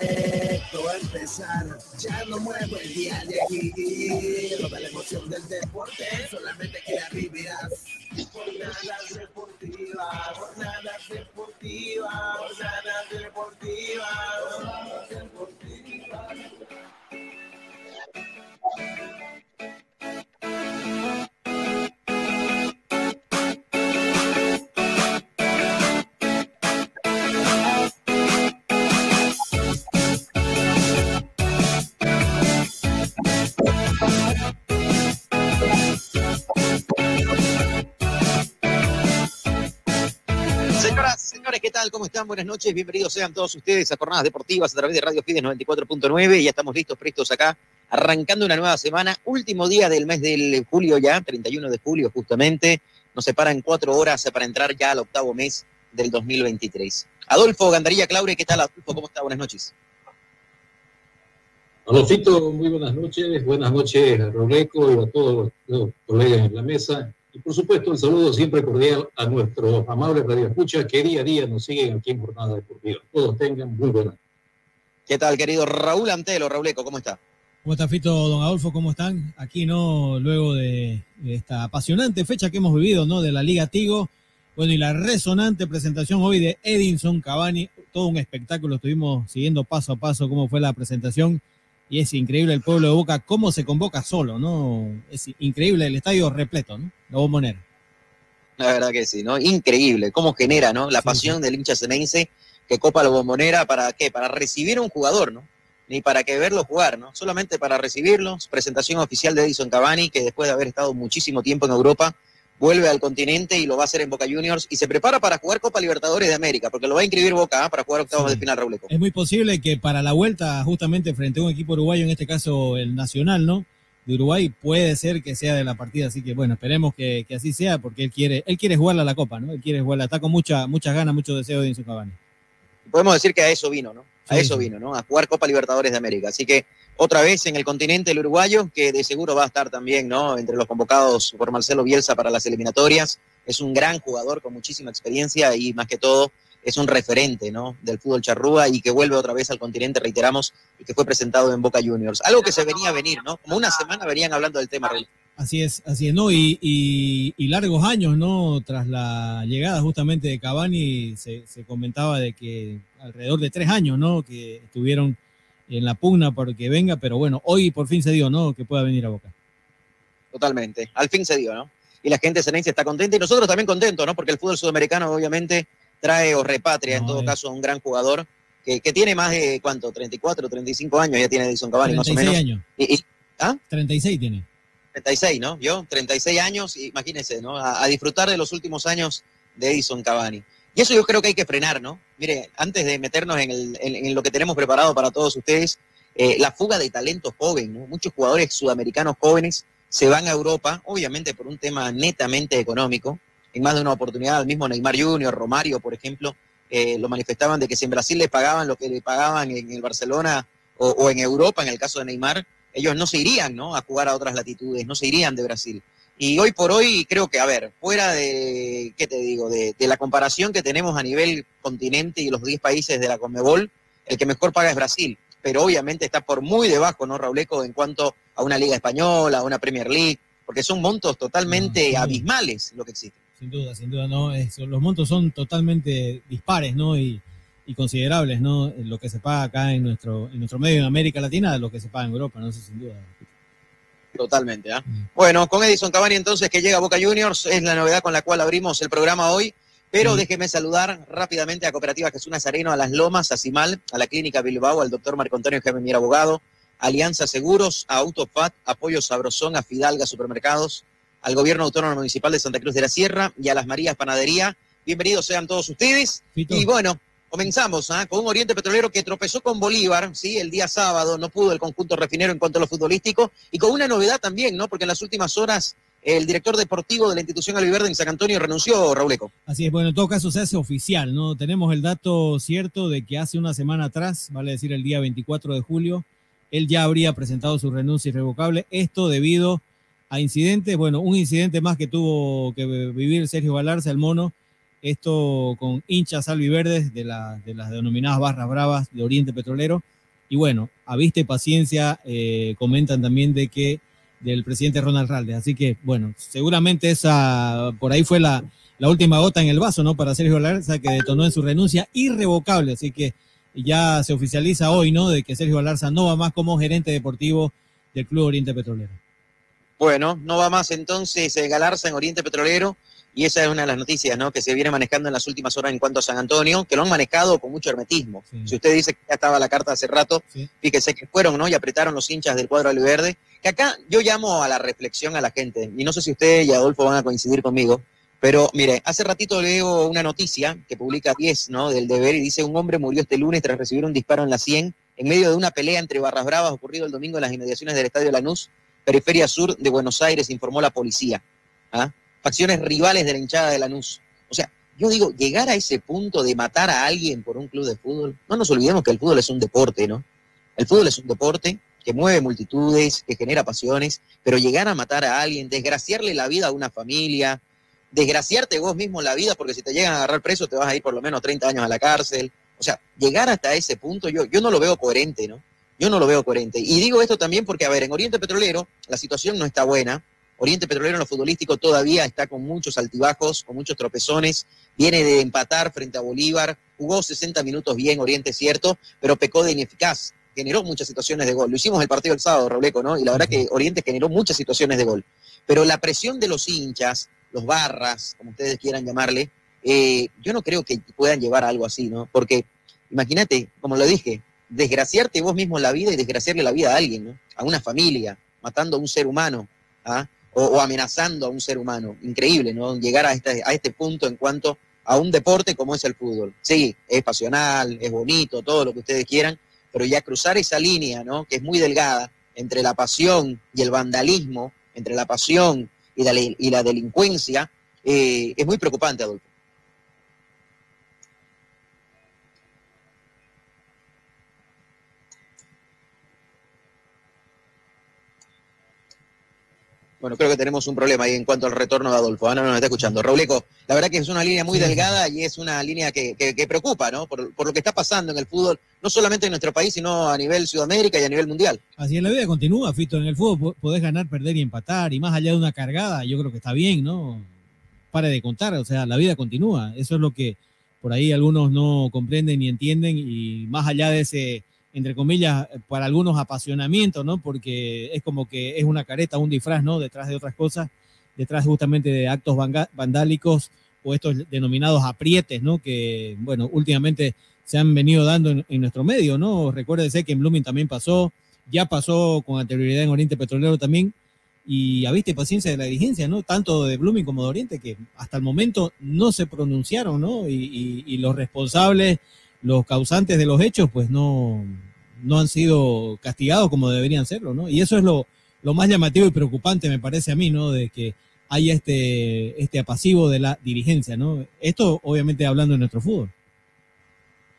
Esto va a empezar, ya no muevo el día de aquí. Toda la emoción del deporte, solamente que la vivirás. Jornadas deportivas, jornadas deportivas, jornadas deportivas, jornadas deportivas. ¿Cómo están? Buenas noches, bienvenidos sean todos ustedes a Jornadas Deportivas a través de Radio Fides 94.9. Ya estamos listos, prestos acá, arrancando una nueva semana, último día del mes de julio ya, 31 de julio justamente. Nos separan cuatro horas para entrar ya al octavo mes del 2023. Adolfo Gandarilla Claure, ¿qué tal, Adolfo? ¿Cómo está? Buenas noches. Adolfito, muy buenas noches. Buenas noches a Roleco y a todos los colegas en la mesa. Y por supuesto, un saludo siempre cordial a nuestros amables radioescuchas que día a día nos siguen aquí en Jornada Deportiva. Todos tengan muy buenas. ¿Qué tal, querido Raúl Antelo? Rauleco, ¿cómo está? ¿Cómo está, Fito, don Adolfo? ¿Cómo están? Aquí, ¿no? Luego de, de esta apasionante fecha que hemos vivido, ¿no? De la Liga Tigo. Bueno, y la resonante presentación hoy de Edinson Cavani. Todo un espectáculo. Estuvimos siguiendo paso a paso cómo fue la presentación. Y es increíble el pueblo de Boca, cómo se convoca solo, ¿no? Es increíble el estadio repleto, ¿no? La bombonera. La verdad que sí, ¿no? Increíble cómo genera, ¿no? La Sí, pasión sí. del hincha ceneice que copa la bombonera para qué? Para recibir a un jugador, ¿no? Ni para que verlo jugar, ¿no? Solamente para recibirlo. Presentación oficial de Edison Cavani, que después de haber estado muchísimo tiempo en Europa, vuelve al continente y lo va a hacer en Boca Juniors y se prepara para jugar Copa Libertadores de América, porque lo va a inscribir Boca ¿ah? para jugar octavos Sí. de final, Raúl. Es muy posible que para la vuelta, justamente frente a un equipo uruguayo, en este caso el Nacional, ¿no? De Uruguay, puede ser que sea de la partida. Así que, bueno, esperemos que, que así sea, porque él quiere, él quiere jugarla a la Copa, ¿no? Él quiere jugarla. Está con mucha, muchas ganas, mucho deseo de Edinson Cavani. podemos decir que a eso vino, ¿no? A Sí, eso vino, ¿no? A jugar Copa Libertadores de América. Así que otra vez en el continente el uruguayo, que de seguro va a estar también, ¿no? Entre los convocados por Marcelo Bielsa para las eliminatorias. Es un gran jugador con muchísima experiencia y más que todo es un referente, ¿no? Del fútbol charrúa y que vuelve otra vez al continente, reiteramos, y que fue presentado en Boca Juniors. Algo que se venía a venir, ¿no? Como una semana venían hablando del tema. Así es, así es, ¿no? Y, y- y largos años, ¿no? Tras la llegada justamente de Cavani, se, se comentaba de que alrededor de tres años, ¿no? Que estuvieron en la pugna porque venga, pero bueno, hoy por fin se dio, ¿no? Que pueda venir a Boca. Totalmente. Al fin se dio, ¿no? Y la gente ceneice está contenta y nosotros también contentos, ¿no? Porque el fútbol sudamericano obviamente trae o repatria en todo caso a un gran jugador que, que tiene más de, ¿cuánto? 34, 35 años ya tiene Edison Cavani, más o 36 menos. años. Y, y- ¿Ah? 36 tiene. 36, ¿no? Yo, 36 años, imagínense, ¿no? A, a disfrutar de los últimos años de Edison Cavani. Y eso yo creo que hay que frenar, ¿no? Mire, antes de meternos en, el- en- lo que tenemos preparado para todos ustedes, eh, la fuga de talento joven, ¿no? Muchos jugadores sudamericanos jóvenes se van a Europa, obviamente por un tema netamente económico. En más de una oportunidad, el mismo Neymar Junior, Romario, por ejemplo, eh, lo manifestaban de que si en Brasil les pagaban lo que le pagaban en el Barcelona o, o en Europa, en el caso de Neymar, ellos no se irían ¿no? a jugar a otras latitudes, no se irían de Brasil. Y hoy por hoy creo que, a ver, fuera de, ¿qué te digo?, de, de la comparación que tenemos a nivel continente y los 10 países de la Conmebol, el que mejor paga es Brasil, pero obviamente está por muy debajo, ¿no, Rauleco, en cuanto a una liga española, a una Premier League, porque son montos totalmente No, sí. abismales lo que existen. Sin duda, sin duda, ¿no? Es- los montos son totalmente dispares, ¿no? Y, y considerables, ¿no? Lo que se paga acá en nuestro, en nuestro medio en América Latina, de lo que se paga en Europa, ¿no? Eso sin duda. Totalmente, ¿ah? Mm. Bueno, con Edison Cavani entonces que llega a Boca Juniors, es la novedad con la cual abrimos el programa hoy, pero Mm. déjeme saludar rápidamente a Cooperativa Jesús Nazareno, a Las Lomas, a Cimal, a la Clínica Bilbao, al doctor Marco Antonio Jaime Mier Abogado, Alianza Seguros, a Autofat, Apoyo Sabrosón, a Fidalga Supermercados, al Gobierno Autónomo Municipal de Santa Cruz de la Sierra y a Las Marías Panadería. Bienvenidos sean todos ustedes. Fito, Y bueno, comenzamos ¿ah? con un Oriente Petrolero que tropezó con Bolívar, ¿sí? El día sábado no pudo el conjunto refinero en cuanto a lo futbolístico y con una novedad también, ¿no? Porque en las últimas horas el director deportivo de la institución Alviverde en San Antonio renunció, Rauleco. Así es, bueno, en todo caso se hace oficial, ¿no? Tenemos el dato cierto de que hace una semana atrás, vale decir el día 24 de julio, él ya habría presentado su renuncia irrevocable, esto debido a incidentes, bueno, un incidente más que tuvo que vivir Sergio Galarza, el mono, esto con hinchas albiverdes de, la, de las denominadas barras bravas de Oriente Petrolero. Y bueno, a vista y paciencia, eh, comentan también de que del presidente Ronald Raldes. Así que, bueno, seguramente esa, por ahí fue la, la última gota en el vaso, ¿no? Para Sergio Galarza, que detonó en su renuncia irrevocable. Así que ya se oficializa hoy, ¿no? De que Sergio Galarza no va más como gerente deportivo del Club Oriente Petrolero. Bueno, no va más entonces eh, Galarza en Oriente Petrolero. Y esa es una de las noticias ¿no? que se viene manejando en las últimas horas en cuanto a San Antonio, que lo han manejado con mucho hermetismo. Si usted dice que ya estaba la carta hace rato, fíjese que fueron ¿no? y apretaron los hinchas del cuadro verde. Que acá yo llamo a la reflexión a la gente, y no sé si usted y Adolfo van a coincidir conmigo, pero mire, hace ratito leo una noticia que publica 10 ¿no? del deber y dice: Un hombre murió este lunes tras recibir un disparo en la 100 en medio de una pelea entre barras bravas ocurrido el domingo en las inmediaciones del Estadio Lanús, periferia sur de Buenos Aires, informó la policía. ¿Ah? Facciones rivales de la hinchada de Lanús. O sea, yo digo, llegar a ese punto de matar a alguien por un club de fútbol, no nos olvidemos que el fútbol es un deporte, ¿no? El fútbol es un deporte que mueve multitudes, que genera pasiones, pero llegar a matar a alguien, desgraciarle la vida a una familia, desgraciarte vos mismo la vida, porque si te llegan a agarrar preso te vas a ir por lo menos 30 años a la cárcel. O sea, llegar hasta ese punto yo, yo no lo veo coherente, ¿no? Yo no lo veo coherente. Y digo esto también porque, a ver, en Oriente Petrolero la situación no está buena. Oriente Petrolero en lo futbolístico todavía está con muchos altibajos, con muchos tropezones. Viene de empatar frente a Bolívar. Jugó 60 minutos bien, Oriente cierto, pero pecó de ineficaz. Generó muchas situaciones de gol. Lo hicimos el partido el sábado, Robleco, ¿no? Y la verdad que Oriente generó muchas situaciones de gol. Pero la presión de los hinchas, los barras, como ustedes quieran llamarle, eh, yo no creo que puedan llevar algo así, ¿no? Porque imagínate, como lo dije, desgraciarte vos mismo la vida y desgraciarle la vida a alguien, ¿no? A una familia, matando a un ser humano. ¿ah? O, amenazando a un ser humano. Increíble, ¿no? Llegar a este, a este punto en cuanto a un deporte como es el fútbol. Sí, es pasional, es bonito, todo lo que ustedes quieran, pero ya cruzar esa línea, ¿no? Que es muy delgada entre la pasión y el vandalismo, entre la pasión y la, y la delincuencia, eh, es muy preocupante, Adolfo. Bueno, creo que tenemos un problema ahí en cuanto al retorno de Adolfo. Ana no nos está escuchando. Rauleco, la verdad que es una línea muy delgada y es una línea que, preocupa, ¿no? Por, lo que está pasando en el fútbol, no solamente en nuestro país, sino a nivel Sudamérica y a nivel mundial. Así es, la vida continúa, Fito. En el fútbol podés ganar, perder y empatar. Y más allá de una cargada, yo creo que está bien, ¿no? Pare de contar, o sea, la vida continúa. Eso es lo que por ahí algunos no comprenden ni entienden. Y más allá de ese entre comillas, para algunos apasionamiento, ¿no? Porque es como que es una careta, un disfraz, ¿no? Detrás de otras cosas, detrás justamente de actos vandálicos o estos denominados aprietes, ¿no? Que, bueno, últimamente se han venido dando en, nuestro medio, ¿no? Recuérdese que en Blooming también pasó, ya pasó con anterioridad en Oriente Petrolero también, y a vista paciencia de la dirigencia, ¿no? Tanto de Blooming como de Oriente, que hasta el momento no se pronunciaron, ¿no? y los responsables los causantes de los hechos pues no, no han sido castigados como deberían serlo, ¿no? Y eso es lo, lo más llamativo y preocupante, me parece a mí, ¿no? De que haya este, este apasivo de la dirigencia, ¿no? Esto obviamente hablando de nuestro fútbol.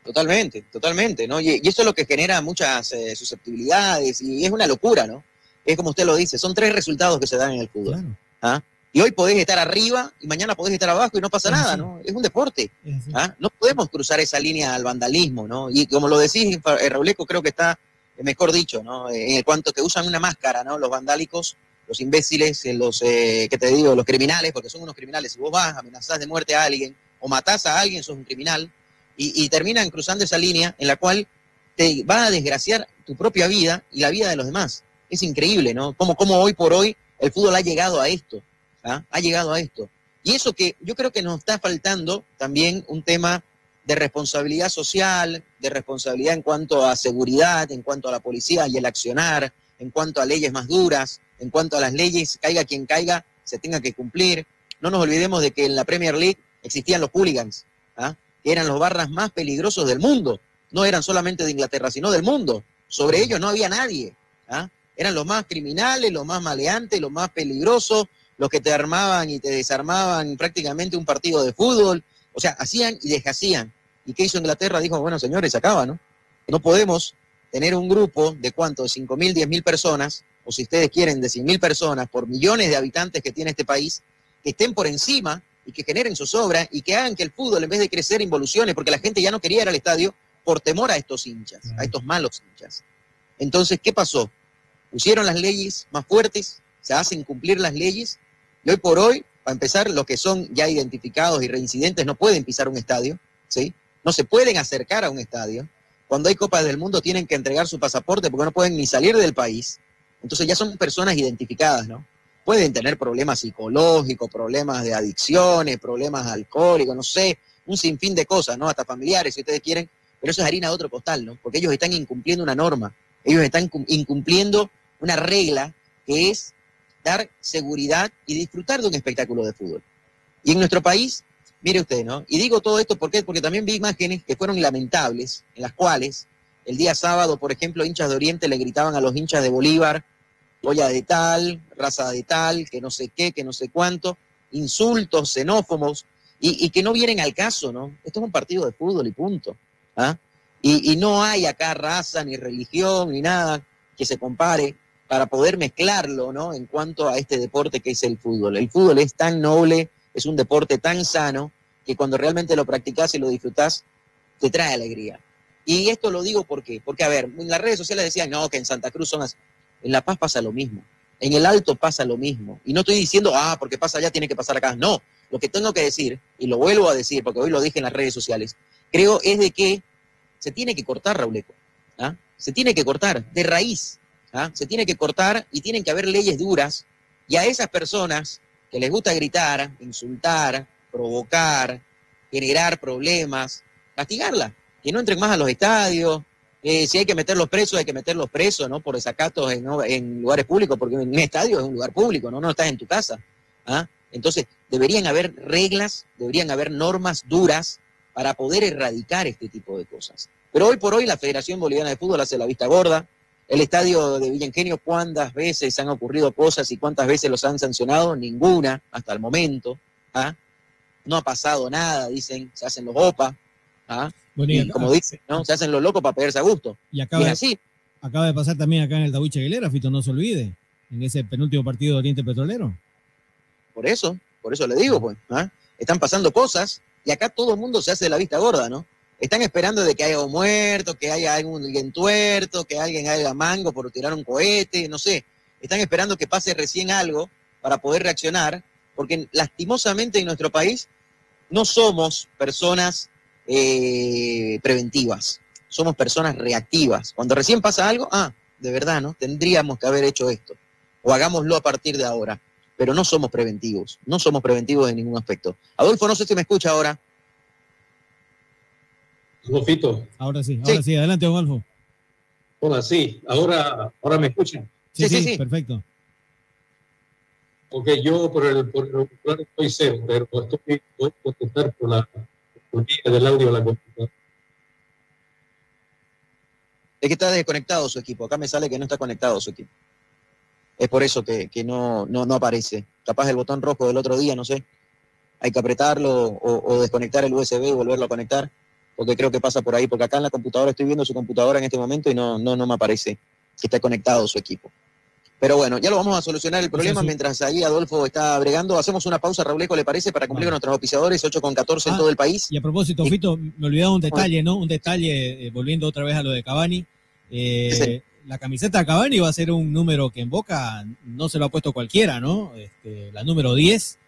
Totalmente, totalmente, ¿no? Y, eso es lo que genera muchas eh, susceptibilidades y es una locura, ¿no? Es como usted lo dice, son tres resultados que se dan en el fútbol. Claro. ¿ah? Y hoy podés estar arriba y mañana podés estar abajo y no pasa nada, ¿no? Es un deporte. ¿ah? No podemos cruzar esa línea al vandalismo, ¿no? Y como lo decís, eh, Rauleco, creo que está eh, mejor dicho, ¿no? Eh, en cuanto que usan una máscara, ¿no? Los vandálicos, los imbéciles, los, eh, ¿qué te digo? Los criminales, porque son unos criminales. Si vos vas, amenazás de muerte a alguien o matás a alguien, sos un criminal. Y, y terminan cruzando esa línea en la cual te va a desgraciar tu propia vida y la vida de los demás. Es increíble, ¿no? Como, como hoy por hoy el fútbol ha llegado a esto ¿ah? ha llegado a esto. Y eso que yo creo que nos está faltando también un tema de responsabilidad social, de responsabilidad en cuanto a seguridad, en cuanto a la policía y el accionar, en cuanto a leyes más duras, en cuanto a las leyes, caiga quien caiga, se tenga que cumplir. No nos olvidemos de que en la Premier League existían los hooligans, ¿ah? que eran los barras más peligrosos del mundo. No eran solamente de Inglaterra, sino del mundo. Sobre ellos no había nadie. ¿ah? Eran los más criminales, los más maleantes, los más peligrosos, los que te armaban y te desarmaban prácticamente un partido de fútbol. O sea, hacían y deshacían. ¿Y qué hizo Inglaterra? Dijo, bueno, señores, acaba, ¿no? No podemos tener un grupo de cuánto, de 5 mil, 10 mil personas, o si ustedes quieren, de 100 mil personas, por millones de habitantes que tiene este país, que estén por encima y que generen zozobra y que hagan que el fútbol, en vez de crecer, involucione, porque la gente ya no quería ir al estadio por temor a estos hinchas, a estos malos hinchas. Entonces, ¿qué pasó? Pusieron las leyes más fuertes, se hacen cumplir las leyes, y hoy por hoy, para empezar, los que son ya identificados y reincidentes no pueden pisar un estadio, ¿sí? No se pueden acercar a un estadio. Cuando hay Copas del Mundo tienen que entregar su pasaporte porque no pueden ni salir del país. Entonces ya son personas identificadas, ¿no? Pueden tener problemas psicológicos, problemas de adicciones, problemas alcohólicos, no sé, un sinfín de cosas, ¿no? Hasta familiares, si ustedes quieren, pero eso es harina de otro costal, ¿no? Porque ellos están incumpliendo una norma, ellos están incumpliendo una regla que es dar seguridad y disfrutar de un espectáculo de fútbol. Y en nuestro país, mire usted, ¿no? Y digo todo esto ¿por porque también vi imágenes que fueron lamentables, en las cuales el día sábado, por ejemplo, hinchas de Oriente le gritaban a los hinchas de Bolívar, olla de tal, raza de tal, que no sé qué, que no sé cuánto, insultos, xenófobos, y, que no vienen al caso, ¿no? Esto es un partido de fútbol y punto. ¿ah? Y no hay acá raza, ni religión, ni nada que se compare para poder mezclarlo, ¿no? En cuanto a este deporte que es el fútbol. El fútbol es tan noble, es un deporte tan sano, que cuando realmente lo practicas y lo disfrutas, te trae alegría. Y esto lo digo porque, porque a ver, en las redes sociales decían, no, que en Santa Cruz son así. En La Paz pasa lo mismo. En el Alto pasa lo mismo. Y no estoy diciendo, ah, porque pasa allá, tiene que pasar acá. No, lo que tengo que decir, y lo vuelvo a decir, porque hoy lo dije en las redes sociales, creo es de que se tiene que cortar, Rauleco. ¿ah? Se tiene que cortar de raíz. ¿Ah? Se tiene que cortar y tienen que haber leyes duras. Y a esas personas que les gusta gritar, insultar, provocar, generar problemas, castigarla. Que no entren más a los estadios, eh, si hay que meterlos presos, hay que meterlos presos, ¿no? Por desacatos en, lugares públicos, porque un estadio es un lugar público, ¿no? No estás en tu casa. ¿ah? Entonces, deberían haber reglas, deberían haber normas duras para poder erradicar este tipo de cosas. Pero hoy por hoy la Federación Boliviana de Fútbol hace la vista gorda. El estadio de Villa Ingenio, ¿cuántas veces han ocurrido cosas y cuántas veces los han sancionado? Ninguna hasta el momento. ¿ah? No ha pasado nada, dicen, se hacen los OPA. ¿ah? y, como dicen, ¿no? Se hacen los locos para pedirse a gusto. Y acaba, así. acaba de pasar también acá en el Tabuche Aguilera, Fito, no se olvide, en ese penúltimo partido de Oriente Petrolero. Por eso, por eso le digo, pues, ¿ah? están pasando cosas y acá todo el mundo se hace de la vista gorda, ¿no? Están esperando de que haya un muerto, que haya alguien tuerto, que alguien haga mango por tirar un cohete, no sé. Están esperando que pase recién algo para poder reaccionar, porque lastimosamente en nuestro país no somos personas eh, preventivas, somos personas reactivas. Cuando recién pasa algo, ah, de verdad, ¿no? Tendríamos que haber hecho esto, o hagámoslo a partir de ahora, pero no somos preventivos, no somos preventivos en ningún aspecto. Adolfo, no sé si me escucha ahora. Ahora sí, ahora sí, adelante, Adolfo. Hola, sí, ahora, ahora me escuchan. Sí, sí, sí, perfecto. Ok, yo por el, por el estoy cero, pero estoy, voy a contestar por la del audio a la computadora. Es que está desconectado su equipo. Acá me sale que no está conectado su equipo. Es por eso que, no, no, aparece. Capaz el botón rojo del otro día, no sé. Hay que apretarlo o, desconectar el USB y volverlo a conectar. Porque creo que pasa por ahí. Porque acá en la computadora estoy viendo su computadora en este momento y no, no, no me aparece que está conectado su equipo. Pero bueno, ya lo vamos a solucionar el problema mientras ahí Adolfo está bregando. Hacemos una pausa, Raúl ¿le parece? Para cumplir con nuestros auspiciadores, 8 con 14 en ah, todo el país. Y a propósito, Fito, me olvidaba un detalle, ¿no? Un detalle, eh, volviendo otra vez a lo de Cavani. Eh, la camiseta de Cavani va a ser un número que en Boca no se lo ha puesto cualquiera, ¿no? Este, la número 10,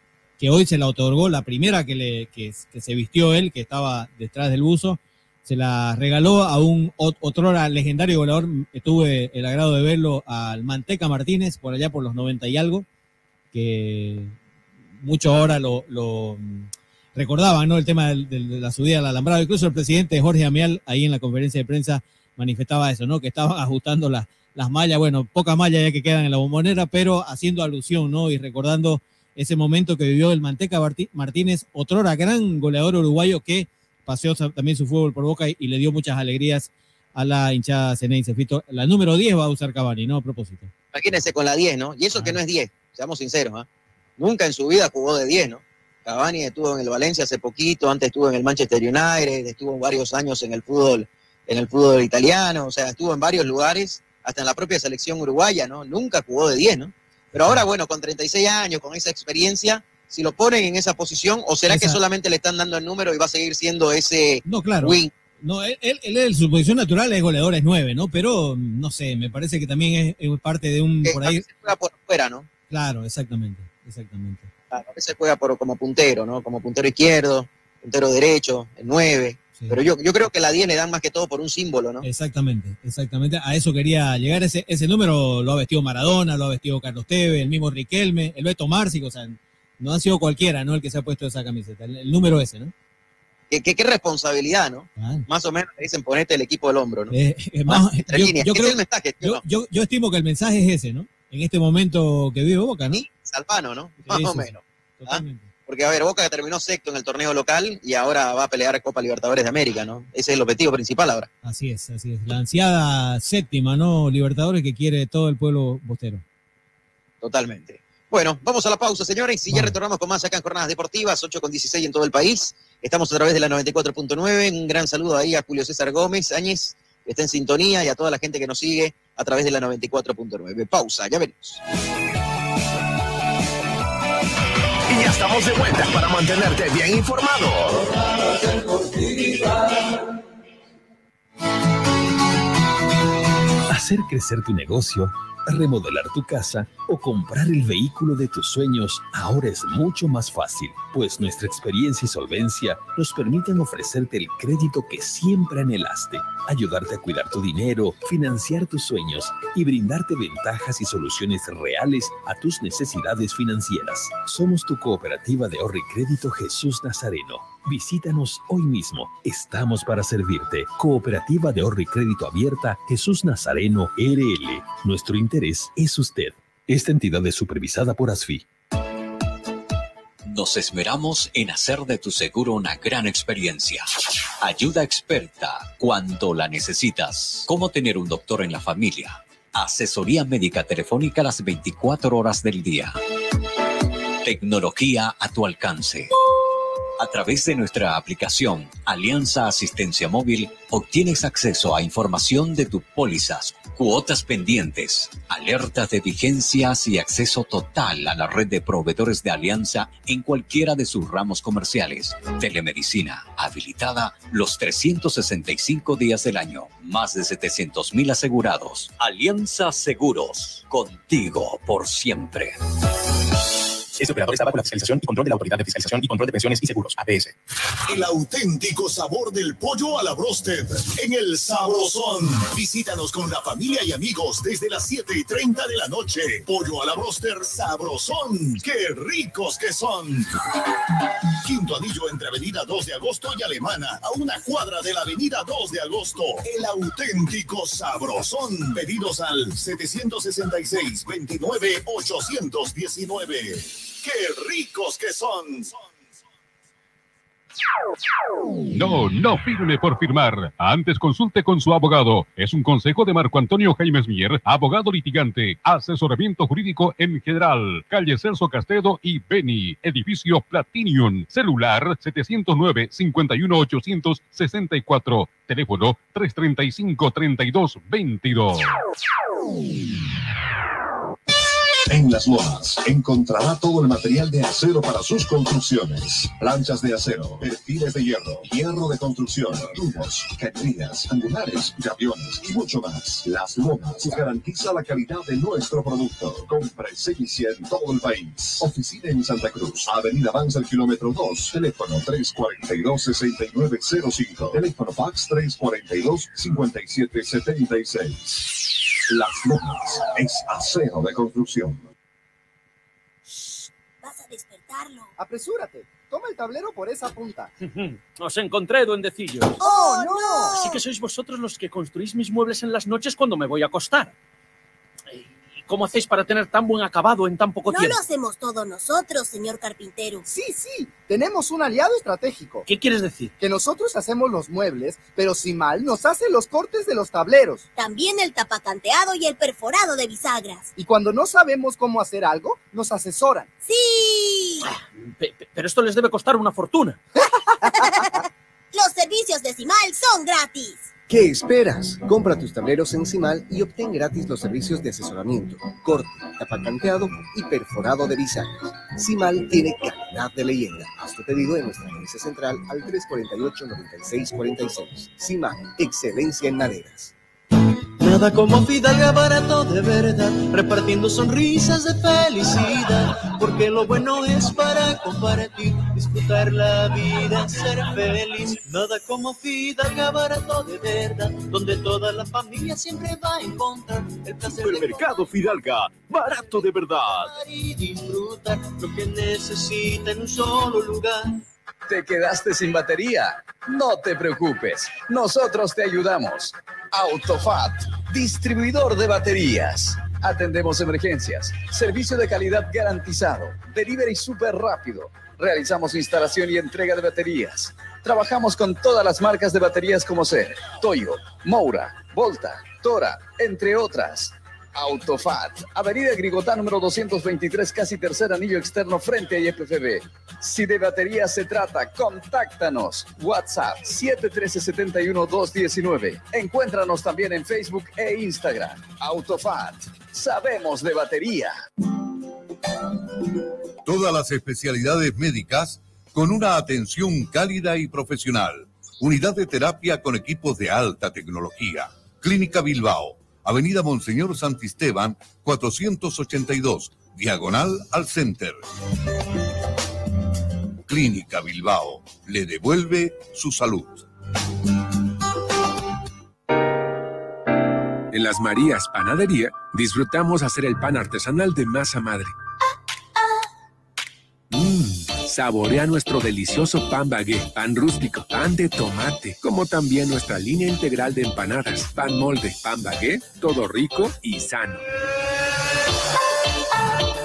que hoy se la otorgó, la primera que, le, que se vistió él, que estaba detrás del buzo se la regaló a un otro legendario goleador, tuve el agrado de verlo al Manteca Martínez, por allá por los 90 y algo, que mucho ahora lo, lo recordaban, ¿no? El tema de, la subida al alambrado. Incluso el presidente Jorge Amial, ahí en la conferencia de prensa, manifestaba eso, ¿no? Que estaban ajustando las, las mallas, bueno, pocas mallas ya que quedan en la bombonera, pero haciendo alusión, ¿no? Y recordando ese momento que vivió el Manteca Martínez, otrora gran goleador uruguayo que paseó también su fútbol por Boca y, le dio muchas alegrías a la hinchada Ceneice. La número 10 va a usar Cavani, ¿no? A propósito. Imagínense con la 10, ¿no? Y eso que no es 10, seamos sinceros, ¿ah? Nunca en su vida jugó de 10, ¿no? Cavani estuvo en el Valencia hace poquito, antes estuvo en el Manchester United, estuvo varios años en el fútbol, en el fútbol italiano, o sea, estuvo en varios lugares, hasta en la propia selección uruguaya, ¿no? Nunca jugó de 10, ¿no? Pero ahora, bueno, con 36 años, con esa experiencia, si lo ponen en esa posición o será que solamente le están dando el número y va a seguir siendo ese No, claro. wing? No, él, él, él su posición natural es goleador, es nueve, ¿no? Pero, no sé, me parece que también es, es parte de un, que por a ahí, veces juega por fuera, ¿no? claro, exactamente, exactamente. Claro, a veces juega por, como puntero, ¿no? Como puntero izquierdo, puntero derecho, el 9. Sí. Pero yo, yo creo que la 10 le dan más que todo por un símbolo, ¿no? Exactamente, exactamente. A eso quería llegar. Ese, ese número lo ha vestido Maradona, lo ha vestido Carlos Tevez, el mismo Riquelme, el Beto Márcico, o sea, no ha sido cualquiera, ¿no? El que se ha puesto esa camiseta, el, el número ese, ¿no? Qué, qué- qué responsabilidad, ¿no? Ah, Más o menos le dicen ponete el equipo del hombro, ¿no? eh, más, Entre yo, líneas. yo Ese creo, es el mensaje, ¿sí o yo, no? yo, yo estimo que el mensaje es ese, ¿no? En este momento que vive Boca, ¿no? Sí, Salpano, ¿no? Más o menos. Totalmente. Porque, a ver, Boca terminó sexto en el torneo local y ahora va a pelear Copa Libertadores de América, ¿no? Ese es el objetivo principal ahora. Así es, así es. La ansiada séptima, ¿no? Libertadores que quiere todo el pueblo bostero. Totalmente. Bueno, vamos a la pausa, señores, y ya retornamos con más acá en Jornadas Deportivas, 8 con 16 en todo el país. Estamos a través de la 94.9. Un gran saludo ahí a Julio César Gómez Áñez, que está en sintonía, y a toda la gente que nos sigue a través de la 94.9. Pausa, ya venimos. Estamos de vuelta para mantenerte bien informado. Hacer crecer tu negocio, remodelar tu casa comprar el vehículo de tus sueños ahora es mucho más fácil, pues nuestra experiencia y solvencia nos permiten ofrecerte el crédito que siempre anhelaste, ayudarte a cuidar tu dinero, financiar tus sueños y brindarte ventajas y soluciones reales a tus necesidades financieras. Somos tu cooperativa de ahorro y crédito Jesús Nazareno. Visítanos hoy mismo. Estamos para servirte. Cooperativa de ahorro y crédito abierta Jesús Nazareno RL. Nuestro interés es usted. Esta entidad es supervisada por ASFI. Nos esmeramos en hacer de tu seguro una gran experiencia. Ayuda experta cuando la necesitas. Cómo tener un doctor en la familia. Asesoría médica telefónica las 24 horas del día. Tecnología a tu alcance. A través de nuestra aplicación Alianza Asistencia Móvil obtienes acceso a información de tus pólizas, cuotas pendientes, alertas de vigencias y acceso total a la red de proveedores de Alianza en cualquiera de sus ramos comerciales. Telemedicina habilitada los 365 días del año. Más de 700 mil asegurados. Alianza Seguros. Contigo por siempre. Este operador está bajo la fiscalización y control de la Autoridad de Fiscalización y Control de Pensiones y Seguros, APS. El auténtico sabor del pollo a la brosted en el Sabrosón. Visítanos con la familia y amigos desde las 7 y 30 de la noche. Pollo a la broster Sabrosón. ¡Qué ricos que son! Quinto anillo entre Avenida 2 de Agosto y Alemana, a una cuadra de la Avenida 2 de Agosto. El auténtico Sabrosón. Pedidos al 766 29 819. ¡Qué ricos que son! No, no firme por firmar. Antes consulte con su abogado. Es un consejo de Marco Antonio Jaimes Mier, abogado litigante, asesoramiento jurídico en general. Calle Celso Castedo y Beni, edificio Platinium, celular 709-51864, teléfono 335-3222. En Las Lomas encontrará todo el material de acero para sus construcciones. Planchas de acero, perfiles de hierro, hierro de construcción, tubos, cañerías, angulares, gaviones y mucho más. Las Lomas garantiza la calidad de nuestro producto. Compre 6 en todo el país. Oficina en Santa Cruz, Avenida Avanza el kilómetro 2, teléfono 342-6905, teléfono fax 342-5776. Las Lomas es acero de construcción. Vas a despertarlo. Apresúrate. Toma el tablero por esa punta. Os encontré, duendecillos. ¡Oh, no! Así que sois vosotros los que construís mis muebles en las noches cuando me voy a acostar. ¿Y cómo hacéis para tener tan buen acabado en tan poco No tiempo? lo hacemos todos nosotros, señor carpintero. Sí, sí. Tenemos un aliado estratégico. ¿Qué quieres decir? Que nosotros hacemos los muebles, pero si mal nos hace los cortes de los tableros. También el tapacanteado y el perforado de bisagras. Y cuando no sabemos cómo hacer algo, nos asesoran. ¡Sí! Pe- pero esto les debe costar una fortuna. Los servicios de Cimal son gratis. ¿Qué esperas? Compra tus tableros en Cimal y obtén gratis los servicios de asesoramiento, corte, tapacanteado y perforado de bisagras. Cimal tiene calidad de leyenda. Haz tu pedido en nuestra agencia central al 348-9646. CIMA, excelencia en maderas. Nada como Fidalga barato de verdad, repartiendo sonrisas de felicidad, porque lo bueno es para compartir, disfrutar la vida, ser feliz. Nada como Fidalga barato de verdad, donde toda la familia siempre va a encontrar el placer Supermercado Fidalga, barato de verdad. y disfrutar lo que necesita en un solo lugar. ¿Te quedaste sin batería? No te preocupes, nosotros te ayudamos. Autofat, distribuidor de baterías. Atendemos emergencias, servicio de calidad garantizado, delivery súper rápido. Realizamos instalación y entrega de baterías. Trabajamos con todas las marcas de baterías como ser Toyo, Moura, Volta, Tora, entre otras. Autofat, Avenida Grigotá número 223, casi tercer anillo externo frente a IFFB. Si de batería se trata, contáctanos. WhatsApp 713-71-219. Encuéntranos también en Facebook e Instagram. Autofat, sabemos de batería. Todas las especialidades médicas con una atención cálida y profesional. Unidad de terapia con equipos de alta tecnología. Clínica Bilbao, Avenida Monseñor Santisteban, 482, diagonal al Center. Clínica Bilbao le devuelve su salud. En las Marías Panadería disfrutamos hacer el pan artesanal de masa madre. Mmm, saborea nuestro delicioso pan bagué, pan rústico, pan de tomate, como también nuestra línea integral de empanadas, pan molde, pan bagué, todo rico y sano.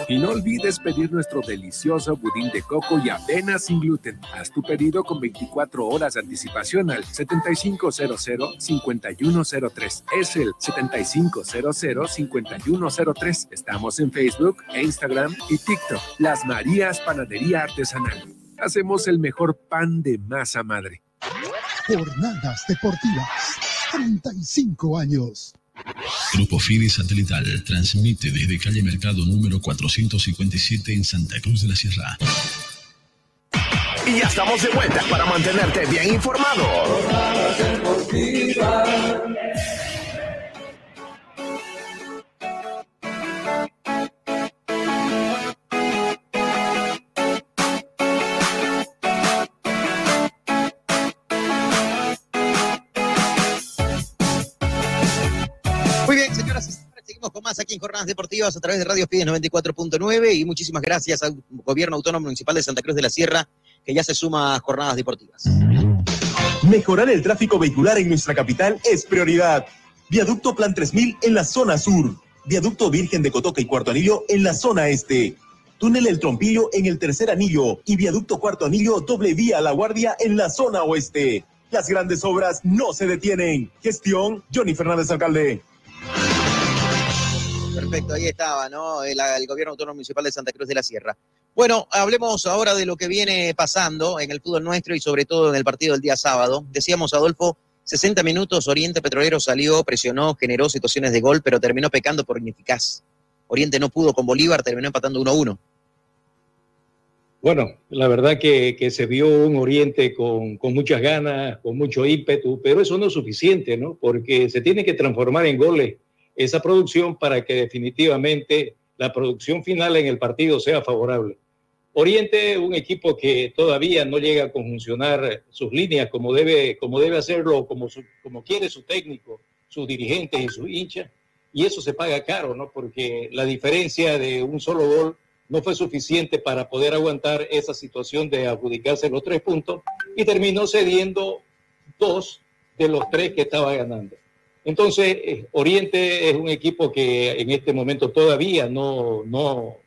Y no olvides pedir nuestro delicioso budín de coco y avena sin gluten. Haz tu pedido con 24 horas de anticipación al 7500-5103. Es el 7500-5103. Estamos en Facebook, Instagram y TikTok. Las Marías Panadería Artesanal. Hacemos el mejor pan de masa madre. Jornadas deportivas. 35 años. Grupo Fide Satelital transmite desde calle Mercado número 457 en Santa Cruz de la Sierra. Y ya estamos de vuelta para mantenerte bien informado. Jornadas Deportivas a través de Radio Fides 94.9 y muchísimas gracias al Gobierno Autónomo Municipal de Santa Cruz de la Sierra que ya se suma a Jornadas Deportivas. Mejorar el tráfico vehicular en nuestra capital es prioridad. Viaducto Plan 3000 en la zona sur. Viaducto Virgen de Cotoca y Cuarto Anillo en la zona este. Túnel El Trompillo en el tercer anillo y Viaducto Cuarto Anillo doble vía La Guardia en la zona oeste. Las grandes obras no se detienen. Gestión Johnny Fernández Alcalde. Perfecto, ahí estaba, ¿no? El, el Gobierno Autónomo Municipal de Santa Cruz de la Sierra. Bueno, hablemos ahora de lo que viene pasando en el fútbol nuestro y sobre todo en el partido del día sábado. Decíamos, Adolfo, 60 minutos, Oriente Petrolero salió, presionó, generó situaciones de gol, pero terminó pecando por ineficaz. Oriente no pudo con Bolívar, terminó empatando 1-1. Bueno, la verdad que, que se vio un Oriente con, con, muchas ganas, con mucho ímpetu, pero eso no es suficiente, ¿no? Porque se tiene que transformar en goles esa producción para que definitivamente la producción final en el partido sea favorable. Oriente, un equipo que todavía no llega a conjuncionar sus líneas como debe, como debe hacerlo, como, su, como quiere su técnico, sus dirigentes y sus hinchas, y eso se paga caro, ¿no? Porque la diferencia de un solo gol no fue suficiente para poder aguantar esa situación de adjudicarse los tres puntos y terminó cediendo dos de los tres que estaba ganando. Entonces, eh, Oriente es un equipo que en este momento todavía no, no,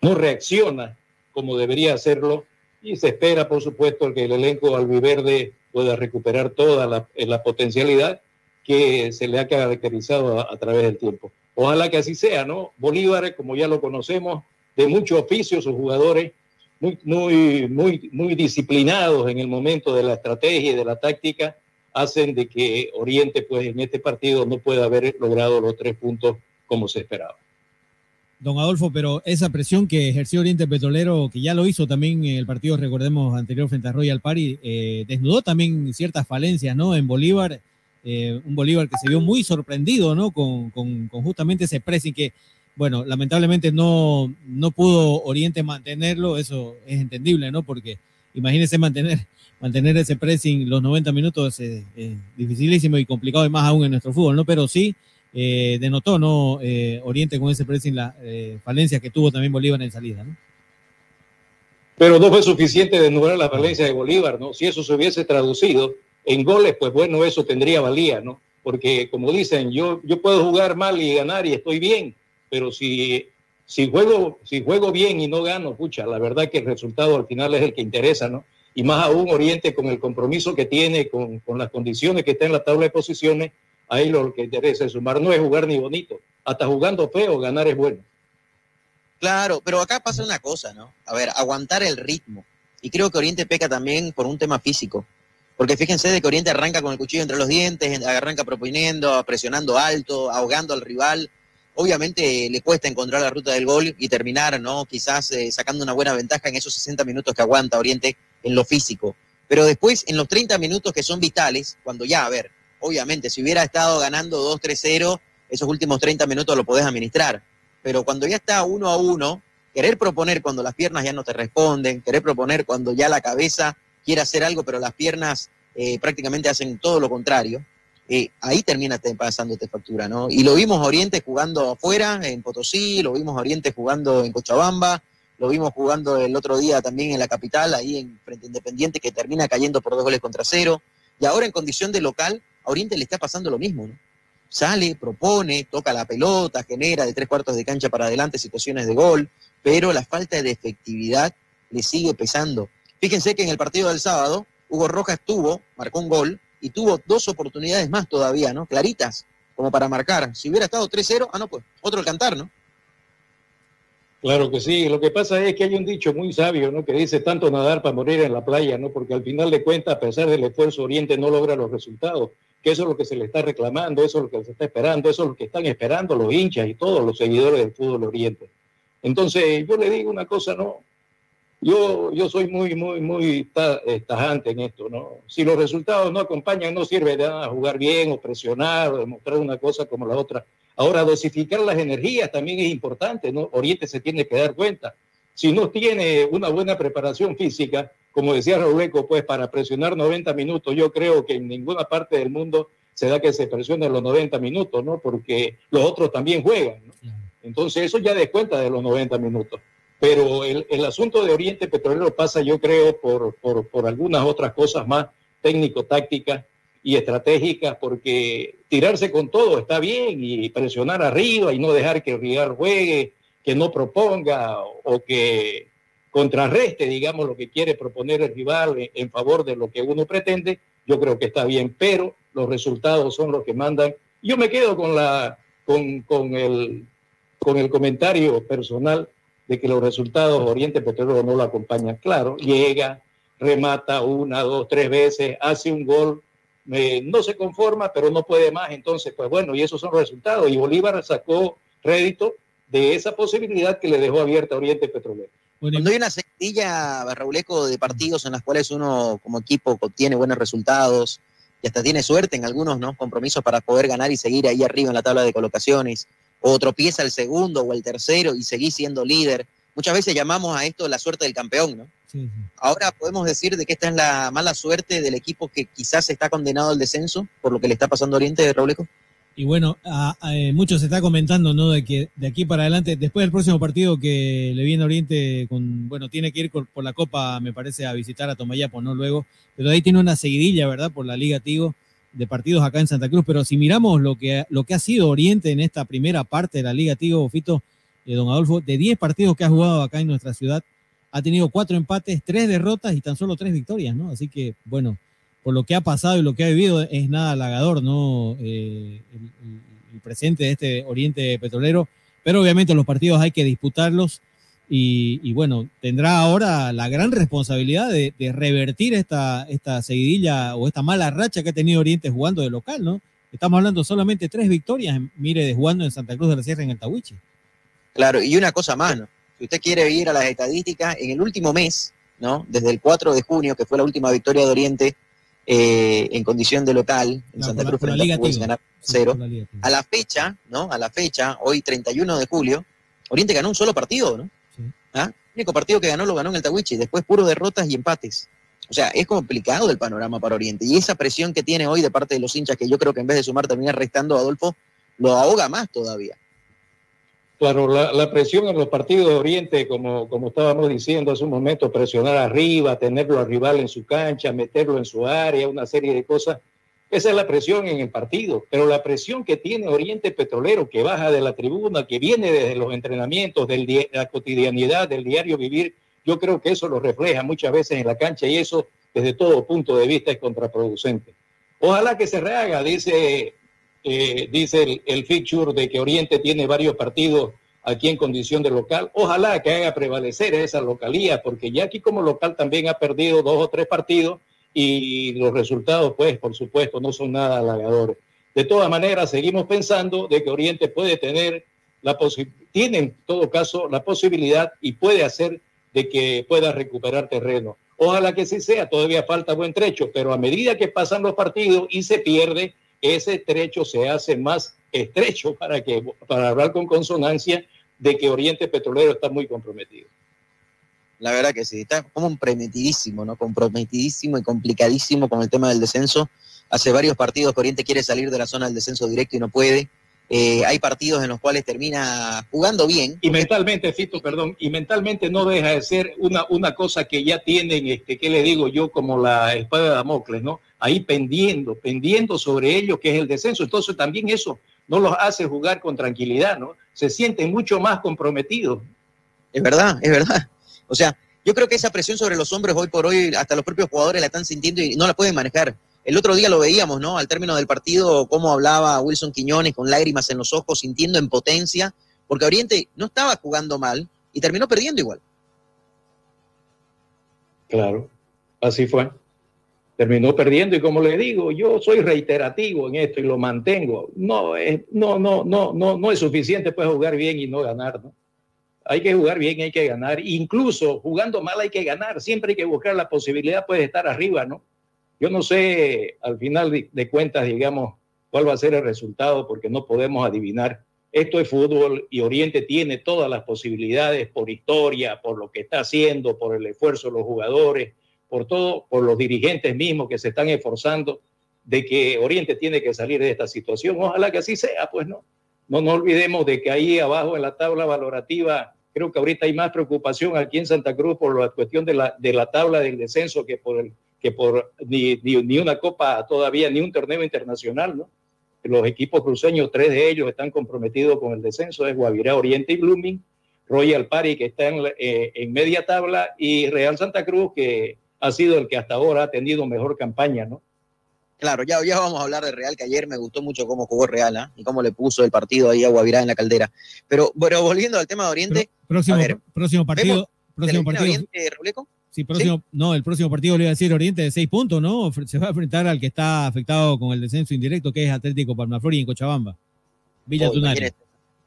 no reacciona como debería hacerlo y se espera, por supuesto, que el elenco albiverde pueda recuperar toda la, la potencialidad que se le ha caracterizado a, a, través del tiempo. Ojalá que así sea, ¿no? Bolívar, como ya lo conocemos, de mucho oficio, sus jugadores muy, muy, muy, muy disciplinados en el momento de la estrategia y de la táctica, hacen de que Oriente, pues en este partido no pueda haber logrado los tres puntos como se esperaba. Don Adolfo, pero esa presión que ejerció Oriente Petrolero, que ya lo hizo también en el partido, recordemos, anterior frente a Royal Party, eh, desnudó también ciertas falencias, ¿no? En Bolívar, eh, un Bolívar que se vio muy sorprendido, ¿no? Con, con, con justamente ese pressing que, bueno, lamentablemente no, no pudo Oriente mantenerlo, eso es entendible, ¿no? Porque imagínense mantener, mantener ese pressing los 90 minutos es, es dificilísimo y complicado y más aún en nuestro fútbol, ¿no? Pero sí eh, denotó, ¿no? Eh, Oriente con ese pressing, la eh, falencia que tuvo también Bolívar en salida, ¿no? Pero no fue suficiente desnudar la falencia de Bolívar, ¿no? Si eso se hubiese traducido en goles, pues bueno, eso tendría valía, ¿no? Porque como dicen, yo, yo puedo jugar mal y ganar y estoy bien, pero si, si, juego, si juego bien y no gano, pucha, la verdad que el resultado al final es el que interesa, ¿no? Y más aún Oriente con el compromiso que tiene, con, con las condiciones que está en la tabla de posiciones, ahí lo que interesa es sumar, no es jugar ni bonito, hasta jugando feo, ganar es bueno. Claro, pero acá pasa una cosa, ¿no? A ver, aguantar el ritmo. Y creo que Oriente peca también por un tema físico. Porque fíjense de que Oriente arranca con el cuchillo entre los dientes, arranca proponiendo, presionando alto, ahogando al rival. Obviamente le cuesta encontrar la ruta del gol y terminar, ¿no? Quizás eh, sacando una buena ventaja en esos 60 minutos que aguanta Oriente en lo físico. Pero después, en los 30 minutos que son vitales, cuando ya, a ver, obviamente, si hubiera estado ganando 2-3-0, esos últimos 30 minutos lo podés administrar. Pero cuando ya está uno a uno, querer proponer cuando las piernas ya no te responden, querer proponer cuando ya la cabeza quiere hacer algo, pero las piernas eh, prácticamente hacen todo lo contrario, eh, ahí termina te- pasándote factura, ¿no? Y lo vimos Oriente jugando afuera, en Potosí, lo vimos Oriente jugando en Cochabamba, lo vimos jugando el otro día también en la capital, ahí en Frente Independiente, que termina cayendo por dos goles contra cero. Y ahora en condición de local, a Oriente le está pasando lo mismo, ¿no? Sale, propone, toca la pelota, genera de tres cuartos de cancha para adelante situaciones de gol, pero la falta de efectividad le sigue pesando. Fíjense que en el partido del sábado, Hugo Rojas tuvo, marcó un gol y tuvo dos oportunidades más todavía, ¿no? Claritas, como para marcar. Si hubiera estado 3-0, ah, no, pues otro el cantar, ¿no? Claro que sí, lo que pasa es que hay un dicho muy sabio, ¿no? Que dice tanto nadar para morir en la playa, ¿no? Porque al final de cuentas, a pesar del esfuerzo, Oriente no logra los resultados, que eso es lo que se le está reclamando, eso es lo que se está esperando, eso es lo que están esperando los hinchas y todos los seguidores del fútbol Oriente. Entonces, yo le digo una cosa, ¿no? Yo, yo soy muy, muy, muy eh, tajante en esto, ¿no? Si los resultados no acompañan, no sirve de nada jugar bien o presionar o demostrar una cosa como la otra. Ahora, dosificar las energías también es importante, ¿no? Oriente se tiene que dar cuenta. Si no tiene una buena preparación física, como decía Rauleco, pues para presionar 90 minutos, yo creo que en ninguna parte del mundo se da que se presione los 90 minutos, ¿no? Porque los otros también juegan, ¿no? Entonces, eso ya descuenta de los 90 minutos. Pero el, el asunto de Oriente Petrolero pasa, yo creo, por, por, por algunas otras cosas más técnico-tácticas y estratégicas, porque tirarse con todo está bien y presionar arriba y no dejar que rival juegue, que no proponga o, o que contrarreste, digamos, lo que quiere proponer el rival en, en favor de lo que uno pretende, yo creo que está bien, pero los resultados son los que mandan. Yo me quedo con, la, con, con, el, con el comentario personal de que los resultados Oriente Petrolero no lo acompañan. Claro, llega, remata una, dos, tres veces, hace un gol, eh, no se conforma, pero no puede más. Entonces, pues bueno, y esos son los resultados. Y Bolívar sacó rédito de esa posibilidad que le dejó abierta a Oriente Petrolero. Cuando hay una seguidilla, Rauleco, de partidos en las cuales uno como equipo obtiene buenos resultados y hasta tiene suerte en algunos ¿no? compromisos para poder ganar y seguir ahí arriba en la tabla de colocaciones, o tropieza el segundo o el tercero y seguís siendo líder. Muchas veces llamamos a esto la suerte del campeón, ¿no? Ahora podemos decir de que esta es la mala suerte del equipo que quizás está condenado al descenso por lo que le está pasando a Oriente, Rauleco. Y bueno, a, a, eh, mucho se está comentando, ¿no? De que de aquí para adelante, después del próximo partido que le viene a Oriente, con, bueno, tiene que ir por, por la Copa, me parece, a visitar a Tomayapo, ¿no? Luego, pero ahí tiene una seguidilla, ¿verdad? Por la Liga Tigo de partidos acá en Santa Cruz. Pero si miramos lo que, lo que ha sido Oriente en esta primera parte de la Liga Tigo, Fito, eh, don Adolfo, de 10 partidos que ha jugado acá en nuestra ciudad, ha tenido cuatro empates, tres derrotas y tan solo tres victorias, ¿no? Así que, bueno, por lo que ha pasado y lo que ha vivido es nada halagador, ¿no? Eh, el, el, presente de este Oriente Petrolero, pero obviamente los partidos hay que disputarlos y, y bueno, tendrá ahora la gran responsabilidad de, de, revertir esta, esta seguidilla o esta mala racha que ha tenido Oriente jugando de local, ¿no? Estamos hablando solamente tres victorias, mire, de jugando en Santa Cruz de la Sierra en el Tahuiche. Claro, y una cosa más, ¿no? Si usted quiere ir a las estadísticas, en el último mes, ¿no? Desde el 4 de junio, que fue la última victoria de Oriente eh, en condición de local, en Santa Cruz la frente a ganar cero. la. A la fecha, ¿no? A la fecha, hoy 31 de julio, Oriente ganó un solo partido, ¿no? ¿Ah? El único partido que ganó lo ganó en el Tawichi, después puro derrotas y empates. O sea, es complicado el panorama para Oriente. Y esa presión que tiene hoy de parte de los hinchas, que yo creo que en vez de sumar termina restando a Adolfo, lo ahoga más todavía. Claro, la, presión en los partidos de Oriente, como, como estábamos diciendo hace un momento, presionar arriba, tenerlo al rival en su cancha, meterlo en su área, una serie de cosas. Esa es la presión en el partido, pero la presión que tiene Oriente Petrolero, que baja de la tribuna, que viene desde los entrenamientos, de la cotidianidad, del diario vivir, yo creo que eso lo refleja muchas veces en la cancha y eso desde todo punto de vista es contraproducente. Ojalá que se rehaga, dice, eh, dice el, el de que Oriente tiene varios partidos aquí en condición de local. Ojalá que haga prevalecer esa localía, porque ya aquí como local también ha perdido dos o tres partidos y los resultados, pues, por supuesto, no son nada halagadores. De todas maneras, seguimos pensando de que Oriente puede tener la tiene en todo caso la posibilidad y puede hacer de que pueda recuperar terreno. Ojalá que sí sea, todavía falta buen trecho, pero a medida que pasan los partidos y se pierde, ese trecho se hace más estrecho para, que, para hablar con consonancia de que Oriente Petrolero está muy comprometido. La verdad que sí, está comprometidísimo, ¿no? Comprometidísimo y complicadísimo con el tema del descenso. Hace varios partidos que Oriente quiere salir de la zona del descenso directo y no puede. Eh, hay partidos en los cuales termina jugando bien. Y mentalmente, Fito, perdón, y mentalmente no deja de ser una, una cosa que ya tienen, este, ¿qué le digo yo? Como la espada de Damocles, ¿no? Ahí pendiendo, pendiendo sobre ello, que es el descenso. Entonces también eso no los hace jugar con tranquilidad, ¿no? Se sienten mucho más comprometidos. Es verdad, es verdad. O sea, yo creo que esa presión sobre los hombres hoy por hoy, hasta los propios jugadores la están sintiendo y no la pueden manejar. El otro día lo veíamos, ¿no? Al término del partido, cómo hablaba Wilson Quiñones con lágrimas en los ojos, sintiendo en potencia, porque Oriente no estaba jugando mal y terminó perdiendo igual. Claro, así fue. Terminó perdiendo y como le digo, yo soy reiterativo en esto y lo mantengo. No es, no, no, no, no, no es suficiente pues jugar bien y no ganar, ¿no? Hay que jugar bien, hay que ganar. Incluso jugando mal hay que ganar. Siempre hay que buscar la posibilidad pues, de estar arriba, ¿no? Yo no sé al final de cuentas, digamos, cuál va a ser el resultado porque no podemos adivinar. Esto es fútbol y Oriente tiene todas las posibilidades por historia, por lo que está haciendo, por el esfuerzo de los jugadores, por todo, por los dirigentes mismos que se están esforzando de que Oriente tiene que salir de esta situación. Ojalá que así sea, pues no. No nos olvidemos de que ahí abajo en la tabla valorativa, creo que ahorita hay más preocupación aquí en Santa Cruz por la cuestión de la, de la tabla del descenso que por, el, que por ni, ni, ni una copa todavía, ni un torneo internacional, ¿no? Los equipos cruceños, tres de ellos están comprometidos con el descenso, es Guavirá, Oriente y Blooming, Royal Party que está en, eh, en media tabla y Real Santa Cruz que ha sido el que hasta ahora ha tenido mejor campaña, ¿no? Claro, ya, ya vamos a hablar de Real, que ayer me gustó mucho cómo jugó Real ¿eh? y cómo le puso el partido ahí a Guavirá en la caldera. Pero, pero volviendo al tema de Oriente. Próximo, ver, próximo partido. Próximo partido. Oriente, Ruleco? Sí, próximo, ¿Sí? no, el próximo partido le iba a decir Oriente de seis puntos, ¿no? Se va a enfrentar al que está afectado con el descenso indirecto, que es Atlético Palmaflor y en Cochabamba. Villa oh, Tunari. Imagínese,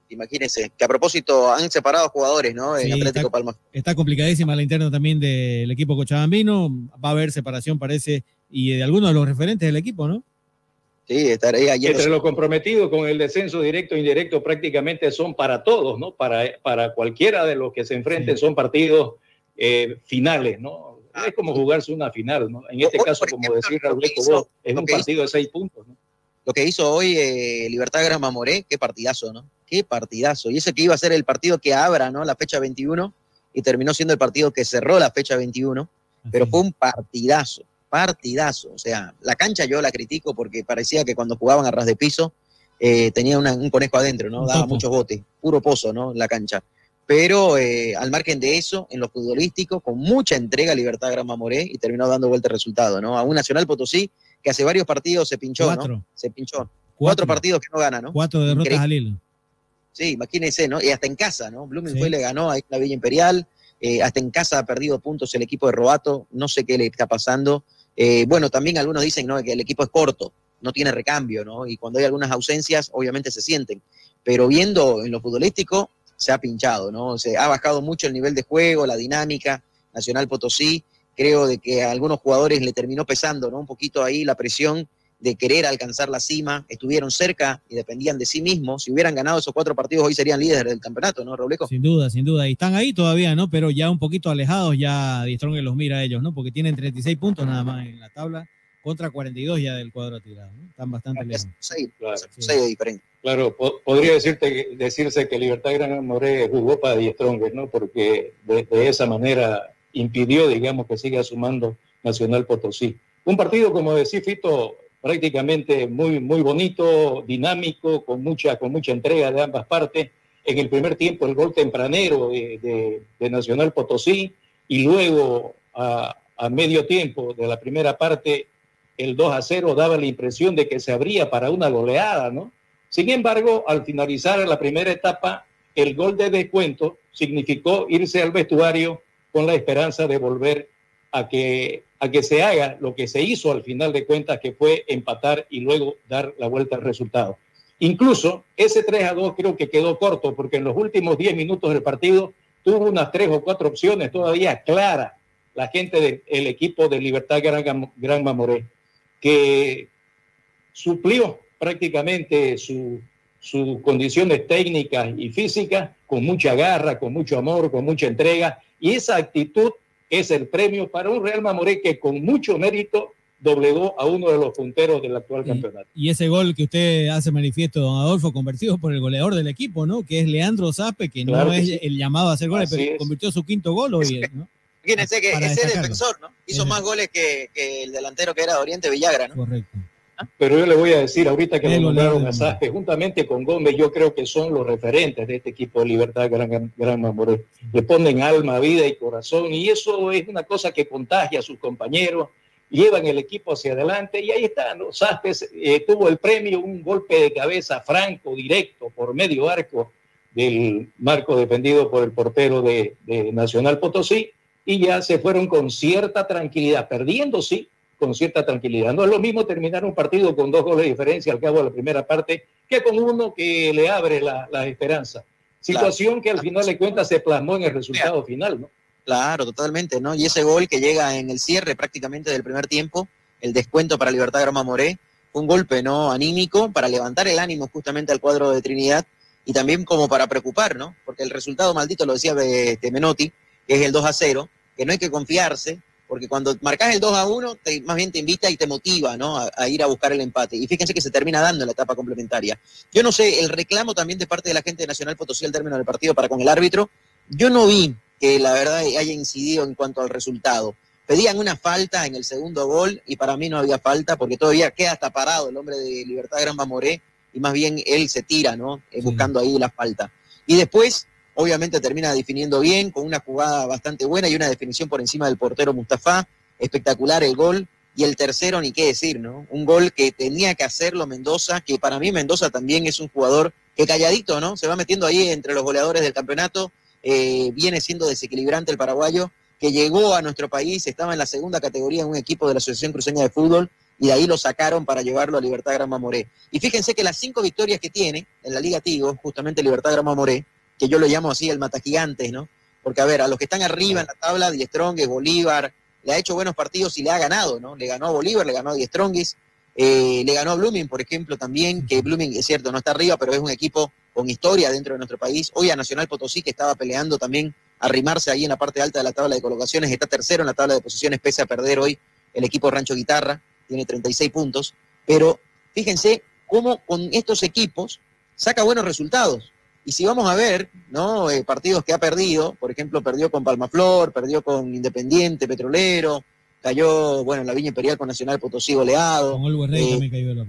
imagínese, que a propósito han separado jugadores, ¿no? En Sí, Atlético está- Palmaflor. Está complicadísima la interna también del equipo cochabambino. Va a haber separación, parece, y de algunos de los referentes del equipo, ¿no? Sí, estaré ayer. Entre los comprometidos con el descenso directo e indirecto prácticamente son para todos, ¿no? Para, para cualquiera de los que se enfrenten son partidos eh, finales, ¿no? Es como jugarse una final, ¿no? En este caso, como decir Raúl Escobar, es un partido de seis puntos, ¿no? Lo que hizo hoy eh, Libertad Grama Moré, qué partidazo, ¿no? Qué partidazo. Y ese que iba a ser el partido que abra, ¿no? La fecha 21 y terminó siendo el partido que cerró la fecha 21, pero fue un partidazo, partidazo. O sea, la cancha yo la critico porque parecía que cuando jugaban a ras de piso eh, tenía una- un conejo adentro, ¿no? Daba muchos botes, puro pozo, ¿no? La cancha. Pero eh, al margen de eso, en lo futbolístico, con mucha entrega Libertad Grama Moré y terminó dando vuelta el resultado, ¿no? A un Nacional Potosí que hace varios partidos se pinchó, Cuatro. ¿no? Se pinchó. Cuatro, partidos que no gana, ¿no? Cuatro derrotas Increíble. al hilo. Sí, imagínense, ¿no? Y hasta en casa, ¿no? Blooming Sí. le ganó en la Villa Imperial, eh, hasta en casa ha perdido puntos el equipo de Robato, no sé qué le está pasando. Eh, bueno, también algunos dicen, ¿no? Que el equipo es corto, no tiene recambio, ¿no? Y cuando hay algunas ausencias, obviamente se sienten. Pero viendo en lo futbolístico, se ha pinchado, ¿no? Se ha bajado mucho el nivel de juego, la dinámica, Nacional Potosí, creo de que a algunos jugadores le terminó pesando, ¿no? Un poquito ahí la presión de querer alcanzar la cima, estuvieron cerca y dependían de sí mismos. Si hubieran ganado esos cuatro partidos, hoy serían líderes del campeonato, ¿no, Robleco? Sin duda, sin duda. Y están ahí todavía, ¿no? Pero ya un poquito alejados, ya Strong los mira a ellos, ¿no? Porque tienen 36 puntos nada más en la tabla contra 42 ya del cuadro tirado. ¿no? Están bastante lejos. Seis, Claro. seis de diferencia. Claro, po- podría decirte, decirse que Libertad Gran Moré jugó para Die Strongest, ¿no? Porque de, de esa manera impidió, digamos, que siga sumando Nacional Potosí. Un partido, como decía Fito, prácticamente muy, muy bonito, dinámico, con mucha, con mucha entrega de ambas partes. En el primer tiempo, el gol tempranero de, Nacional Potosí y luego a, a medio tiempo de la primera parte, el 2 a 0 daba la impresión de que se abría para una goleada, ¿no? Sin embargo, al finalizar la primera etapa, el gol de descuento significó irse al vestuario con la esperanza de volver a que, a que se haga lo que se hizo al final de cuentas, que fue empatar y luego dar la vuelta al resultado. Incluso ese 3 a 2 creo que quedó corto, porque en los últimos 10 minutos del partido tuvo unas tres o cuatro opciones todavía claras la gente del equipo de Libertad Gran, Gran Mamoré, que suplió prácticamente su, sus condiciones técnicas y físicas con mucha garra, con mucho amor, con mucha entrega. Y esa actitud es el premio para un Real Mamoré que con mucho mérito doblegó a uno de los punteros del actual campeonato. Y ese gol que usted hace manifiesto, don Adolfo, convertido por el goleador del equipo, ¿no? Que es Leandro Zape, que Claro no que es sí. el llamado a hacer goles, Así pero es. convirtió su quinto gol hoy, ¿no? Fíjense que Para ese destacarlo. defensor, ¿no? Hizo más goles que, que el delantero que era de Oriente Villagra, ¿no? Correcto. Pero yo le voy a decir ahorita que me nombraron a Saspe, juntamente con Gómez, yo creo que son los referentes de este equipo de Libertad Gran, Gran Mamoré. Le ponen alma, vida y corazón, y eso es una cosa que contagia a sus compañeros, llevan el equipo hacia adelante, y ahí está, ¿no? Saspe eh, tuvo el premio, un golpe de cabeza franco, directo, por medio arco del marco defendido por el portero de, de Nacional Potosí, y ya se fueron con cierta tranquilidad, perdiendo sí, con cierta tranquilidad. No es lo mismo terminar un partido con dos goles de diferencia al cabo de la primera parte que con uno que le abre la, la esperanza. Situación que al final de cuentas se plasmó en el resultado final, ¿no? Claro, totalmente, ¿no? Y ese gol que llega en el cierre prácticamente del primer tiempo, el descuento para Libertad Grama Moré, fue un golpe, ¿no? Anímico para levantar el ánimo justamente al cuadro de Trinidad y también como para preocupar, ¿no? Porque el resultado maldito, lo decía este, Menotti, que es el 2 a 0, que no hay que confiarse, porque cuando marcas el 2 a 1, te, más bien te invita y te motiva, ¿no? A, a, ir a buscar el empate. Y fíjense que se termina dando en la etapa complementaria. Yo no sé, el reclamo también de parte de la gente de Nacional Potosí al término del partido para con el árbitro, yo no vi que la verdad haya incidido en cuanto al resultado. Pedían una falta en el segundo gol y para mí no había falta porque todavía queda hasta parado el hombre de Libertad Gran Mamoré y más bien él se tira, ¿no? Eh, buscando ahí la falta. Y después, obviamente, termina definiendo bien, con una jugada bastante buena y una definición por encima del portero Mustafa. Espectacular el gol. Y el tercero, ni qué decir, ¿no? Un gol que tenía que hacerlo Mendoza, que para mí Mendoza también es un jugador que calladito, ¿no? Se va metiendo ahí entre los goleadores del campeonato. Eh, viene siendo desequilibrante el paraguayo, que llegó a nuestro país, estaba en la segunda categoría en un equipo de la Asociación Cruceña de Fútbol y de ahí lo sacaron para llevarlo a Libertad Gran Mamoré. Y fíjense que las cinco victorias que tiene en la Liga Tigo, justamente Libertad Gran Mamoré, que yo lo llamo así el matagigantes, ¿no? Porque a ver, a los que están arriba en la tabla, Die Strongest, Bolívar, le ha hecho buenos partidos y le ha ganado, ¿no? Le ganó a Bolívar, le ganó a Die Strongest, eh, le ganó a Blooming, por ejemplo, también, que Blooming es cierto, no está arriba, pero es un equipo con historia dentro de nuestro país. Hoy a Nacional Potosí, que estaba peleando también arrimarse ahí en la parte alta de la tabla de colocaciones, está tercero en la tabla de posiciones, pese a perder hoy el equipo Rancho Guitarra, tiene 36 puntos, pero fíjense cómo con estos equipos saca buenos resultados. Y si vamos a ver, ¿no? Eh, partidos que ha perdido, por ejemplo, perdió con Palmaflor, perdió con Independiente, Petrolero, cayó, bueno, en la Viña Imperial con Nacional Potosí goleado. Con Olver Rey eh, también cayó la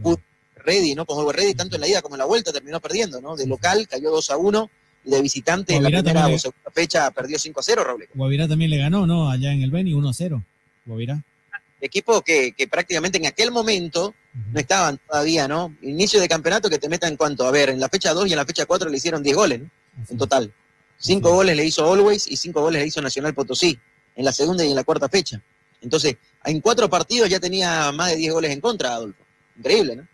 Ready, ¿no? Con Olver Ready, tanto en la ida como en la vuelta terminó perdiendo, ¿no? De local cayó 2 a 1 y de visitante en la Guavirá primera o segunda fecha perdió 5 a 0, Roble. Guavirá también le ganó, ¿no? Allá en el Beni, 1 a 0. Guavirá. Equipo que, que prácticamente en aquel momento no estaban todavía, ¿no? Inicio de campeonato que te meta en cuanto, a ver, en la fecha 2 y en la fecha 4 le hicieron 10 goles, ¿no? En total. 5 goles le hizo Always y 5 goles le hizo Nacional Potosí, en la segunda y en la cuarta fecha. Entonces, en cuatro partidos ya tenía más de 10 goles en contra, Adolfo. Increíble, ¿no?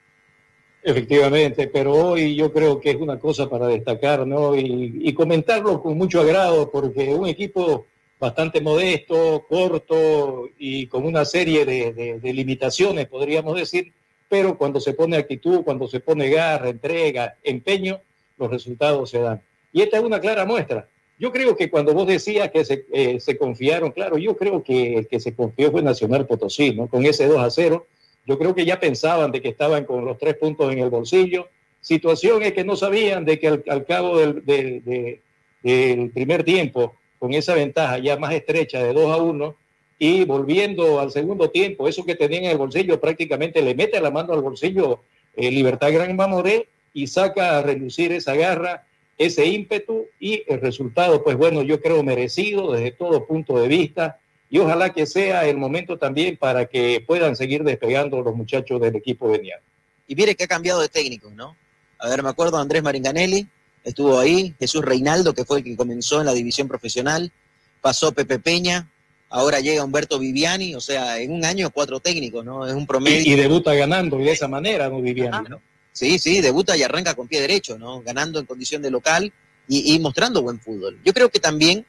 Efectivamente, pero hoy yo creo que es una cosa para destacar, ¿no? Y, y comentarlo con mucho agrado, porque un equipo bastante modesto, corto y con una serie de, de- de limitaciones, podríamos decir, pero cuando se pone actitud, cuando se pone garra, entrega, empeño, los resultados se dan. Y esta es una clara muestra. Yo creo que cuando vos decías que se, eh, se confiaron, claro, yo creo que el que se confió fue Nacional Potosí, ¿no? Con ese 2 a 0. Yo creo que ya pensaban de que estaban con los tres puntos en el bolsillo. Situación es que no sabían de que al, al cabo del, del- de- del primer tiempo, con esa ventaja ya más estrecha de 2 a 1, y volviendo al segundo tiempo, eso que tenían en el bolsillo prácticamente le mete la mano al bolsillo eh, Libertad Gran Mamoré y saca a relucir esa garra, ese ímpetu y el resultado, pues bueno, yo creo merecido desde todo punto de vista y ojalá que sea el momento también para que puedan seguir despegando los muchachos del equipo veniano. Y mire que ha cambiado de técnico, ¿no? A ver, me acuerdo Andrés Maringanelli, estuvo ahí, Jesús Reinaldo, que fue el que comenzó en la división profesional, pasó Pepe Peña, ahora llega Humberto Viviani, o sea, en un año cuatro técnicos, ¿no? Es un promedio. Y, y debuta ganando y de esa manera, ¿no, Viviani? ¿no? Sí, sí, debuta y arranca con pie derecho, ¿no? Ganando en condición de local y, y mostrando buen fútbol. Yo creo que también,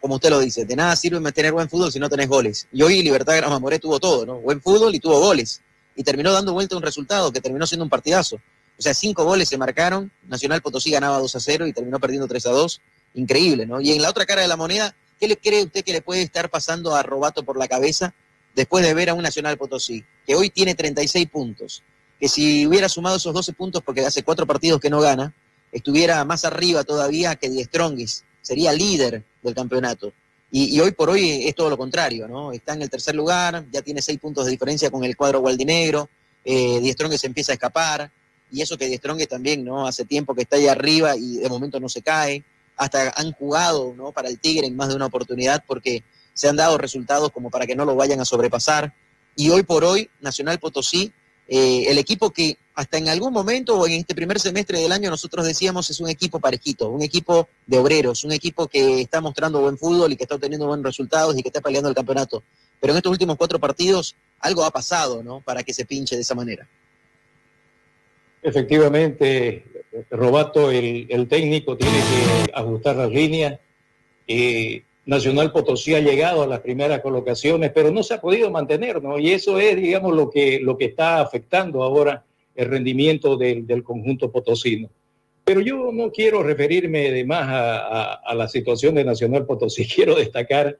como usted lo dice, de nada sirve tener buen fútbol si no tenés goles. Y hoy Libertad Gran Mamoré tuvo todo, ¿no? Buen fútbol y tuvo goles. Y terminó dando vuelta un resultado que terminó siendo un partidazo. O sea, cinco goles se marcaron, Nacional Potosí ganaba 2 a 0 y terminó perdiendo 3 a 2. Increíble, ¿no? Y en la otra cara de la moneda, ¿qué le cree usted que le puede estar pasando a Robato por la cabeza después de ver a un Nacional Potosí, que hoy tiene 36 puntos? que si hubiera sumado esos 12 puntos, porque hace cuatro partidos que no gana, estuviera más arriba todavía que Die Strongis, sería líder del campeonato. Y, hoy por hoy es todo lo contrario, ¿no? Está en el tercer lugar, ya tiene seis puntos de diferencia con el cuadro gualdinegro, eh, Die Strongis empieza a escapar, y eso que Die Strongis también, ¿no? Hace tiempo que está ahí arriba y de momento no se cae, hasta han jugado, ¿no? Para el Tigre en más de una oportunidad porque se han dado resultados como para que no lo vayan a sobrepasar. Y hoy por hoy, Nacional Potosí eh, el equipo que hasta en algún momento o en este primer semestre del año nosotros decíamos es un equipo parejito, un equipo de obreros, un equipo que está mostrando buen fútbol y que está obteniendo buenos resultados y que está peleando el campeonato. Pero en estos últimos cuatro partidos algo ha pasado, ¿no? Para que se pinche de esa manera. Efectivamente, Robato, el, técnico, tiene que ajustar las líneas. Eh, Nacional Potosí ha llegado a las primeras colocaciones, pero no se ha podido mantener, ¿no? Y eso es, digamos, lo que, lo que está afectando ahora el rendimiento del, del conjunto potosino. Pero yo no quiero referirme de más a, a, a, la situación de Nacional Potosí, quiero destacar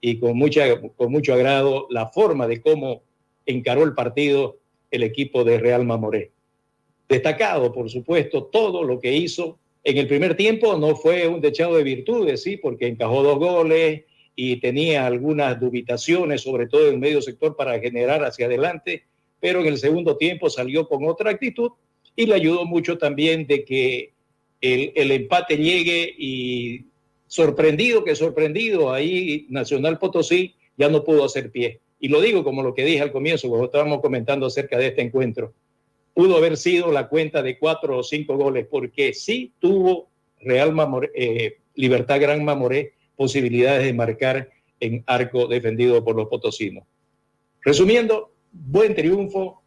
y con, mucha, con mucho agrado la forma de cómo encaró el partido el equipo de Real Mamoré. Destacado, por supuesto, todo lo que hizo en el primer tiempo. No fue un dechado de virtudes, sí, porque encajó dos goles y tenía algunas dubitaciones, sobre todo en el medio sector, para generar hacia adelante, pero en el segundo tiempo salió con otra actitud y le ayudó mucho también de que el, el empate llegue y sorprendido que sorprendido, ahí Nacional Potosí ya no pudo hacer pie. Y lo digo como lo que dije al comienzo, cuando estábamos comentando acerca de este encuentro pudo haber sido la cuenta de cuatro o cinco goles, porque sí tuvo Real Mamoré, eh, Libertad Gran Mamoré posibilidades de marcar en arco defendido por los potosinos. Resumiendo, buen triunfo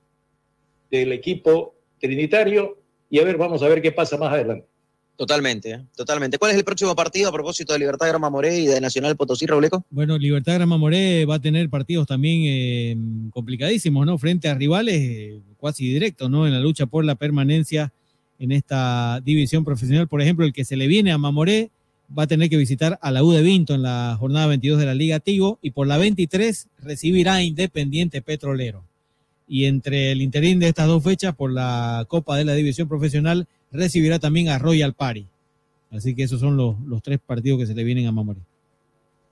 del equipo trinitario y a ver, vamos a ver qué pasa más adelante. Totalmente, ¿eh? totalmente. ¿Cuál es el próximo partido a propósito de Libertad Gran Mamoré y de Nacional Potosí, Robleco? Bueno, Libertad Gran Mamoré va a tener partidos también eh, complicadísimos, ¿no? Frente a rivales casi directos, ¿no? En la lucha por la permanencia en esta división profesional. Por ejemplo, el que se le viene a Mamoré va a tener que visitar a la U de Vinto en la jornada 22 de la Liga Tigo y por la 23 recibirá a Independiente Petrolero. Y entre el interín de estas dos fechas, por la Copa de la División Profesional, recibirá también a Royal Party. Así que esos son los, los tres partidos que se le vienen a Mamoré.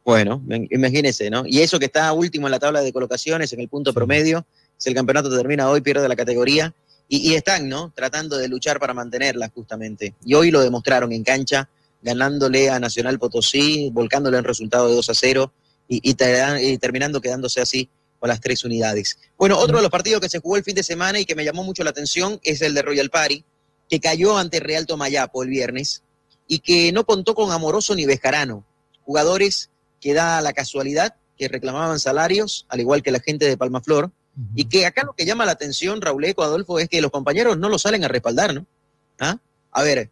Bueno, imagínense, ¿no? Y eso que está último en la tabla de colocaciones, en el punto sí. promedio, si el campeonato termina hoy, pierde la categoría. Y, están, ¿no? Tratando de luchar para mantenerla, justamente. Y hoy lo demostraron en cancha, ganándole a Nacional Potosí, volcándole en resultado de 2 a 0 y, y terminando quedándose así con las tres unidades. Bueno, otro de los partidos que se jugó el fin de semana y que me llamó mucho la atención es el de Royal Party, que cayó ante Real Tomayapo el viernes y que no contó con Amoroso ni Bejarano, jugadores que da la casualidad que reclamaban salarios, al igual que la gente de Palmaflor, Y que acá lo que llama la atención, Rauleco, Adolfo, es que los compañeros no lo salen a respaldar, ¿no? ¿Ah? A ver,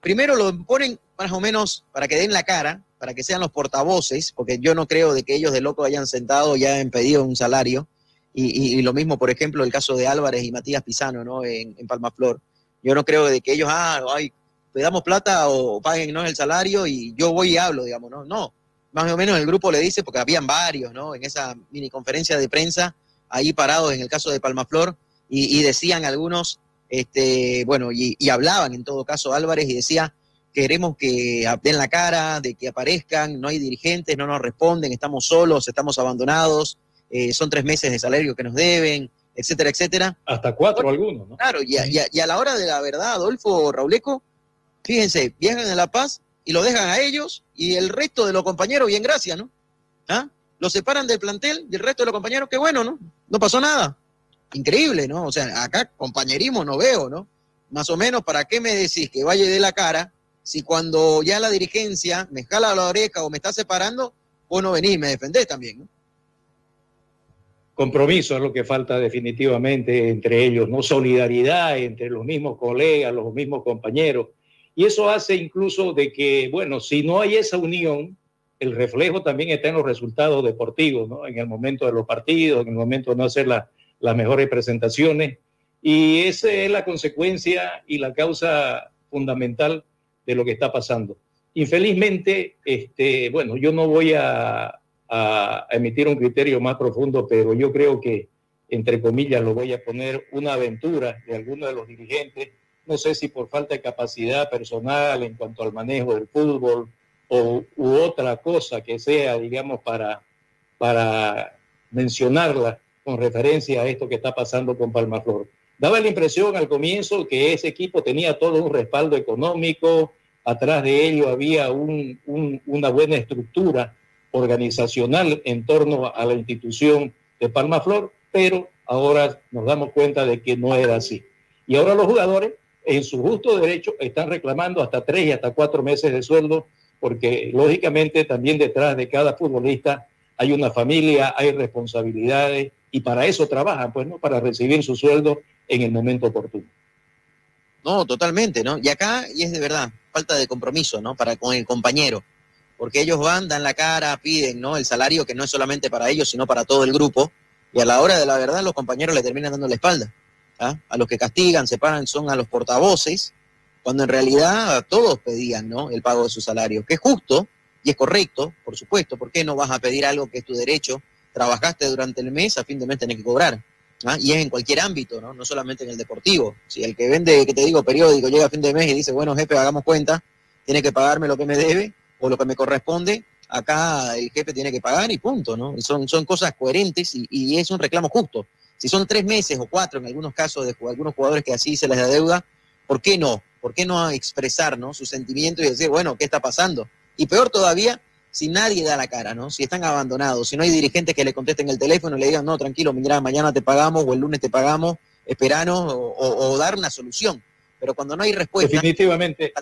primero lo ponen más o menos para que den la cara, para que sean los portavoces, porque yo no creo de que ellos de loco hayan sentado y hayan pedido un salario. Y, y- lo mismo, por ejemplo, el caso de Álvarez y Matías Pisano, ¿no? En, en Palmaflor. Yo no creo de que ellos, ah, ay, te damos plata o paguen el salario y yo voy y hablo, digamos, ¿no? No, más o menos el grupo le dice, porque habían varios, ¿no? En esa mini conferencia de prensa, ahí parados en el caso de Palmaflor, y, y decían algunos, este, bueno, y, y hablaban en todo caso Álvarez y decía, queremos que den la cara, de que aparezcan, no hay dirigentes, no nos responden, estamos solos, estamos abandonados, eh, son tres meses de salario que nos deben, etcétera, etcétera. Hasta cuatro algunos, ¿no? Claro, y a, y a- y a la hora de la verdad, Adolfo Rauleco, fíjense, viajan a La Paz y lo dejan a ellos y el resto de los compañeros, bien gracias, ¿no? ¿Ah? Lo separan del plantel y el resto de los compañeros, qué bueno, ¿no? No pasó nada. Increíble, ¿no? O sea, acá compañerismo no veo, ¿no? Más o menos, ¿para qué me decís que vaya de la cara si cuando ya la dirigencia me jala la oreja o me está separando, vos no venís, me defendés también, ¿no? Compromiso es lo que falta definitivamente entre ellos, no solidaridad entre los mismos colegas, los mismos compañeros. Y eso hace incluso de que, bueno, si no hay esa unión, el reflejo también está en los resultados deportivos, ¿no? En el momento de los partidos, en el momento de no hacer la- las mejores presentaciones. Y esa es la consecuencia y la causa fundamental de lo que está pasando. Infelizmente, este, bueno, yo no voy a, a emitir un criterio más profundo, pero yo creo que, entre comillas, lo voy a poner una aventura de alguno de los dirigentes, no sé si por falta de capacidad personal en cuanto al manejo del fútbol o u otra cosa que sea, digamos, para, para mencionarla con referencia a esto que está pasando con Palmaflor. Daba la impresión al comienzo que ese equipo tenía todo un respaldo económico, atrás de ello había un- un- una buena estructura organizacional en torno a la institución de Palmaflor, pero ahora nos damos cuenta de que no era así. Y ahora los jugadores, en su justo derecho, están reclamando hasta tres y hasta cuatro meses de sueldo, porque lógicamente también detrás de cada futbolista hay una familia, hay responsabilidades, y para eso trabajan, pues, ¿no? Para recibir su sueldo en el momento oportuno. No, totalmente, ¿no? Y acá, y es de verdad, falta de compromiso, ¿no? Para con el compañero. Porque ellos van, dan la cara, piden, ¿no? El salario que no es solamente para ellos, sino para todo el grupo. Y a la hora de la verdad, los compañeros le terminan dando la espalda. ¿ah? A los que castigan, separan, son a los portavoces, cuando en realidad todos pedían, ¿no? El pago de su salario, que es justo y es correcto, por supuesto. ¿Por qué no vas a pedir algo que es tu derecho? Trabajaste durante el mes, a fin de mes tenés que cobrar. ¿ah? Y es en cualquier ámbito, ¿no? No solamente en el deportivo. Si el que vende, que te digo, periódico, llega a fin de mes y dice, bueno, jefe, hagamos cuenta, tiene que pagarme lo que me debe o lo que me corresponde, acá el jefe tiene que pagar y punto, ¿no? Y son, son cosas coherentes y, es un reclamo justo. Si son tres meses o cuatro en algunos casos de algunos jugadores que así se les adeuda, ¿por qué no? ¿Por qué no expresar ¿no? su sentimiento y decir, bueno, ¿qué está pasando? Y peor todavía, si nadie da la cara, ¿no? Si están abandonados, si no hay dirigentes que le contesten el teléfono y le digan, no, tranquilo, mira, mañana te pagamos o el lunes te pagamos, esperanos o, o- o dar una solución. Pero cuando no hay respuesta, Definitivamente,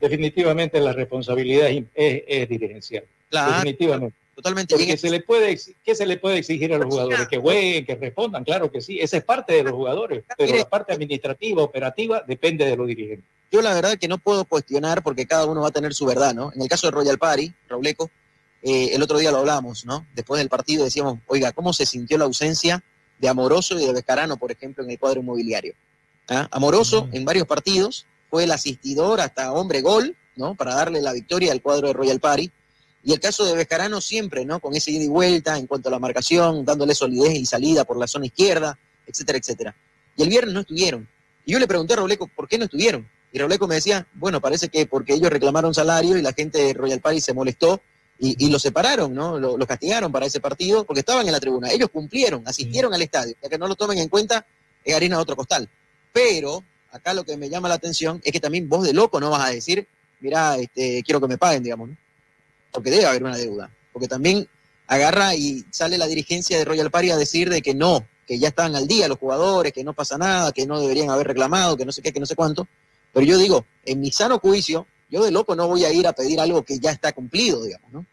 definitivamente la responsabilidad es, es- es dirigencial. Claro, definitivamente. Totalmente. Porque se le puede, ¿qué se le puede exigir a los jugadores? Que jueguen, que respondan, claro que sí. Esa es parte de los jugadores, pero la parte administrativa, operativa, depende de los dirigentes. yo la verdad que no puedo cuestionar porque cada uno va a tener su verdad, ¿no? En el caso de Royal Party, Rauleco, eh, el otro día lo hablamos, ¿no? Después del partido decíamos, oiga, ¿cómo se sintió la ausencia de Amoroso y de Becarano, por ejemplo, en el cuadro inmobiliario? ¿Ah? Amoroso en varios partidos fue el asistidor hasta hombre gol, ¿no? Para darle la victoria al cuadro de Royal Party. Y el caso de Becarano siempre, ¿no? Con ese ida y vuelta en cuanto a la marcación, dándole solidez y salida por la zona izquierda, etcétera, etcétera. Y el viernes no estuvieron. Y yo le pregunté a Robleco, ¿por qué no estuvieron? Y Robleco me decía, bueno, parece que porque ellos reclamaron salario y la gente de Royal Party se molestó y, y los separaron, ¿no? Lo- Los castigaron para ese partido porque estaban en la tribuna. Ellos cumplieron, asistieron al estadio. Ya que no lo tomen en cuenta, es harina de otro costal. Pero acá lo que me llama la atención es que también vos de loco no vas a decir, mira, este, quiero que me paguen, digamos, ¿no? Porque debe haber una deuda. Porque también agarra y sale la dirigencia de Royal Party a decir de que no, que ya estaban al día los jugadores, que no pasa nada, que no deberían haber reclamado, que no sé qué, que no sé cuánto. Pero yo digo, en mi sano juicio, yo de loco no voy a ir a pedir algo que ya está cumplido, digamos, ¿no?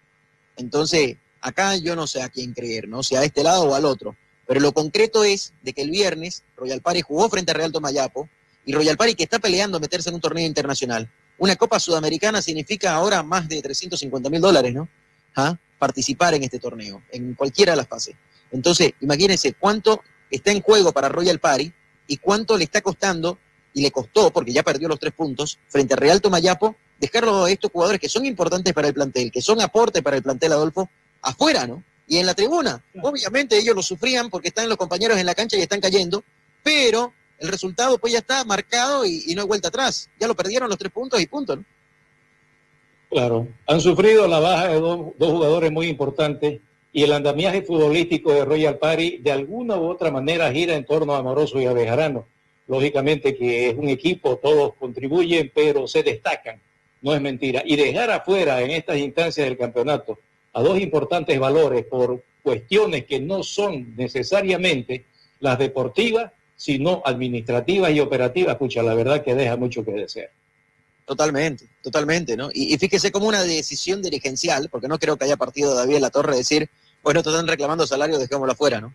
Entonces, acá yo no sé a quién creer, ¿no? Si a este lado o al otro. Pero lo concreto es de que el viernes Royal Party jugó frente a Real Tomayapo y Royal Party que está peleando meterse en un torneo internacional. Una Copa Sudamericana significa ahora más de 350 mil dólares, ¿no? ¿Ah? Participar en este torneo, en cualquiera de las fases. Entonces, imagínense cuánto está en juego para Royal Party y cuánto le está costando, y le costó, porque ya perdió los tres puntos, frente a Real Tomayapo, dejarlo a estos jugadores que son importantes para el plantel, que son aporte para el plantel, Adolfo, afuera, ¿no? Y en la tribuna. Obviamente ellos lo sufrían porque están los compañeros en la cancha y están cayendo, pero el resultado pues ya está marcado y, no hay vuelta atrás. Ya lo perdieron los tres puntos y punto, ¿no? Claro, han sufrido la baja de dos, dos jugadores muy importantes y el andamiaje futbolístico de Royal Party de alguna u otra manera gira en torno a Amoroso y a Bejarano. Lógicamente que es un equipo, todos contribuyen, pero se destacan, no es mentira. Y dejar afuera en estas instancias del campeonato a dos importantes valores por cuestiones que no son necesariamente las deportivas, sino administrativas y operativas, escucha, la verdad que deja mucho que desear. Totalmente, totalmente, ¿no? Y, y fíjese como una decisión dirigencial, porque no creo que haya partido David en la torre decir, bueno, te están reclamando salario, dejémoslo afuera, ¿no?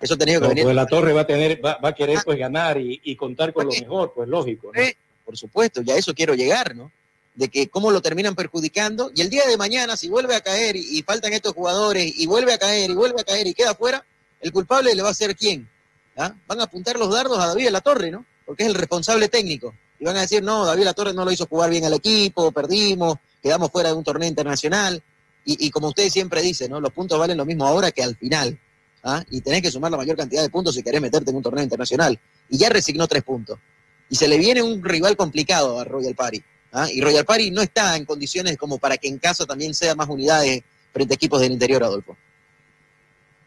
Eso ha tenido que No, venir. pues la torre va a tener, va, va a querer pues ganar y, y contar con lo mejor, pues lógico. ¿no? Eh, por supuesto, ya a eso quiero llegar, ¿no? De que cómo lo terminan perjudicando y el día de mañana, si vuelve a caer y, y faltan estos jugadores y vuelve a caer y vuelve a caer y queda fuera, el culpable le va a ser quién? ¿Ah? Van a apuntar los dardos a David de la Torre, ¿no? Porque es el responsable técnico. Y van a decir, no, David la Torre no lo hizo jugar bien al equipo, perdimos, quedamos fuera de un torneo internacional. Y, como ustedes siempre dicen, ¿no? Los puntos valen lo mismo ahora que al final. ¿ah? Y tenés que sumar la mayor cantidad de puntos si querés meterte en un torneo internacional. Y ya resignó tres puntos. Y se le viene un rival complicado a Royal Party. ¿ah? Y Royal Party no está en condiciones como para que en casa también sea más unidades frente a equipos del interior, Adolfo.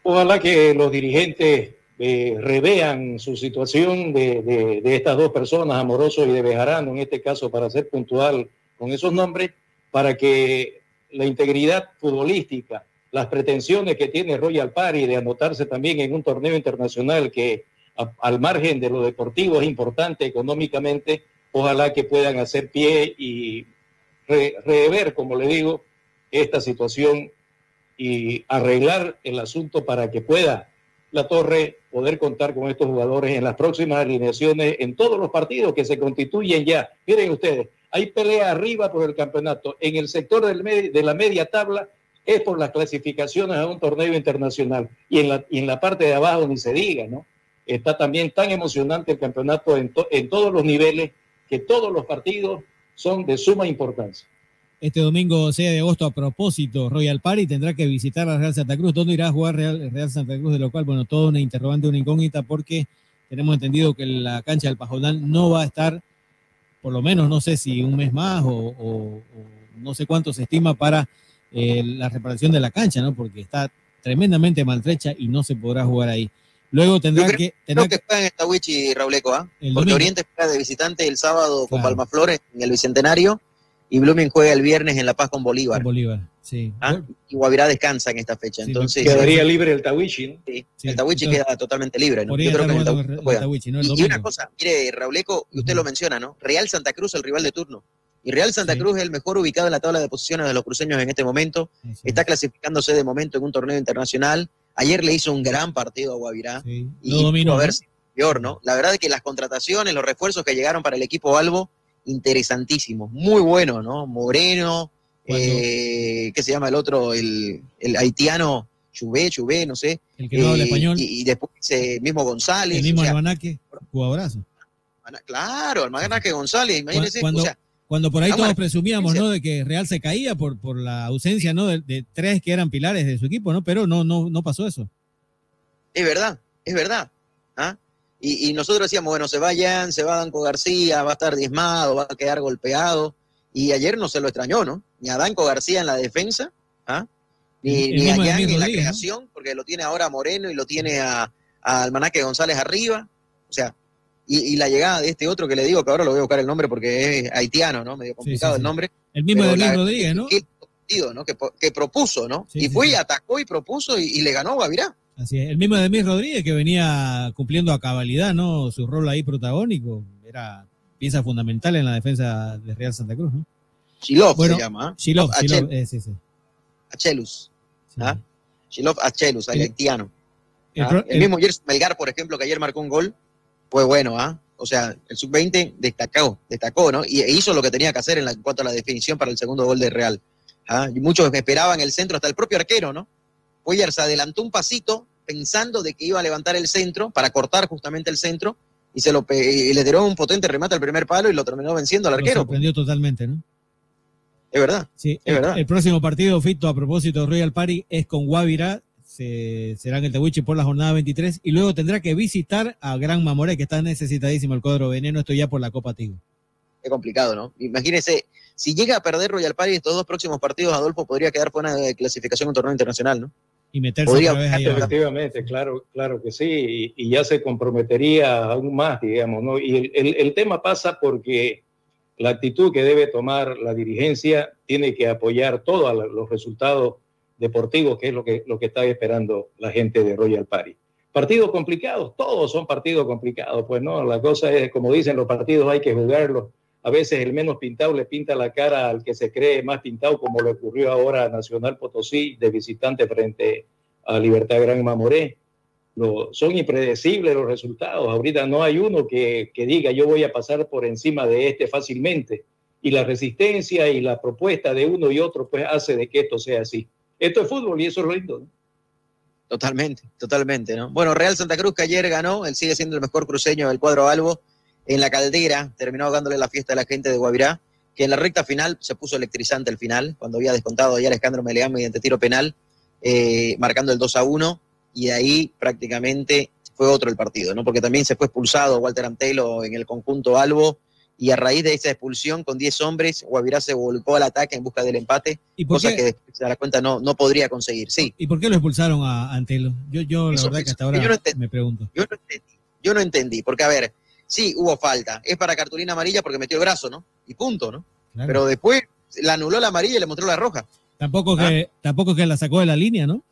Ojalá que los dirigentes eh, revean su situación de, estas dos personas, Amoroso y de Bejarano, en este caso, para ser puntual con esos nombres, para que la integridad futbolística, las pretensiones que tiene Royal Party de anotarse también en un torneo internacional que al margen de lo deportivo es importante económicamente, ojalá que puedan hacer pie y re- rever, como le digo, esta situación y arreglar el asunto para que pueda la Torre poder contar con estos jugadores en las próximas alineaciones en todos los partidos que se constituyen ya. Miren ustedes, hay pelea arriba por el campeonato. En el sector de la media tabla es por las clasificaciones a un torneo internacional. Y en la, en la parte de abajo ni se diga, ¿no? Está también tan emocionante el campeonato en, to- en todos los niveles que todos los partidos son de suma importancia. Este domingo 6 de agosto, a propósito, Royal Party tendrá que visitar a Real Santa Cruz. ¿Dónde irá a jugar Real, Real Santa Cruz? De lo cual, bueno, todo una interrogante, una incógnita, porque tenemos entendido que la cancha del Pajonal no va a estar, por lo menos, no sé si un mes más o, o- o no sé cuánto se estima para eh, la reparación de la cancha, ¿no? Porque está tremendamente maltrecha y no se podrá jugar ahí. Luego tendrá que... Creo Tendrá que juegan en Tawichi y Rauleco, ¿ah? El Porque domingo. Oriente juega de visitante el sábado con Palmaflores en el Bicentenario y Blooming juega el viernes en La Paz con Bolívar. Bolívar, sí. ¿ah? Y Guavirá descansa en esta fecha. Entonces, Quedaría libre el Tawichi, ¿no? Sí, el Tawichi queda totalmente libre, ¿no? Podría Yo creo estar que el jugando Tawichi el juega. Tawichi, ¿no? El Y- una cosa, mire, Rauleco, y usted lo menciona, ¿no? Real Santa Cruz, el rival de turno. Y Real Santa Cruz es el mejor ubicado en la tabla de posiciones de los cruceños en este momento. Está clasificándose de momento en un torneo internacional. Ayer le hizo un gran partido a Guavirá. Y Lo dominó, haber ¿no? sido peor, ¿no? La verdad es que las contrataciones, los refuerzos que llegaron para el equipo Albo, interesantísimos. Muy buenos, ¿no? Moreno, eh, ¿qué se llama el otro? El, el haitiano Chubé, Chubé, no sé. El que no habla Eh, español. Y, y después eh, mismo González. El mismo o sea, Albanaque, jugadorazo. Claro, el Maganaque González, imagínense. Cuando, o sea, cuando por ahí todos presumíamos, ¿no? De que Real se caía por, por la ausencia, ¿no? De, de tres que eran pilares de su equipo, ¿no? Pero no, no, no pasó eso. Es verdad, es verdad. ¿ah? Y, y nosotros decíamos, bueno, se va Jan, se va Danco García, va a estar diezmado, va a quedar golpeado. Y ayer no se lo extrañó, ¿no? Ni a Danco García en la defensa, ¿ah? ni, ni a Jan en la creación, porque lo tiene ahora Moreno y lo tiene a, a Almanaque González arriba. O sea, y, y la llegada de este otro que le digo, que ahora lo voy a buscar el nombre porque es haitiano, ¿no? Medio complicado sí, el sí. nombre. El mismo Emir la- Rodríguez, ¿no? que- propuso, ¿no? Y fue y atacó y propuso y, y le ganó a Guavirá. Así es. El mismo Demir Rodríguez que venía cumpliendo a cabalidad, ¿no? Su rol ahí protagónico. Era pieza fundamental en la defensa de Real Santa Cruz, ¿no? Shilov Bueno, se llama. ¿ah? Shilov, Achel- Shilov, eh, sí, sí. Achelus. ¿ah? Shilov Achelus, el haitiano. El ¿ah? pro- El, el- mismo Gerson Melgar, por ejemplo, que ayer marcó un gol, fue bueno, ¿ah? O sea, el sub-20 destacó, destacó, ¿no? Y e hizo lo que tenía que hacer en, la- en cuanto a la definición para el segundo gol de Real. ¿ah? Y muchos esperaban el centro, hasta el propio arquero, ¿no? Poyer se adelantó un pasito pensando de que iba a levantar el centro para cortar justamente el centro y se lo y le tiró un potente remate al primer palo y lo terminó venciendo al Lo arquero. sorprendió totalmente, ¿no? Es verdad. Sí, Es el, verdad. el próximo partido, Fito, a propósito de Royal Party, es con Guavirá. Se, será en el Tehuiche por la jornada 23 y luego tendrá que visitar a Gran Mamoré, que está necesitadísimo el cuadro veneno. Esto ya por la Copa Tigo. Es complicado, ¿no? Imagínese, si llega a perder Royal Party estos dos próximos partidos, Adolfo podría quedar fuera de clasificación en un torneo internacional, ¿no? Y meterse Podría- otra vez ahí. Efectivamente, claro, claro que sí, y, y ya se comprometería aún más, digamos, ¿no? Y el, el- el tema pasa porque la actitud que debe tomar la dirigencia tiene que apoyar todos los resultados deportivos, que es lo que, lo que está esperando la gente de Royal Party. Partidos complicados, todos son partidos complicados, pues no, la cosa es, como dicen, los partidos hay que jugarlos. A veces el menos pintado le pinta la cara al que se cree más pintado, como le ocurrió ahora a Nacional Potosí de visitante frente a Libertad Gran Mamoré. Lo- son impredecibles los resultados. Ahorita no hay uno que, diga yo voy a pasar por encima de este fácilmente. Y la resistencia y la propuesta de uno y otro pues hace de que esto sea así. Esto es fútbol y eso es lindo. Totalmente, totalmente, ¿no? Bueno, Real Santa Cruz que ayer ganó, él sigue siendo el mejor cruceño del cuadro Albo en la caldera, terminó ahogándole la fiesta a la gente de Guavirá, que en la recta final se puso electrizante el final, cuando había descontado ayer Alejandro Melegán mediante tiro penal, eh, marcando el 2 a 1, y de ahí prácticamente fue otro el partido, ¿no? Porque también se fue expulsado Walter Antelo en el conjunto Albo, y a raíz de esa expulsión con 10 hombres, Guavirá se volcó al ataque en busca del empate, ¿Y cosa qué? que se da cuenta no, no podría conseguir, sí. ¿Y por qué lo expulsaron a Antelo? Yo, yo la Eso- verdad que hasta ahora yo no entendí. me pregunto. Yo no entendí. Yo no entendí, porque a ver, sí, hubo falta. Es para cartulina amarilla porque metió el brazo, ¿no? Y punto, ¿no? Claro. Pero después la anuló la amarilla y le mostró la roja. Tampoco Ah. que, tampoco que la sacó de la línea, ¿no?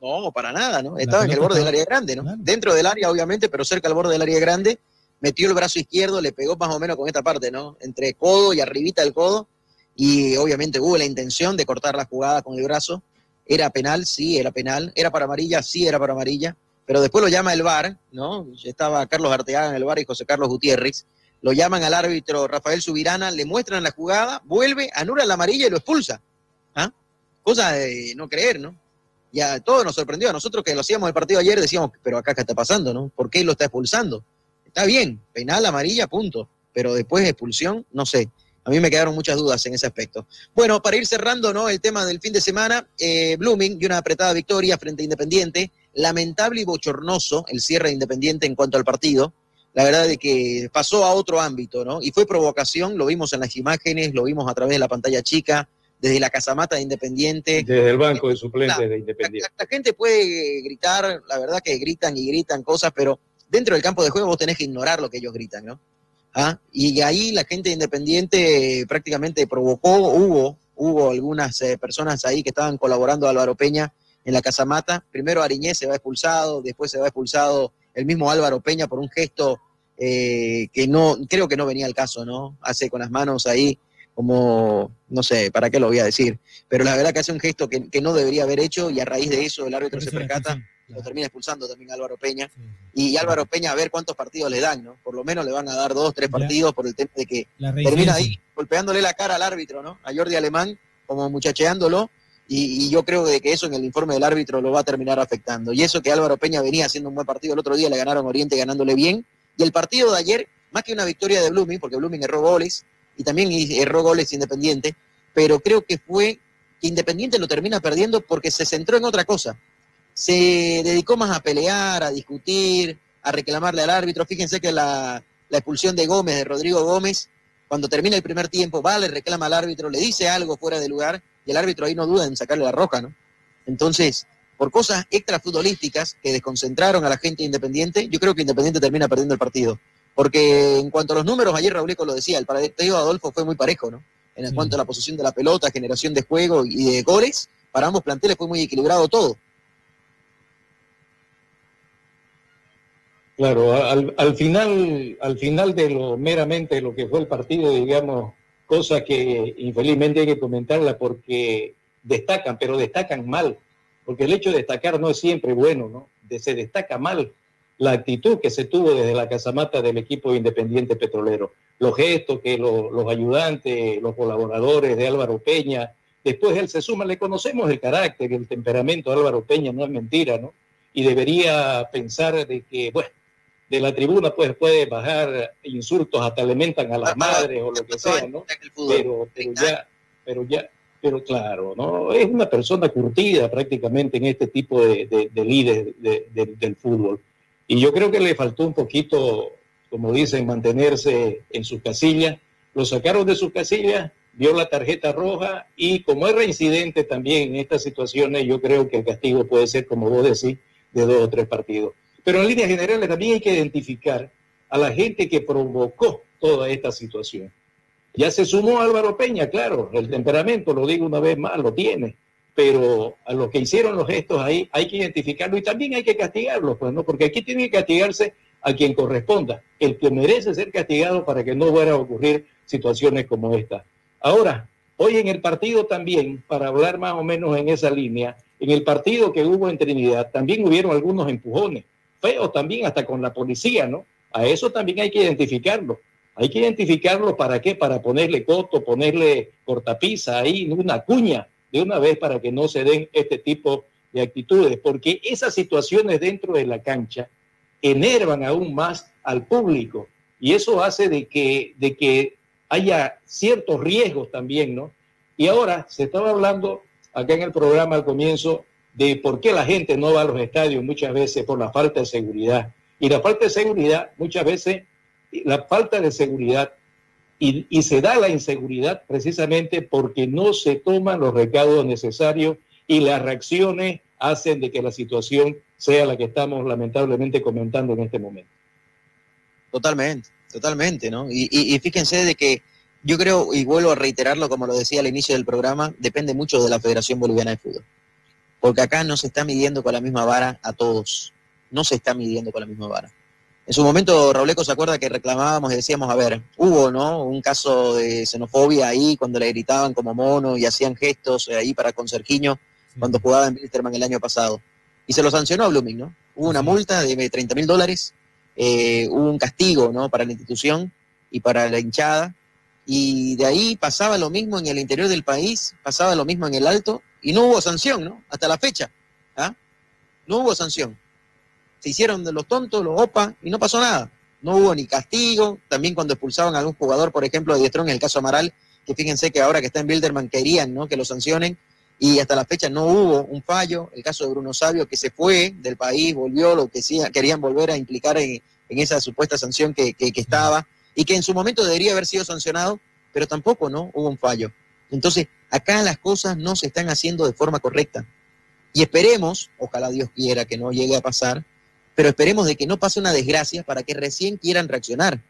No, para nada, ¿no? Estaba en el borde del área grande, ¿no? Dentro del área, obviamente, pero cerca al borde del área grande. Metió el brazo izquierdo, le pegó más o menos con esta parte, ¿no? Entre codo y arribita del codo. Y obviamente hubo la intención de cortar la jugada con el brazo. Era penal, sí, era penal. Era para amarilla, sí, era para amarilla. Pero después lo llama el VAR, ¿no? Estaba Carlos Arteaga en el VAR y José Carlos Gutiérrez. Lo llaman al árbitro Rafael Subirana, le muestran la jugada, vuelve, anula la amarilla y lo expulsa. ¿Ah? Cosa de no creer, ¿no? Y a todos nos sorprendió. A nosotros que lo hacíamos el partido ayer decíamos, pero acá qué está pasando, ¿no? ¿Por qué lo está expulsando? Está bien, penal, amarilla, punto. Pero después de expulsión, no sé. A mí me quedaron muchas dudas en ese aspecto. Bueno, para ir cerrando, ¿no? El tema del fin de semana, eh, Blooming y una apretada victoria frente a Independiente. Lamentable y bochornoso el cierre de Independiente en cuanto al partido. La verdad de que pasó a otro ámbito, ¿no? Y fue provocación, lo vimos en las imágenes, lo vimos a través de la pantalla chica, desde la casamata de Independiente. Desde el banco de suplentes de Independiente. La gente puede gritar, la verdad que gritan y gritan cosas, pero dentro del campo de juego vos tenés que ignorar lo que ellos gritan, ¿no? ¿Ah? Y ahí la gente de Independiente prácticamente provocó, hubo, hubo algunas eh, personas ahí que estaban colaborando a Álvaro Peña en la casamata. Primero Ariñez se va expulsado, después se va expulsado el mismo Álvaro Peña por un gesto eh, que no, creo que no venía al caso, ¿no? Hace con las manos ahí como, no sé, ¿para qué lo voy a decir? Pero la verdad que hace un gesto que, que no debería haber hecho y a raíz de eso el árbitro se percata, lo termina expulsando también a Álvaro Peña. Y Álvaro Peña a ver cuántos partidos le dan, ¿no? Por lo menos le van a dar dos, tres partidos por el tema de que termina ahí golpeándole la cara al árbitro, ¿no? A Jordi Alemán, como muchacheándolo. Y, yo creo de que eso en el informe del árbitro lo va a terminar afectando. Y eso que Álvaro Peña venía haciendo un buen partido el otro día, le ganaron Oriente ganándole bien. Y el partido de ayer, más que una victoria de Blooming, porque Blooming erró goles y también erró goles Independiente, pero creo que fue que Independiente lo termina perdiendo porque se centró en otra cosa. Se dedicó más a pelear, a discutir, a reclamarle al árbitro. Fíjense que la, la expulsión de Gómez, de Rodrigo Gómez, cuando termina el primer tiempo, va, le reclama al árbitro, le dice algo fuera de lugar y el árbitro ahí no duda en sacarle la roja, ¿no? Entonces, por cosas extrafutbolísticas que desconcentraron a la gente independiente, yo creo que Independiente termina perdiendo el partido. Porque en cuanto a los números, ayer Rauleco lo decía, el partido de Adolfo fue muy parejo, ¿no? En cuanto a la posición de la pelota, generación de juego y de goles, para ambos planteles fue muy equilibrado todo. Claro, al, al final, al final de lo meramente lo que fue el partido, digamos, cosa que infelizmente hay que comentarla porque destacan, pero destacan mal. porque el hecho de destacar no es siempre bueno, ¿no? De- se destaca mal la actitud que se tuvo desde la casamata del equipo independiente petrolero. Los gestos que lo- los ayudantes, los colaboradores de Álvaro Peña, después él se suma, le conocemos el carácter, el temperamento de Álvaro Peña, no es mentira, ¿no? Y debería pensar de que, bueno, de la tribuna pues puede bajar insultos, hasta le mentan a las madres o lo que sea, ¿no? Pero, pero ya, pero ya, pero claro, ¿no? Es una persona curtida prácticamente en este tipo de, de, de líderes de- de- del fútbol. Y yo creo que le faltó un poquito, como dicen, mantenerse en sus casillas. Lo sacaron de sus casillas, vio la tarjeta roja y como es reincidente también en estas situaciones, yo creo que el castigo puede ser, como vos decís, de dos o tres partidos. Pero en líneas generales también hay que identificar a la gente que provocó toda esta situación. Ya se sumó Álvaro Peña, claro, el temperamento, lo digo una vez más, lo tiene, pero a los que hicieron los gestos ahí hay que identificarlo y también hay que castigarlos, pues, ¿no? Porque aquí tiene que castigarse a quien corresponda, el que merece ser castigado para que no vuelvan a ocurrir situaciones como esta. Ahora, hoy en el partido también, para hablar más o menos en esa línea, en el partido que hubo en Trinidad, también hubieron algunos empujones, feos también hasta con la policía, ¿no? A eso también hay que identificarlo. Hay que identificarlo para qué, para ponerle coto, ponerle cortapisa ahí, una cuña de una vez para que no se den este tipo de actitudes, porque esas situaciones dentro de la cancha enervan aún más al público y eso hace de que, de que haya ciertos riesgos también, ¿no? Y ahora se estaba hablando acá en el programa al comienzo de por qué la gente no va a los estadios muchas veces por la falta de seguridad. Y la falta de seguridad, muchas veces, la falta de seguridad, y, se da la inseguridad precisamente porque no se toman los recados necesarios y las reacciones hacen de que la situación sea la que estamos lamentablemente comentando en este momento. Totalmente, totalmente, ¿no? Y- y fíjense de que yo creo, y vuelvo a reiterarlo como lo decía al inicio del programa, depende mucho de la Federación Boliviana de Fútbol. Porque acá no se está midiendo con la misma vara a todos. No se está midiendo con la misma vara. En su momento, Rauleco se acuerda que reclamábamos y decíamos, a ver, hubo, ¿no? Un caso de xenofobia ahí cuando le gritaban como mono y hacían gestos ahí para con Sergiño cuando jugaba en Wilstermann el año pasado. Y se lo sancionó a Blooming, ¿no? Hubo una multa de 30 mil dólares, eh, hubo un castigo, ¿no? Para la institución y para la hinchada. Y de ahí pasaba lo mismo en el interior del país, pasaba lo mismo en el alto, y no hubo sanción, ¿no? Hasta la fecha. ¿ah? No hubo sanción. Se hicieron de los tontos, los OPA, y no pasó nada. No hubo ni castigo. También cuando expulsaban a algún jugador, por ejemplo, de Diestrón, en el caso Amaral, que fíjense que ahora que está en Bilderman querían ¿no? que lo sancionen, y hasta la fecha no hubo un fallo. El caso de Bruno Sabio, que se fue del país, volvió, lo que sí, querían volver a implicar en, esa supuesta sanción que estaba, y que en su momento debería haber sido sancionado, pero tampoco no hubo un fallo. Entonces, acá las cosas no se están haciendo de forma correcta. Y esperemos, ojalá Dios quiera que no llegue a pasar, pero esperemos de que no pase una desgracia para que recién quieran reaccionar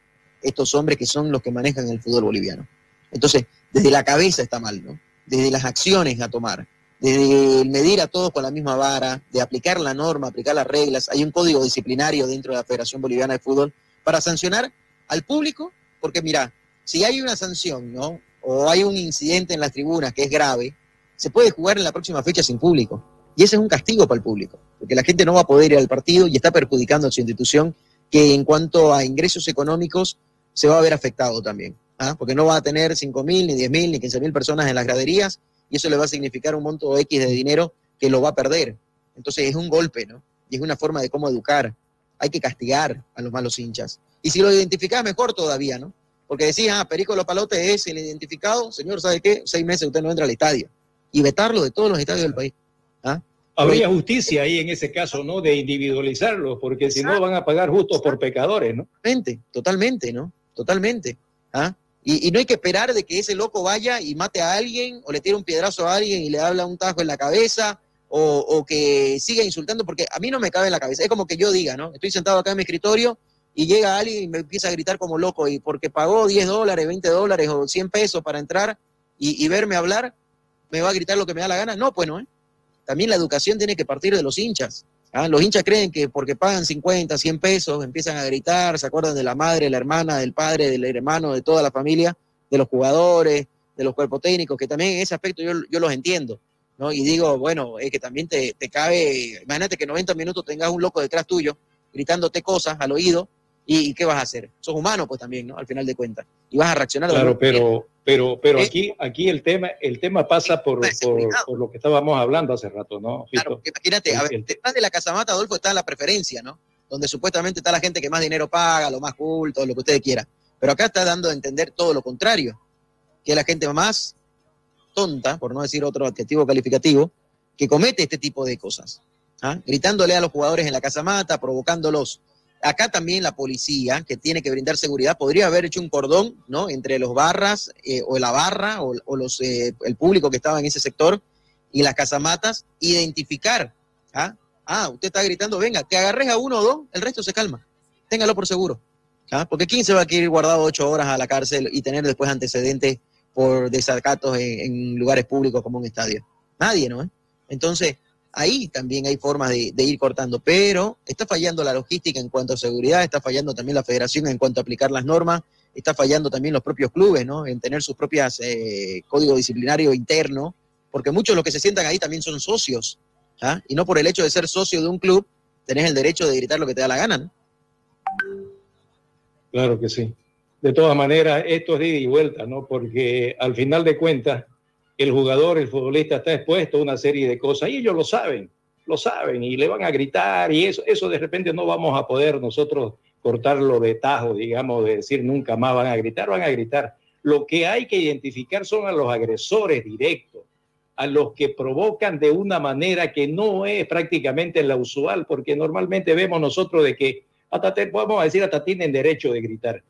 estos hombres que son los que manejan el fútbol boliviano. Entonces, desde la cabeza está mal, ¿no? Desde las acciones a tomar, desde el medir a todos con la misma vara, de aplicar la norma, aplicar las reglas. Hay un código disciplinario dentro de la Federación Boliviana de Fútbol para sancionar al público, porque mira, si hay una sanción, ¿no? O hay un incidente en las tribunas que es grave, se puede jugar en la próxima fecha sin público. Y ese es un castigo para el público, porque la gente no va a poder ir al partido y está perjudicando a su institución, que en cuanto a ingresos económicos se va a ver afectado también, ¿ah? porque no va a tener 5 mil, ni 10 mil, ni 15 mil personas en las graderías, y eso le va a significar un monto X de dinero que lo va a perder. Entonces es un golpe, ¿no? Y es una forma de cómo educar. Hay que castigar a los malos hinchas. Y si lo identificás, mejor todavía, ¿no? Porque decía, ah, Perico Los Palotes es el identificado, señor, ¿sabe qué? Seis meses usted no entra al estadio. Y vetarlo de todos los estadios del país. ¿ah? Habría justicia ahí en ese caso, ¿no? De individualizarlo, porque si no van a pagar justos por pecadores, ¿no? Totalmente, totalmente, ¿no? Totalmente. ¿ah? Y, y no hay que esperar de que ese loco vaya y mate a alguien o le tire un piedrazo a alguien y le habla un tajo en la cabeza o, o que siga insultando, porque a mí no me cabe en la cabeza. Es como que yo diga, ¿no? Estoy sentado acá en mi escritorio y llega alguien y me empieza a gritar como loco y porque pagó 10 dólares, 20 dólares o 100 pesos para entrar y, verme hablar, me va a gritar lo que me da la gana. No, pues no. También la educación tiene que partir de los hinchas. ¿ah? Los hinchas creen que porque pagan 50, 100 pesos, empiezan a gritar, se acuerdan de la madre, la hermana, del padre, del hermano, de toda la familia, de los jugadores, de los cuerpos técnicos, que también en ese aspecto yo, yo los entiendo. ¿no? Y digo, bueno, es que también te, te cabe, imagínate que 90 minutos tengas un loco detrás tuyo gritándote cosas al oído y, ¿qué vas a hacer? Sos humano pues también, ¿no? Al final de cuentas. Y vas a reaccionar. Claro, pero, pero, pero Eh, aquí, aquí el tema, el tema pasa por, por, por lo que estábamos hablando hace rato, ¿no? Claro, imagínate, a ver, detrás de la casamata, Adolfo, está la preferencia, ¿no? Donde supuestamente está la gente que más dinero paga, lo más culto, lo que ustedes quieran. Pero acá está dando a entender todo lo contrario, que la gente más tonta, por no decir otro adjetivo calificativo, que comete este tipo de cosas. ¿ah? Gritándole a los jugadores en la casamata, provocándolos. Acá también la policía, que tiene que brindar seguridad, podría haber hecho un cordón, ¿no? Entre los barras, eh, o la barra, o, los, eh, el público que estaba en ese sector, y las casamatas, identificar. ¿ah? ah, usted está gritando, venga, que agarres a uno o dos, el resto se calma. Téngalo por seguro. ¿ah? Porque ¿quién se va a querer guardado ocho horas a la cárcel y tener después antecedentes por desacatos en lugares públicos como un estadio? Nadie, ¿no? Entonces, ahí también hay formas de, ir cortando, pero está fallando la logística en cuanto a seguridad, está fallando también la federación en cuanto a aplicar las normas, está fallando también los propios clubes, ¿no? En tener sus propias eh, código disciplinario porque muchos de los que se sientan ahí también son socios, ¿ah? Y no por el hecho de ser socio de un club, tenés el derecho de gritar lo que te da la gana, ¿no? Claro que sí. De todas maneras, esto es ida y vuelta, ¿no? Porque al final de cuentas, el jugador, el futbolista está expuesto a una serie de cosas y ellos lo saben, lo saben y le van a gritar y eso, eso de repente no vamos a poder nosotros cortarlo de tajo, digamos, de decir nunca más van a gritar, van a gritar. Lo que hay que identificar son a los agresores directos, a los que provocan de una manera que no es prácticamente la usual, porque normalmente vemos nosotros de que hasta te, vamos decir, hasta tienen derecho de gritar,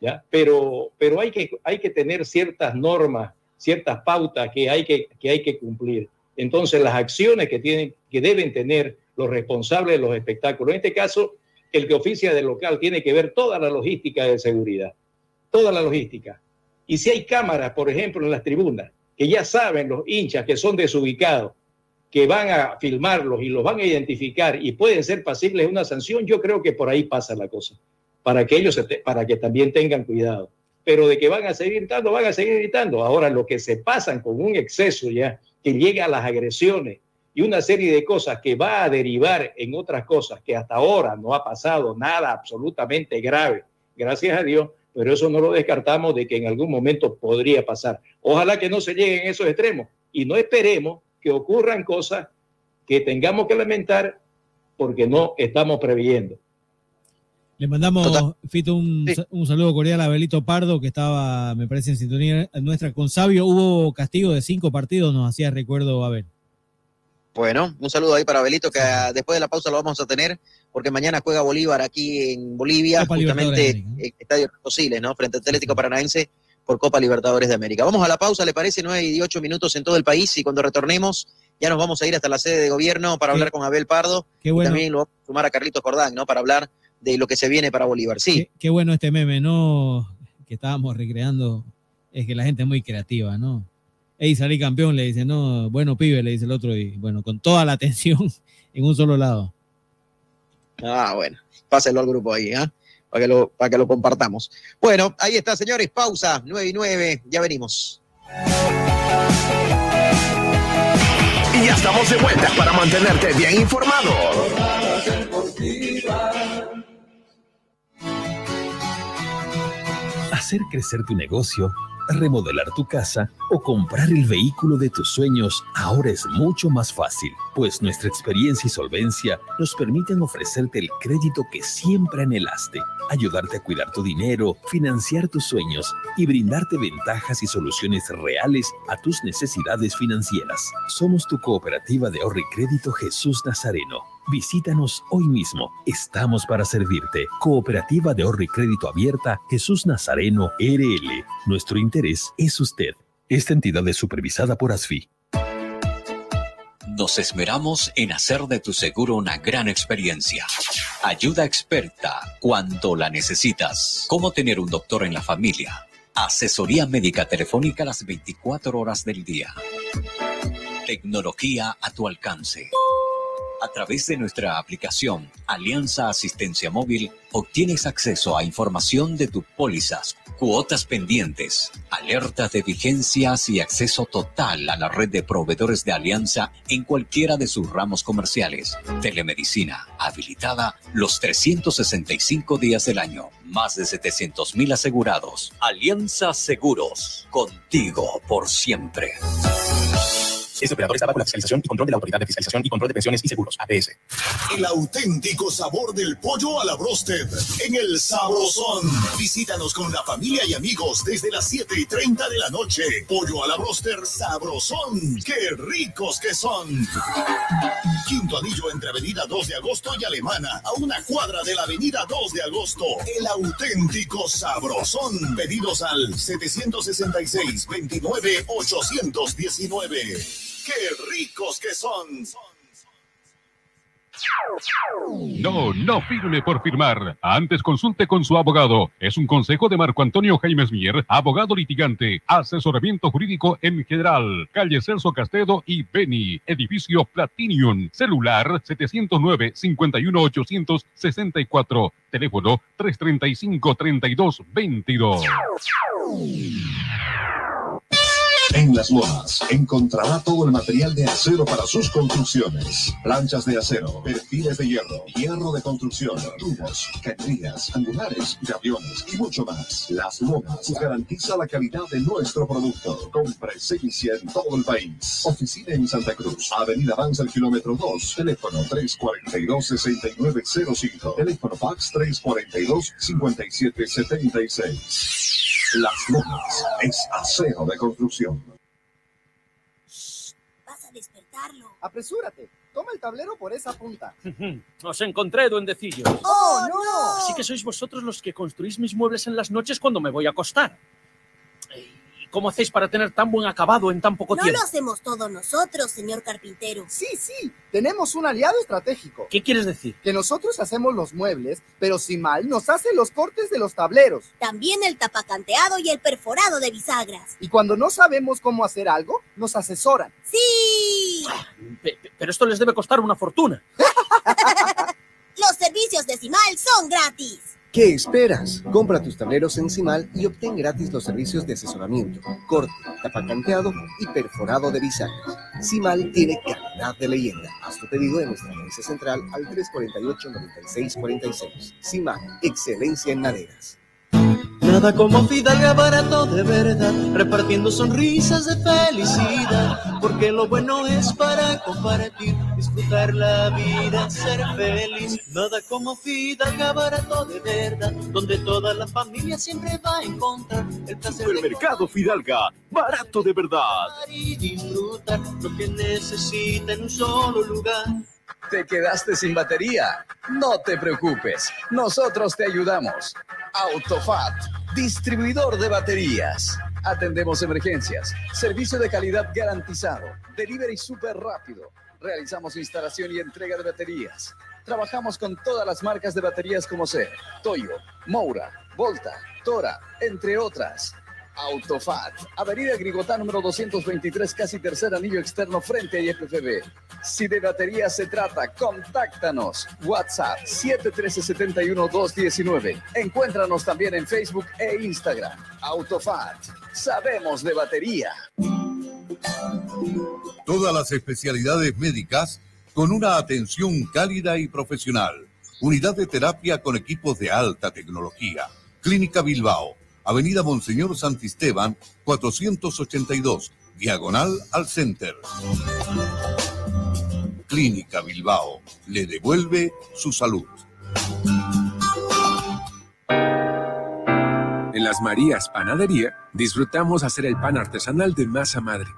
¿ya? Pero, pero hay, que, hay que tener ciertas normas, ciertas pautas que hay que, que hay que cumplir. Entonces, las acciones que, tienen, que deben tener los responsables de los espectáculos, en este caso, el que oficia del local tiene que ver toda la logística de seguridad, toda la logística. Y si hay cámaras, por ejemplo, en las tribunas, que ya saben los hinchas que son desubicados, que van a filmarlos y los van a identificar y pueden ser pasibles de una sanción, yo creo que por ahí pasa la cosa, para que ellos, para que también tengan cuidado. Pero de que van a seguir gritando, van a seguir gritando. Ahora, lo que se pasan con un exceso ya, que llega a las agresiones y una serie de cosas que va a derivar en otras cosas que hasta ahora no ha pasado nada absolutamente grave, gracias a Dios, pero eso no lo descartamos de que en algún momento podría pasar. Ojalá que no se lleguen a esos extremos y no esperemos que ocurran cosas que tengamos que lamentar porque no estamos previendo. Le mandamos, Fito, un, un saludo cordial a Belito Pardo, que estaba, me parece, en sintonía nuestra con Sabio. Hubo castigo de cinco partidos, nos hacía recuerdo a ver. Bueno, un saludo ahí para Belito, que ah, después de la pausa lo vamos a tener, porque mañana juega Bolívar aquí en Bolivia, Copa justamente en Estadio Rosiles, ¿no? Frente al Atlético Paranaense por Copa Libertadores de América. Vamos a la pausa, ¿le parece? 9 y 8 minutos en todo el país y cuando retornemos ya nos vamos a ir hasta la sede de gobierno para hablar con Abel Pardo Qué bueno. y también lo vamos a sumar a Carlitos Cordán, ¿no? Para hablar de lo que se viene para Bolívar. Sí, Qué, qué bueno este meme, ¿no? Que estábamos recreando. Es que la gente es muy creativa, ¿no? Ey, salí campeón, le dice, no, bueno, pibe, le dice el otro, y bueno, con toda la atención en un solo lado. Ah, bueno, páselo al grupo ahí, ¿ah? Para que, lo, para que lo compartamos. Bueno, ahí está, señores, pausa, 9 y 9, ya venimos. Y ya estamos de vuelta para mantenerte bien informado. Hacer crecer tu negocio, remodelar tu casa o comprar el vehículo de tus sueños ahora es mucho más fácil, pues nuestra experiencia y solvencia nos permiten ofrecerte el crédito que siempre anhelaste, ayudarte a cuidar tu dinero, financiar tus sueños y brindarte ventajas y soluciones reales a tus necesidades financieras. Somos tu cooperativa de ahorro y crédito Jesús Nazareno. Visítanos hoy mismo. Estamos para servirte. Cooperativa de ahorro y crédito abierta Jesús Nazareno RL. Nuestro interés es usted. Esta entidad es supervisada por ASFI. Nos esmeramos en hacer de tu seguro una gran experiencia. Ayuda experta cuando la necesitas. Cómo tener un doctor en la familia. Asesoría médica telefónica las 24 horas del día. Tecnología a tu alcance. A través de nuestra aplicación Alianza Asistencia Móvil obtienes acceso a información de tus pólizas, cuotas pendientes, alertas de vigencias y acceso total a la red de proveedores de Alianza en cualquiera de sus ramos comerciales. Telemedicina habilitada los 365 días del año. Más de 700 mil asegurados. Alianza Seguros. Contigo por siempre. Este operador está bajo la fiscalización y control de la Autoridad de Fiscalización y Control de Pensiones y Seguros, APS. El auténtico sabor del pollo a la brosted en el Sabrosón. Visítanos con la familia y amigos desde las 7 y 30 de la noche. Pollo a la broster Sabrosón. ¡Qué ricos que son! Quinto anillo entre Avenida 2 de Agosto y Alemana, a una cuadra de la Avenida 2 de Agosto. El auténtico Sabrosón. Pedidos al 766 29 819. ¡Qué ricos que son! No, no firme por firmar. Antes consulte con su abogado. Es un consejo de Marco Antonio Jaimes Mier, abogado litigante, asesoramiento jurídico en general. Calle Celso Castedo y Beni, edificio Platinium, celular 709-51864, teléfono 335-3222. En Las Lomas encontrará todo el material de acero para sus construcciones. Planchas de acero, perfiles de hierro, hierro de construcción, tubos, cañerías, angulares, aviones y mucho más. Las Lomas garantiza la calidad de nuestro producto con presencia en todo el país. Oficina en Santa Cruz, Avenida Avanza el kilómetro 2, teléfono 342-6905, teléfono fax 342-5776. Las Lomas es acero de construcción. Vas a despertarlo. Apresúrate. Toma el tablero por esa punta. Os encontré, duendecillos. ¡Oh, no! Así que sois vosotros los que construís mis muebles en las noches cuando me voy a acostar. ¿Y cómo hacéis para tener tan buen acabado en tan poco No tiempo? lo hacemos todos nosotros, señor carpintero. Sí, sí. Tenemos un aliado estratégico. ¿Qué quieres decir? Que nosotros hacemos los muebles, pero si mal nos hace los cortes de los tableros. También el tapacanteado y el perforado de bisagras. Y cuando no sabemos cómo hacer algo, nos asesoran. ¡Sí! Pe- Pero esto les debe costar una fortuna. Los servicios de Simal son gratis. ¿Qué esperas? Compra tus tableros en Cimal y obtén gratis los servicios de asesoramiento, corte, tapacanteado y perforado de bisagras. Cimal tiene calidad de leyenda. Haz tu pedido en nuestra agencia central al 348-9646. Cimal, excelencia en maderas. Nada como Fidalga barato de verdad, repartiendo sonrisas de felicidad, porque lo bueno es para compartir, disfrutar la vida, ser feliz. Nada como Fidalga barato de verdad, donde toda la familia siempre va a encontrar el placer de Supermercado Fidalga, barato de verdad. y disfrutar lo que necesita en un solo lugar. ¿Te quedaste sin batería? No te preocupes, nosotros te ayudamos. Autofat, distribuidor de baterías. Atendemos emergencias, servicio de calidad garantizado, delivery súper rápido. Realizamos instalación y entrega de baterías. Trabajamos con todas las marcas de baterías como ser Toyo, Moura, Volta, Tora, entre otras. Autofat, Avenida Grigotá número 223, casi tercer anillo externo frente a IFFB. Si de batería se trata, contáctanos. WhatsApp 713-71-219. Encuéntranos también en Facebook e Instagram. Autofat, sabemos de batería. Todas las especialidades médicas con una atención cálida y profesional. Unidad de terapia con equipos de alta tecnología. Clínica Bilbao, Avenida Monseñor Santisteban, 482, diagonal al Center. Clínica Bilbao le devuelve su salud. En las Marías Panadería disfrutamos hacer el pan artesanal de masa madre.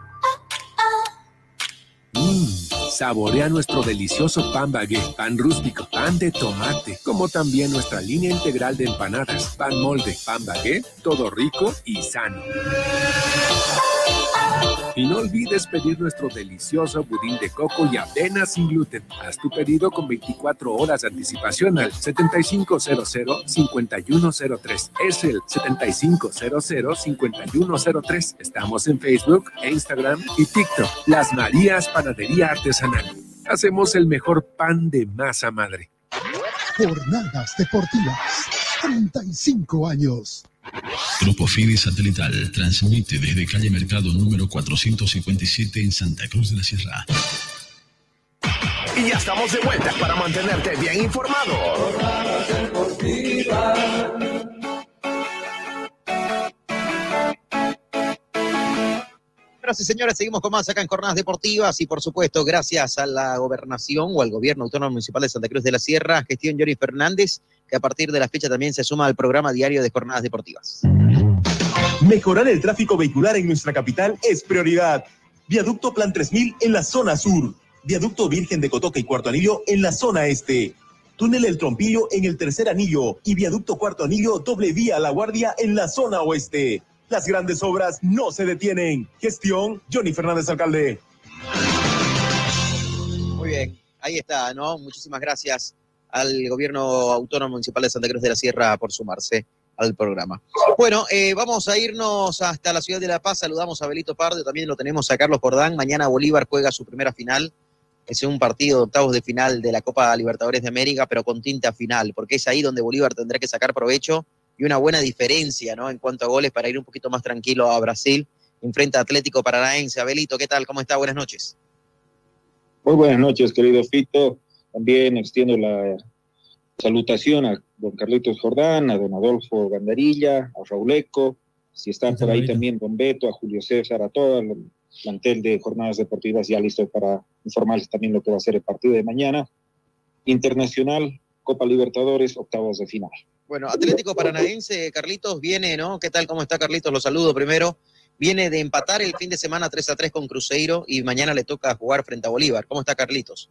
Saborea nuestro delicioso pan bagué, pan rústico, pan de tomate, como también nuestra línea integral de empanadas, pan molde, pan bagué, todo rico y sano. Y no olvides pedir nuestro delicioso budín de coco y avena sin gluten. Haz tu pedido con 24 horas de anticipación al 7500-5103. Es el 7500-5103. Estamos en Facebook, Instagram y TikTok. Las Marías Panadería Artesanal. hacemos el mejor pan de masa madre. Jornadas Deportivas, 35 años. Grupo Fide Satelital transmite desde calle Mercado número 457 en Santa Cruz de la Sierra. Y ya estamos de vuelta para mantenerte bien informado. Señoras señores, seguimos con más acá en Jornadas Deportivas y por supuesto gracias a la gobernación o al gobierno autónomo municipal de Santa Cruz de la Sierra, gestión Johnny Fernández, que a partir de la fecha también se suma al programa diario de Jornadas Deportivas. Mejorar el tráfico vehicular en nuestra capital es prioridad. Viaducto Plan 3000 en la zona sur. Viaducto Virgen de Cotoca y Cuarto Anillo en la zona este. Túnel El Trompillo en el tercer anillo y Viaducto Cuarto Anillo doble vía La Guardia en la zona oeste. Las grandes obras no se detienen. Gestión Johnny Fernández Alcalde. Muy bien, ahí está, ¿no? Muchísimas gracias al gobierno autónomo municipal de Santa Cruz de la Sierra por sumarse al programa. Bueno, eh, vamos a irnos hasta la ciudad de La Paz. Saludamos a Belito Pardo, también lo tenemos a Carlos Jordán. Mañana Bolívar juega su primera final. Es un partido de octavos de final de la Copa Libertadores de América, pero con tinta final, porque es ahí donde Bolívar tendrá que sacar provecho y una buena diferencia, ¿no? En cuanto a goles para ir un poquito más tranquilo a Brasil. Enfrenta a Atlético Paranaense. Abelito, ¿qué tal? ¿Cómo está? Buenas noches. Muy buenas noches, querido Fito. También extiendo la salutación a don Carlitos Jordán, a don Adolfo Gandarilla, a Rauleco, si están por ahí también don Beto, a Julio César, a todo el plantel de jornadas deportivas ya listo para informarles también lo que va a ser el partido de mañana. Internacional, Copa Libertadores, octavos de final. Bueno, Atlético Paranaense, Carlitos, viene, ¿no? ¿Qué tal? ¿Cómo está Carlitos? Lo saludo primero. Viene de empatar el fin de semana 3 a 3 con Cruzeiro y mañana le toca jugar frente a Bolívar. ¿Cómo está Carlitos?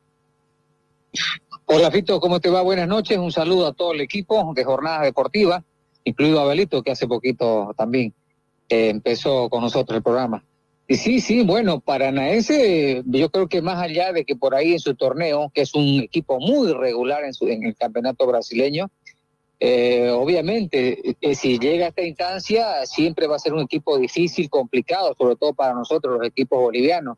Hola Fito, ¿cómo te va? Buenas noches. Un saludo a todo el equipo de Jornadas Deportivas, incluido a Belito, que hace poquito también eh, empezó con nosotros el programa. Y sí, sí, bueno, Paranaense, yo creo que más allá de que por ahí en su torneo, que es un equipo muy regular en el campeonato brasileño, eh, obviamente, eh, si llega a esta instancia, siempre va a ser un equipo difícil, complicado, sobre todo para nosotros, los equipos bolivianos,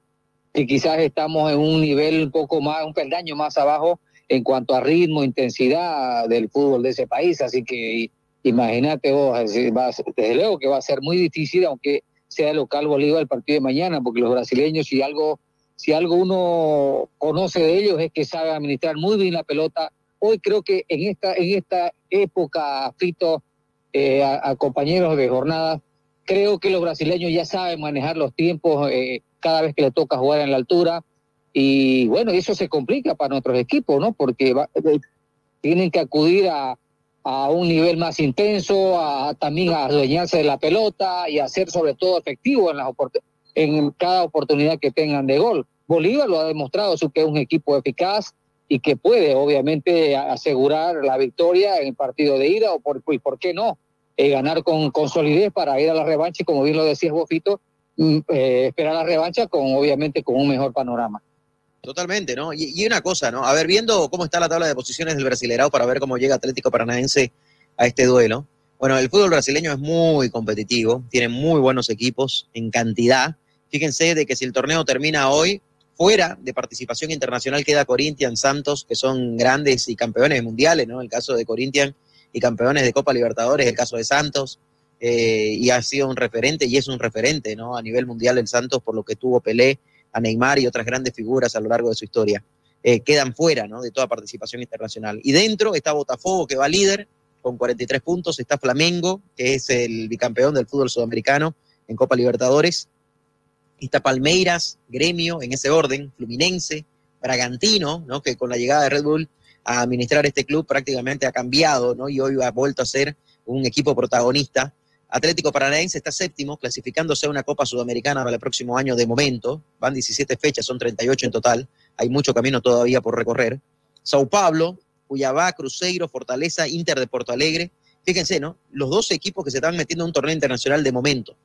que quizás estamos en un nivel un poco más, un peldaño más abajo en cuanto a ritmo, intensidad del fútbol de ese país. Así que imagínate vos, desde luego que va a ser muy difícil, aunque sea local Bolívar el partido de mañana, porque los brasileños, si algo, si algo uno conoce de ellos, es que saben administrar muy bien la pelota. Hoy creo que en esta, en esta época, Fito, eh, a, compañeros de jornada, creo que los brasileños ya saben manejar los tiempos eh, cada vez que le toca jugar en la altura. Y bueno, eso se complica para nuestros equipos, ¿no? Porque eh, tienen que acudir a, a un nivel más intenso, a, también a adueñarse de la pelota y a ser sobre todo efectivo en, las en cada oportunidad que tengan de gol. Bolívar lo ha demostrado, su que es un equipo eficaz y que puede obviamente asegurar la victoria en el partido de ida o por, y por qué no, eh, ganar con, con, solidez para ir a la revancha y como bien lo decías Bofito, mm, eh, esperar la revancha con obviamente con un mejor panorama. Totalmente, ¿no? Y, y, una cosa, ¿no? A ver, viendo cómo está la tabla de posiciones del Brasilerao para ver cómo llega Atlético Paranaense a este duelo. Bueno, el fútbol brasileño es muy competitivo, tiene muy buenos equipos en cantidad. Fíjense de que si el torneo termina hoy, fuera de participación internacional queda Corinthians, Santos, que son grandes y campeones mundiales, ¿no? El caso de Corinthians y campeones de Copa Libertadores, el caso de Santos, eh, y ha sido un referente y es un referente, ¿no? A nivel mundial el Santos por lo que tuvo Pelé a Neymar y otras grandes figuras a lo largo de su historia. Eh, quedan fuera ¿no? de toda participación internacional. Y dentro está Botafogo, que va líder con 43 puntos, está Flamengo, que es el bicampeón del fútbol sudamericano en Copa Libertadores, está Palmeiras, Gremio, en ese orden, Fluminense, Bragantino, ¿no? que con la llegada de Red Bull a administrar este club prácticamente ha cambiado ¿no? y hoy ha vuelto a ser un equipo protagonista Atlético Paranaense está séptimo, clasificándose a una Copa Sudamericana para el próximo año de momento. Van 17 fechas, son 38 en total. Hay mucho camino todavía por recorrer. Sao Paulo, Cuyabá, Cruzeiro, Fortaleza, Inter de Porto Alegre. Fíjense, ¿no? Los dos equipos que se están metiendo en un torneo internacional de momento.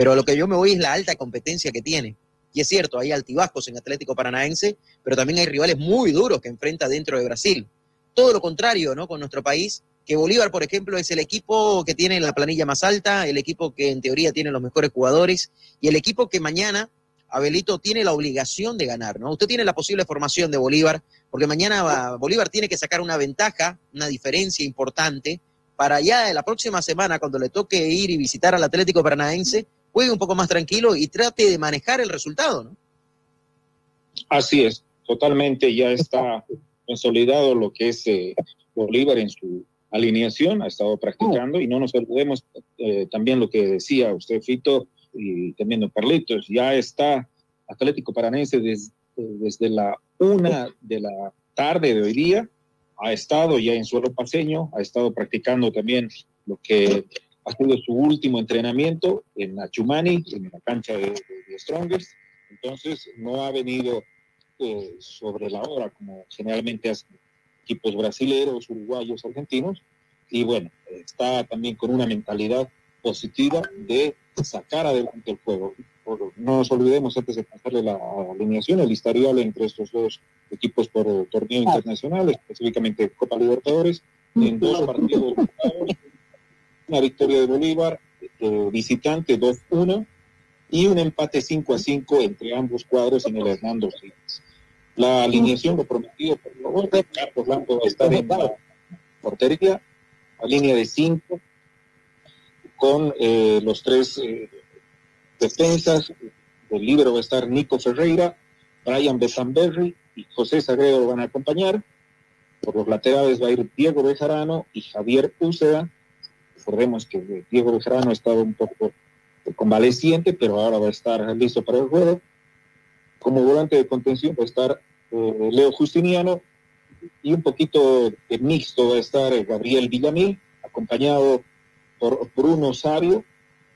Pero lo que yo me voy es la alta competencia que tiene. Y es cierto, hay altibajos en Atlético Paranaense, pero también hay rivales muy duros que enfrenta dentro de Brasil. Todo lo contrario, ¿no? Con nuestro país, que Bolívar, por ejemplo, es el equipo que tiene la planilla más alta, el equipo que en teoría tiene los mejores jugadores y el equipo que mañana Abelito tiene la obligación de ganar, ¿no? Usted tiene la posible formación de Bolívar, porque mañana va- Bolívar tiene que sacar una ventaja, una diferencia importante, para ya la próxima semana, cuando le toque ir y visitar al Atlético Paranaense, juegue un poco más tranquilo y trate de manejar el resultado, ¿no? Así es, totalmente ya está consolidado lo que es eh, Bolívar en su alineación, ha estado practicando y no nos olvidemos eh, también lo que decía usted, Fito, y también don Carlitos, ya está Atlético Paranense des- desde la una de la tarde de hoy día, ha estado ya en suelo paseño, ha estado practicando también lo que ha sido su último entrenamiento en Achumani, en la cancha de, de- de Strongest, entonces no ha venido eh, sobre la hora como generalmente hacen equipos brasileños, uruguayos, argentinos, y bueno, está también con una mentalidad positiva de sacar adelante el juego. No nos olvidemos antes de pasarle la alineación, el historial entre estos dos equipos por torneo internacional, específicamente Copa Libertadores, en dos partidos una victoria de Bolívar, eh, visitante 2-1, y un empate 5 a 5 entre ambos cuadros en el Hernando Siles. La alineación lo prometido por favor, Carlos a estar en la portería, a línea de 5, con eh, los tres eh, defensas. Del libro va a estar Nico Ferreira, Brian Besamberri y José Sagredo lo van a acompañar. Por los laterales va a ir Diego Bejarano y Javier Úceda. Recordemos que Diego Bejarano estaba un poco convaleciente, pero ahora va a estar listo para el juego. Como volante de contención va a estar eh, Leo Justiniano y un poquito de mixto va a estar eh, Gabriel Villamil, acompañado por Bruno Sabio,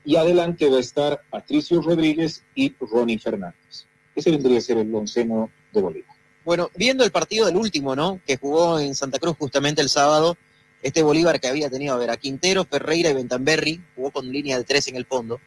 y adelante va a estar Patricio Rodríguez y Ronnie Fernández. Ese vendría a ser el onceno de Bolívar. Bueno, viendo el partido del último, ¿no? Que jugó en Santa Cruz justamente el sábado, este Bolívar que había tenido, a ver, a Quintero, Ferreira y Bentamberri, jugó con línea de tres en el fondo.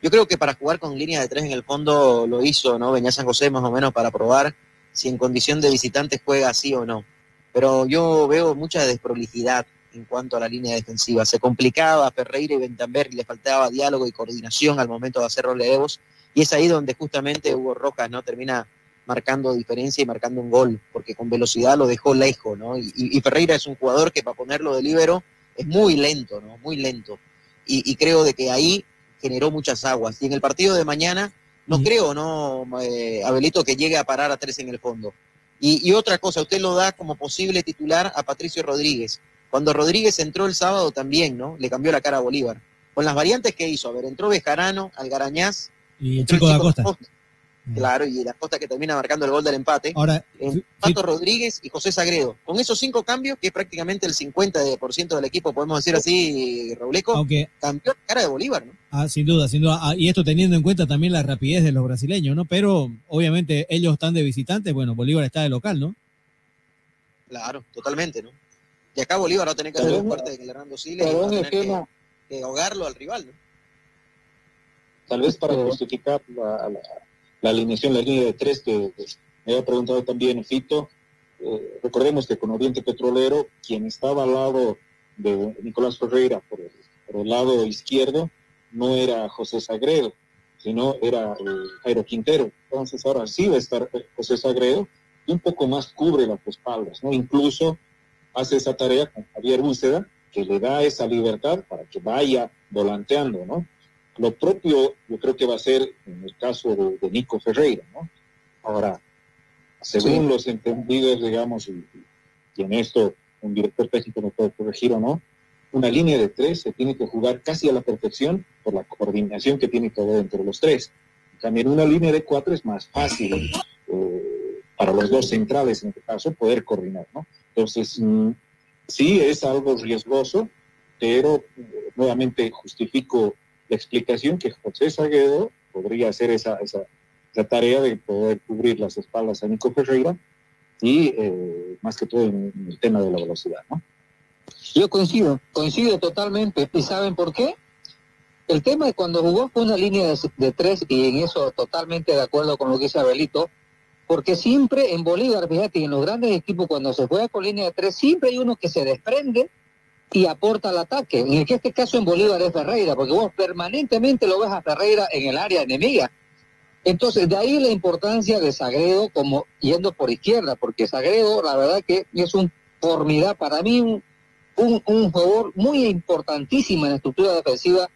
Yo creo que para jugar con línea de tres en el fondo lo hizo, ¿no? Venía San José más o menos para probar si en condición de visitante juega así o no. Pero yo veo mucha desprolijidad en cuanto a la línea defensiva. Se complicaba a Ferreira y Bentamberri, le faltaba diálogo y coordinación al momento de hacer relevos. Y es ahí donde justamente Hugo Rojas, ¿no? Termina marcando diferencia y marcando un gol, porque con velocidad lo dejó lejos, ¿no? Y, y- Ferreira es un jugador que para ponerlo de libero es muy lento, ¿no? Muy lento. Y, y creo de que ahí generó muchas aguas. Y en el partido de mañana, no creo, ¿no, eh, Abelito, que llegue a parar a tres en el fondo. Y, y otra cosa, usted lo da como posible titular a Patricio Rodríguez. Cuando Rodríguez entró el sábado también, ¿no? Le cambió la cara a Bolívar. Con las variantes que hizo, a ver, entró Bejarano, Algarañaz, Y el chico de Acosta. Claro, y la Costa que termina marcando el gol del empate. Ahora, en Pato Rodríguez y José Sagredo. Con esos cinco cambios, que es prácticamente el 50% del equipo, podemos decir así, Rauleco, Aunque- cambió la cara de Bolívar, ¿no? Ah, sin duda, sin duda. Ah, y esto teniendo en cuenta también la rapidez de los brasileños, ¿no? Pero obviamente ellos están de visitantes, bueno, Bolívar está de local, ¿no? Claro, totalmente, ¿no? Y acá Bolívar va a tener que hacer en el Hernando Siles y va a es tener que, esquema- que ahogarlo al rival, ¿no? Tal vez para justificar la, la- la alineación, la línea de tres que me había preguntado también Fito, eh, recordemos que con Oriente Petrolero, quien estaba al lado de Nicolás Ferreira por el, lado izquierdo, no era José Sagredo, sino era eh, Jairo Quintero. Entonces ahora sí va a estar eh, José Sagredo y un poco más cubre las espaldas, ¿no? Incluso hace esa tarea con Javier Búceda, que le da esa libertad para que vaya volanteando, ¿no? Lo propio yo creo que va a ser en el caso de, de Nico Ferreira, ¿no? Ahora, según Sí. los entendidos, digamos, y, y en esto un director técnico me puede corregir o no, una línea de tres se tiene que jugar casi a la perfección por la coordinación que tiene que haber entre los tres. En una línea de cuatro es más fácil eh, para los dos centrales, en este caso, poder coordinar, ¿no? Entonces, mm, sí es algo riesgoso, pero eh, nuevamente justifico la explicación que José Saguedo podría hacer esa, esa, esa tarea de poder cubrir las espaldas a Nico Ferreira y eh, más que todo en, en el tema de la velocidad, ¿no? Yo coincido, coincido totalmente. ¿Y saben por qué? El tema es cuando jugó fue una línea de, de tres y en eso totalmente de acuerdo con lo que dice Abelito, porque siempre en Bolívar, fíjate, en los grandes equipos cuando se juega con línea de tres, siempre hay uno que se desprende y aporta al ataque. En este caso en Bolívar es Ferreira, porque vos permanentemente lo ves a Ferreira en el área enemiga. Entonces, de ahí la importancia de Sagredo como yendo por izquierda, porque Sagredo, la verdad que es un formidable, para mí, un, un, jugador muy importantísimo en la estructura defensiva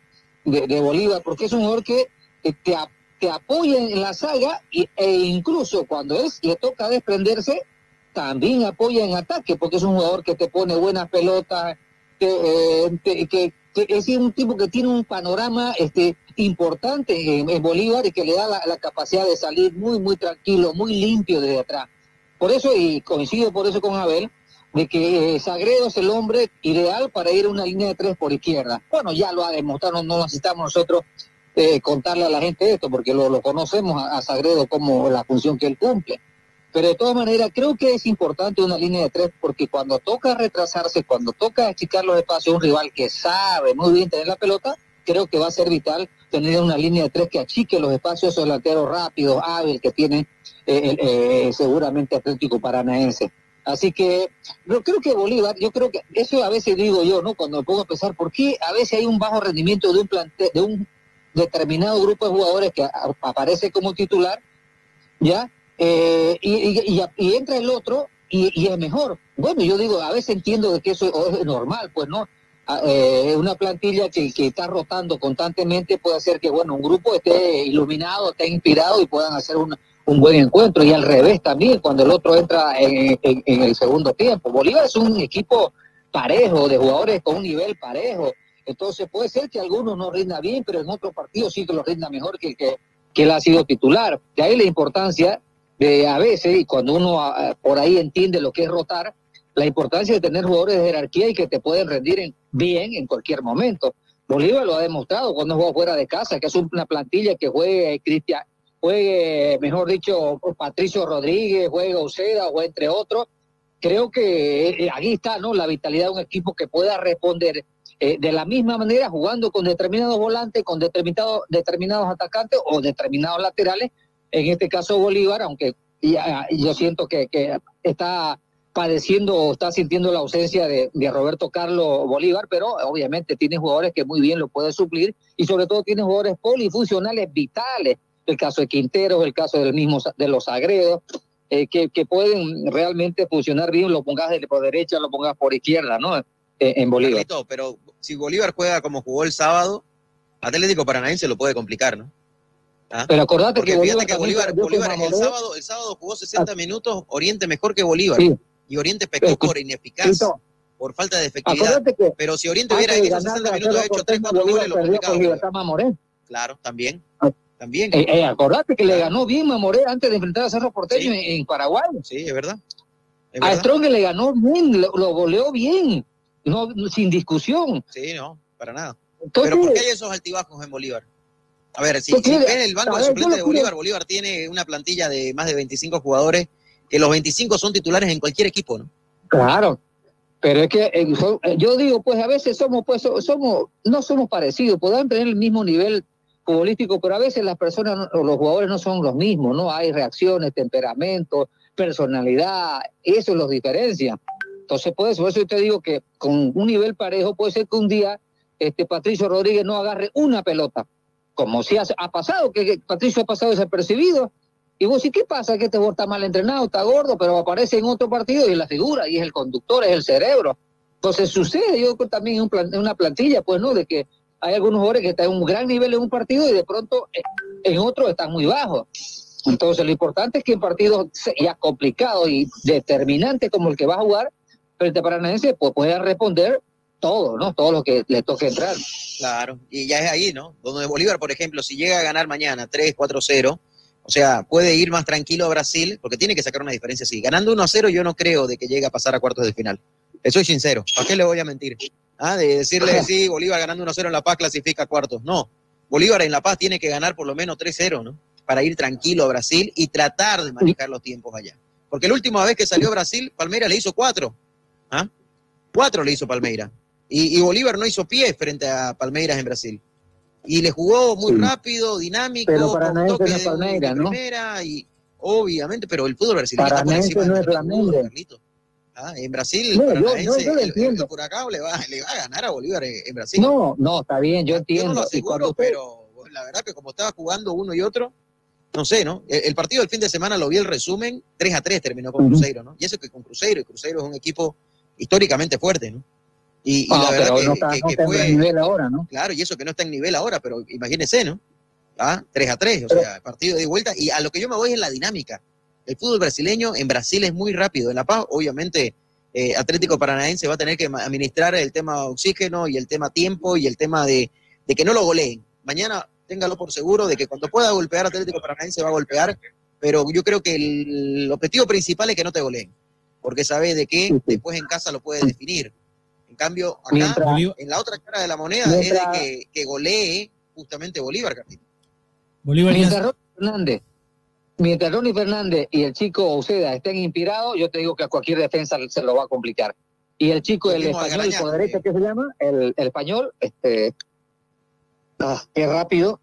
de, Bolívar, porque es un jugador que que te, te apoya en la saga y- e incluso cuando es le toca desprenderse, también apoya en ataque, porque es un jugador que te pone buenas pelotas, que, eh, te- que, que es un tipo que tiene un panorama este importante en, Bolívar y que le da la, capacidad de salir muy, muy tranquilo, muy limpio desde atrás. Por eso, y coincido por eso con Abel, de que eh, Sagredo es el hombre ideal para ir a una línea de tres por izquierda. Bueno, ya lo ha demostrado, no necesitamos nosotros eh, contarle a la gente esto, porque lo, lo conocemos a Sagredo como la función que él cumple. Pero de todas maneras, creo que es importante una línea de tres, porque cuando toca retrasarse, cuando toca achicar los espacios, un rival que sabe muy bien tener la pelota, creo que va a ser vital tener una línea de tres que achique los espacios delanteros rápidos, hábil, que tiene eh, eh, seguramente Atlético Paranaense. Así que yo creo que Bolívar, yo creo que eso a veces digo yo, ¿no? Cuando me pongo a pensar, ¿por qué a veces hay un bajo rendimiento de un plante, de un determinado grupo de jugadores que aparece como titular, ¿ya? Eh, y, y- entra el otro y, es mejor. Bueno, yo digo, a veces entiendo de que eso es normal, pues no. Ah, eh, una plantilla que, está rotando constantemente puede hacer que, bueno, un grupo esté iluminado, esté inspirado y puedan hacer un, un buen encuentro. Y al revés también, cuando el otro entra en, el segundo tiempo. Bolívar es un equipo parejo, de jugadores con un nivel parejo. Entonces puede ser que algunos no rinda bien, pero en otros partidos sí que lo rinda mejor que el que, que él ha sido titular. De ahí la importancia de a veces, y cuando uno ah, por ahí entiende lo que es rotar, la importancia de tener jugadores de jerarquía y que te pueden rendir en- bien en cualquier momento. Bolívar lo ha demostrado cuando juega fuera de casa, que es una plantilla que juegue Cristian, juegue, mejor dicho, Patricio Rodríguez, juegue Uceda o entre otros. Creo que eh, aquí está ¿no? la vitalidad de un equipo que pueda responder eh, de la misma manera jugando con determinados volantes, con determinados, determinados atacantes o determinados laterales. En este caso Bolívar, aunque ya- yo siento que, está padeciendo o está sintiendo la ausencia de, Roberto Carlos Bolívar, pero obviamente tiene jugadores que muy bien lo puede suplir y sobre todo tiene jugadores polifuncionales vitales, el caso de Quinteros, el caso del mismo de los Sagredos, eh, que, pueden realmente funcionar bien, lo pongas por derecha, lo pongas por izquierda, ¿no? Eh, en Bolívar. Pero si Bolívar juega como jugó el sábado, Atlético Paranaense lo puede complicar, ¿no? ¿Ah? Pero acordate Porque que fíjate Bolívar que Bolívar, Bolívar el sábado, el sábado jugó 60 minutos, Oriente mejor que Bolívar. Sí. Y Oriente pecó por ineficaz, por falta de efectividad. Que Pero si Oriente hubiera ganar 60 de minutos hecho 3, Porteño, 4 Bolívar goles, lo Mamoré. Claro, también. También. Eh, eh, acordate que le ganó bien Mamoré antes de enfrentar a Cerro Porteño en, en Paraguay. Sí, es verdad. Es A. Strong le ganó bien, lo, lo goleó bien, no, sin discusión. Sí, no, para nada. Entonces- Pero ¿por qué hay esos altibajos en Bolívar? A ver, si, si ven el banco de suplentes de Bolívar, Bolívar tiene una plantilla de más de 25 jugadores, que los 25 son titulares en cualquier equipo, ¿no? Claro, pero es que eh, eh, yo digo, pues a veces somos, pues so- somos, no somos parecidos, podemos tener el mismo nivel futbolístico, pero a veces las personas o los jugadores no son los mismos, ¿no? Hay reacciones, temperamento, personalidad, eso los diferencia. Entonces, pues, por eso yo te digo que con un nivel parejo puede ser que un día este Patricio Rodríguez no agarre una pelota, como si ha, ha pasado, que, Patricio ha pasado desapercibido. Y vos, ¿y qué pasa? Que este jugador está mal entrenado, está gordo, pero aparece en otro partido y es la figura, y es el conductor, es el cerebro. Entonces sucede, yo también en, un una plantilla, pues, ¿no? De que hay algunos jugadores que están en un gran nivel en un partido y de pronto eh, en otro están muy bajos. Entonces lo importante es que en partidos ya complicados y determinantes como el que va a jugar, frente a Paranaense, pues pueda responder todo, ¿no? Todo lo que le toque entrar. Claro, y ya es ahí, ¿no? Donde Bolívar, por ejemplo, si llega a ganar mañana 3, 4, 0, o sea, puede ir más tranquilo a Brasil, porque tiene que sacar una diferencia así. Ganando 1 a 0, yo no creo de que llegue a pasar a cuartos de final. Te soy sincero, ¿para qué le voy a mentir? Ah, de decirle, sí, Bolívar ganando 1 a 0 en La Paz clasifica a cuartos. No, Bolívar en La Paz tiene que ganar por lo menos 3-0, ¿no? Para ir tranquilo a Brasil y tratar de manejar los tiempos allá. Porque la última vez que salió Brasil, Palmeiras le hizo 4. ¿Ah? 4 le hizo Palmeiras. Y, y Bolívar no hizo pie frente a Palmeiras en Brasil. Y le jugó muy Sí. rápido, dinámico, Pero con Paranaense toque no Palmeiras, de ¿no? primera y obviamente, pero el fútbol brasileño está por encima no es. Carlito. Ah, en Brasil, No, yo- yo- yo lo el- el, entiendo. Curacao le va, le va a ganar a Bolívar en, en Brasil. No, no, está bien, yo Yo entiendo. no lo aseguro, pero la verdad que como estaba jugando uno y otro, no sé, ¿no? El, el partido del fin de semana lo vi el resumen, 3 a 3 terminó con Cruzeiro, ¿no? Y eso que con Cruzeiro, y Cruzeiro es un equipo históricamente fuerte, ¿no? Y, y Ah, la verdad pero que, no está, que- no está en fue, nivel ahora, ¿no? claro, y eso que no está en nivel ahora, pero imagínese, ¿no? Ah, 3 a 3, o sea, partido de vuelta. Y a lo que yo me voy es la dinámica. El fútbol brasileño en Brasil es muy rápido. En La Paz, obviamente, eh, Atlético Paranaense va a tener que administrar el tema oxígeno y el tema tiempo y el tema de, de que no lo goleen. Mañana téngalo por seguro de que cuando pueda golpear Atlético Paranaense va a golpear, pero yo creo que el, el objetivo principal es que no te goleen, porque sabe de que después en casa lo puede definir. Cambio, acá, Mientras- en la otra cara de la moneda Mientras- es de que, que golee justamente Bolívar, Carlito. Bolívar Mientras Ronnie Fernández, mientras Ronnie Fernández y el chico Uceda estén inspirados, yo te digo que a cualquier defensa se lo va a complicar. Y el chico, el español por derecha, ¿qué se llama? El, el español, este, ah, qué rápido.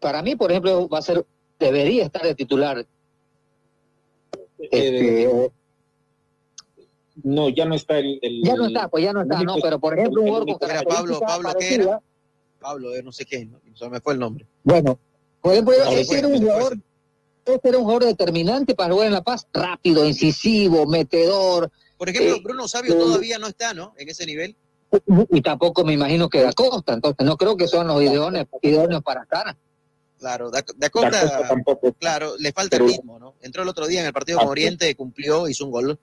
Para mí, por ejemplo, va a ser, debería estar de titular. Este, No, ya no está el. el- ya no está, pues ya no está, no, pero por ejemplo, un jugador con Era Pablo, Pablo, ¿qué era? Pablo, eh, no sé qué, no, se me fue el nombre. Bueno, por ejemplo, No, ese después, era un jugador, ese era un jugador determinante para jugar en La Paz, rápido, incisivo, metedor, Por ejemplo, Eh, Bruno Sabio eh, todavía no está, ¿no? En ese nivel. y tampoco me imagino que da Costa, entonces no creo que son los idóneos, idóneos para estar. Claro, Da, Da Costa, Da Costa tampoco. claro, le falta Pero- el ritmo, ¿no? Entró el otro día en el partido con. Oriente, cumplió, hizo un gol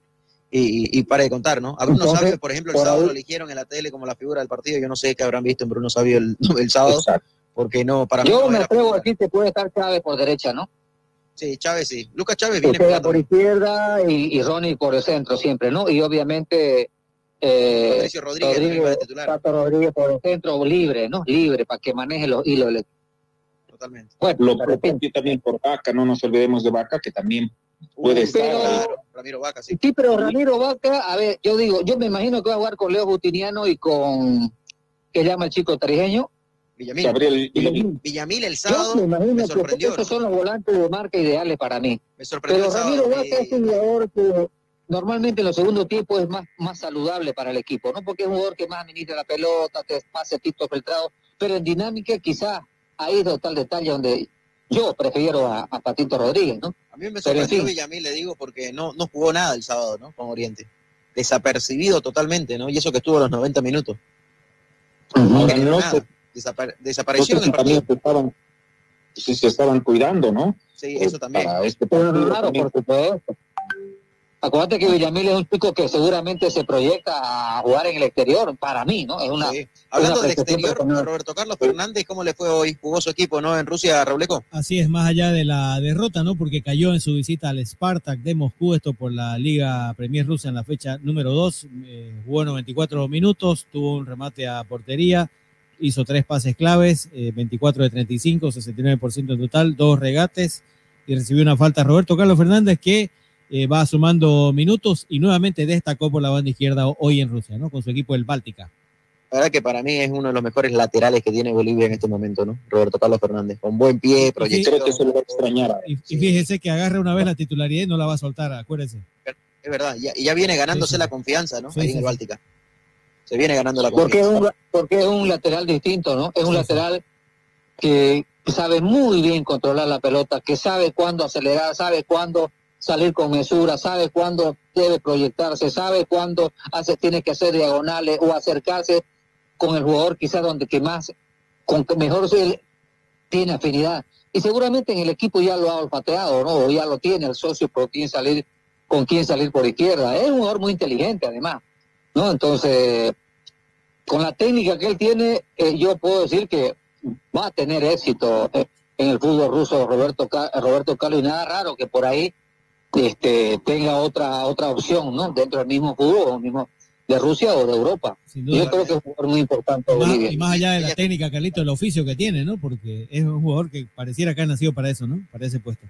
y, para de contar, ¿no? A Bruno Entonces, Sabio, por ejemplo, el por sábado ahí- lo eligieron en la tele como la figura del partido. Yo no sé qué habrán visto en Bruno Sabio el, el sábado, Exacto. porque no, para mí Yo no me atrevo a decir que puede estar Chávez por derecha, ¿no? Sí, Chávez sí. Lucas Chávez viene por izquierda y, y Ronnie por el centro siempre, ¿no? Y obviamente eh, Patricio Rodríguez de titular. Tato Rodríguez por el centro, libre, ¿no? Libre para que maneje los hilos. Totalmente. Bueno, Lo propio también por Vaca, no nos olvidemos de Vaca, que también puede estar. pero- Ramiro Vaca, sí. Sí, pero Ramiro Vaca, a ver, yo digo, yo me imagino que va a jugar con Leo Butiniano y con, ¿qué llama el chico tarijeño? Villamil. Gabriel Villamil. Villamil el Yo sábado me imagino me que sorprendió, esos ¿no? son los volantes de marca ideales para mí. Me sorprendió Pero. Ramiro Vaca eh, es un jugador que normalmente en los segundos tiempos es más, más saludable para el equipo, ¿no? Porque es un jugador que más administra la pelota, te pase pito filtrado, pero en dinámica quizá ahí es tal detalle donde yo prefiero a, a Patito Rodríguez, ¿no? A mí me Pero, en sorprendió fin. Villamil, le digo, porque no, no jugó nada el sábado, ¿no? Con Oriente. Desapercibido totalmente, ¿no? Y eso que estuvo los 90 minutos. No Ahora, generó no no desapareció en el partido. también se estaban, si se estaban cuidando, ¿no? Sí, eso también. Para este partido claro, también. por supuesto. Acuérdate que Villamil es un chico que seguramente se proyecta a jugar en el exterior, para mí, ¿no? Es una, Sí. Hablando una del exterior, personal. Roberto Carlos Fernández, ¿cómo le fue hoy? Jugó su equipo, ¿no? En Rusia, Robleco. Así es, más allá de la derrota, ¿no? Porque cayó en su visita al Spartak de Moscú, esto por la Liga Premier Rusia en la fecha número 2. jugó 94 minutos, tuvo un remate a portería, hizo tres pases claves, eh, 24 de 35, 69% en total, dos regates y recibió una falta Roberto Carlos Fernández que eh, va sumando minutos y nuevamente destacó por la banda izquierda hoy en Rusia, ¿no? Con su equipo el Báltica. La verdad que para mí es uno de los mejores laterales que tiene Bolivia en este momento, ¿no? Roberto Carlos Fernández. Con buen pie, proyección. Creo que se lo va a extrañar. Y, y fíjese que agarra una vez la titularidad y no la va a soltar, acuérdense. Es verdad, ya- y ya viene ganándose Sí, sí. la confianza, ¿no? Sí, Ahí sí, en el sí. Báltica. Se viene ganando la Porque es, confianza. un, porque es un lateral distinto, ¿no? Es un lateral que sabe muy bien controlar la pelota, que sabe cuándo acelerar, sabe cuándo salir con mesura, sabe cuándo debe proyectarse, sabe cuándo hace, tiene que hacer diagonales o acercarse con el jugador quizás donde que más, con que mejor se tiene afinidad. Y seguramente en el equipo ya lo ha olfateado, ¿no? O ya lo tiene el socio por quién salir, con quién salir por izquierda. Es un jugador muy inteligente además, ¿no? Entonces, con la técnica que él tiene, eh, yo puedo decir que va a tener éxito eh, en el fútbol ruso Roberto Roberto Carlos y nada raro que por ahí este tenga otra otra opción, ¿no? Dentro del mismo fútbol, o mismo de Rusia o de Europa. Sin Yo creo que es un jugador muy importante de Más- y más allá de la técnica, Carlito, el oficio que tiene, ¿no? Porque es un jugador que pareciera que ha nacido para eso, ¿no? Para ese puesto.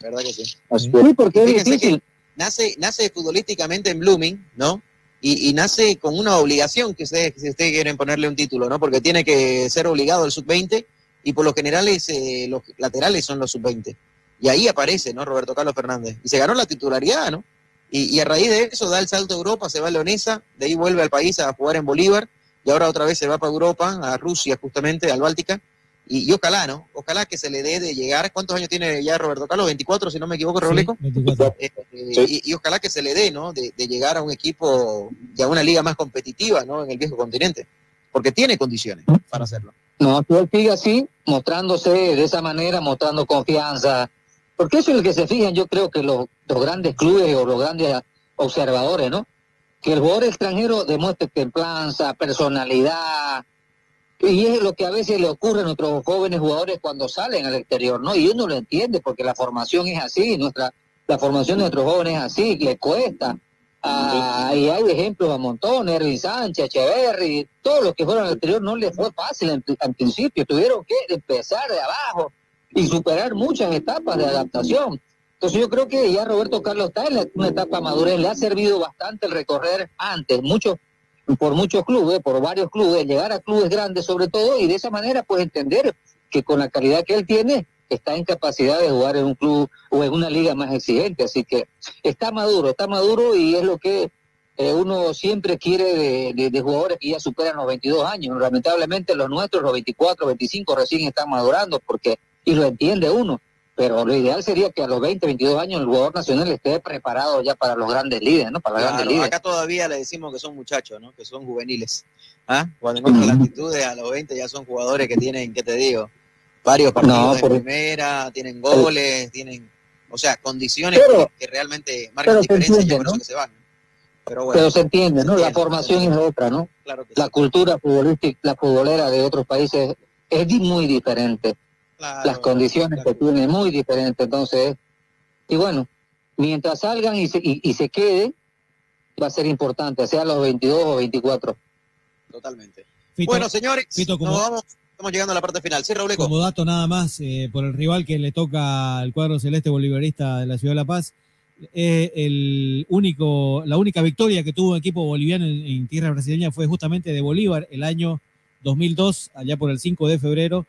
¿Verdad que sí? Sí, porque es Fíjense difícil. Nace, nace futbolísticamente en Blooming, ¿no? Y, y nace con una obligación que ustedes, si ustedes quieren ponerle un título, ¿no? Porque tiene que ser obligado el sub-20 y por lo general es, eh, los laterales son los sub-20. Y ahí aparece, ¿no? Roberto Carlos Fernández. Y se ganó la titularidad, ¿no? Y, y a raíz de eso da el salto a Europa, se va a Leonesa, de ahí vuelve al país a jugar en Bolívar y ahora otra vez se va para Europa, a Rusia justamente, al Báltica. Y, y ojalá, ¿no? Ojalá que se le dé de llegar. ¿Cuántos años tiene ya Roberto Carlos? 24, si no me equivoco, Robleco. Eh, eh, y, y ojalá que se le dé, ¿no? De, de llegar a un equipo y a una liga más competitiva, ¿no? En el viejo continente. Porque tiene condiciones para hacerlo. No, si él sigue así, mostrándose de esa manera, mostrando confianza. Porque eso es el que se fijan, yo creo que los, los grandes clubes o los grandes observadores, ¿no? Que el jugador extranjero demuestre templanza, personalidad, y es lo que a veces le ocurre a nuestros jóvenes jugadores cuando salen al exterior, ¿no? Y uno lo entiende porque la formación es así, nuestra la formación de nuestros jóvenes es así, le cuesta. Ah, y hay ejemplos a montones, Erwin Sánchez, Echeverry, todos los que fueron al exterior no les fue fácil al principio, tuvieron que empezar de abajo y superar muchas etapas de adaptación. Entonces yo creo que ya Roberto Carlos está en una etapa madurez, le ha servido bastante el recorrer antes, mucho, por muchos clubes, por varios clubes, llegar a clubes grandes sobre todo, y de esa manera pues entender que con la calidad que él tiene, está en capacidad de jugar en un club o en una liga más exigente. Así que está maduro, está maduro y es lo que eh, uno siempre quiere de- de jugadores que ya superan los 22 años. Lamentablemente los nuestros, los 24, 25 recién están madurando porque y lo entiende uno. Pero lo ideal sería que a los 20, 22 años el jugador nacional esté preparado ya para los grandes líderes, ¿no? Para las Claro, grandes líderes. acá todavía le decimos que son muchachos, ¿no? Que son juveniles. ¿Ah? Cuando en otras latitudes a los 20 ya son jugadores que tienen, ¿qué te digo? Varios partidos No, de por- primera, tienen goles, tienen, o sea, condiciones Pero- que, que realmente marcan pero se diferencia y entiende, por eso ¿no? que se van. Pero bueno, Pero se entiende, ¿no? La formación es otra, ¿no? claro que La cultura futbolística, la futbolera de otros países es muy diferente. Las condiciones que tienen muy diferentes. Entonces, y bueno, mientras salgan y se, y, y se queden, va a ser importante, sea los 22 o 24. totalmente. Fito- bueno, señores, Fito, como- nos vamos, estamos llegando a la parte final. Sí, Robleco. Como dato nada más, eh, por el rival que le toca al cuadro celeste bolivarista de la Ciudad de La Paz, eh, el único, la única victoria que tuvo un equipo boliviano en, en tierra brasileña fue justamente de Bolívar el año 2002, allá por el 5 de febrero,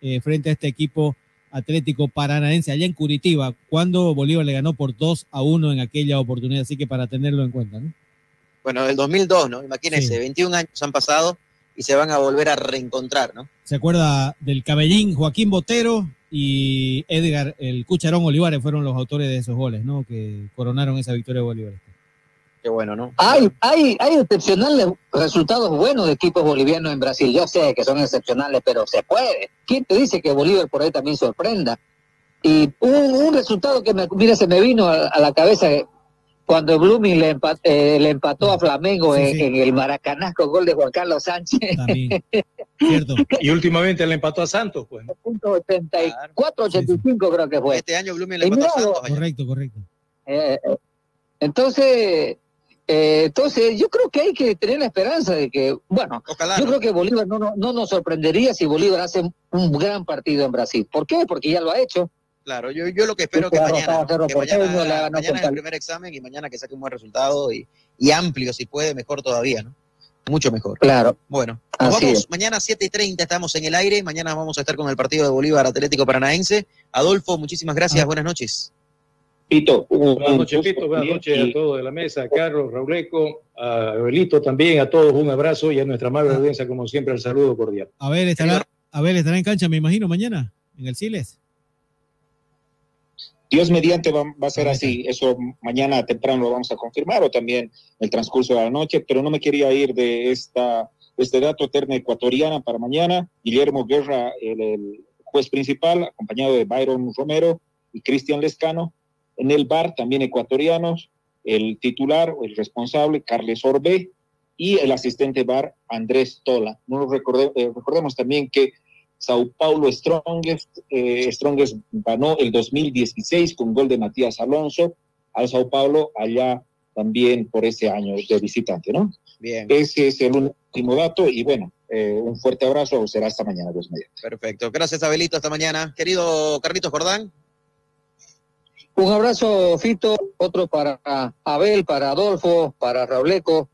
eh, frente a este equipo Atlético Paranaense, allá en Curitiba, cuando Bolívar le ganó por 2 a 1 en aquella oportunidad, así que para tenerlo en cuenta. ¿no? Bueno, del 2002, ¿no? Imagínense, Sí. 21 años han pasado y se van a volver a reencontrar, ¿no? Se acuerda del cabellín Joaquín Botero y Edgar, el Cucharón Olivares fueron los autores de esos goles, ¿no? Que coronaron esa victoria de Bolívar. Qué bueno, ¿no? Hay, hay, hay excepcionales resultados buenos de equipos bolivianos en Brasil. Yo sé que son excepcionales, pero se puede. ¿Quién te dice que Bolívar por ahí también sorprenda? Y un, un resultado que, me, mira, se me vino a, a la cabeza cuando Blooming le, eh, le empató a Flamengo en, en el Maracaná con gol de Juan Carlos Sánchez. Cierto. Y últimamente le empató a Santos, pues. ¿no? Punto 84, 85 creo que fue. Este año Blooming le empató a Santos Correcto, correcto. Eh, eh, entonces, eh, entonces yo creo que hay que tener la esperanza de que, bueno, yo creo que Bolívar no, no, no nos sorprendería si Bolívar hace un gran partido en Brasil. ¿Por qué? Porque ya lo ha hecho. Claro, yo, yo lo que espero Sí, que claro, mañana, ¿no? Que mañana, es el primer examen y mañana que saque un buen resultado y, y amplio, si puede, mejor todavía, ¿no? Mucho mejor. Claro. Bueno, nos vamos es. mañana 7 y 30, estamos en el aire. Mañana vamos a estar con el partido de Bolívar Atlético Paranaense. Adolfo, muchísimas Ah. gracias, buenas noches. Pito, Buenas noches, Pito. Buenas noches a todos de la mesa, a Carlos, Rauleco, a Abelito también, a todos un abrazo y a nuestra amable audiencia, como siempre, el saludo cordial. Abel estará, Abel estará en cancha, me imagino, mañana, en el Siles. Dios mediante va, va a ser así. Eso mañana temprano lo vamos a confirmar o también el transcurso de la noche, pero no me quería ir de esta este dato terna ecuatoriana para mañana. Guillermo Guerra, el, el juez principal, acompañado de Byron Romero y Cristian Lescano. En el bar también ecuatorianos, el titular o el responsable, Carles Orbe, y el asistente bar, Andrés Tola. No recorde- eh, recordemos también que Sao Paulo Strongest, eh, Strongest ganó el 2016 con gol de Matías Alonso al Sao Paulo allá también por ese año de visitante, ¿no? Bien. Ese es el último dato y bueno, eh, un fuerte abrazo, será hasta mañana, Dios mediante. Perfecto. Gracias, Abelito, hasta mañana. Querido Carlitos Jordán. Un abrazo, Fito, otro para Abel, para Adolfo, para Rauleco,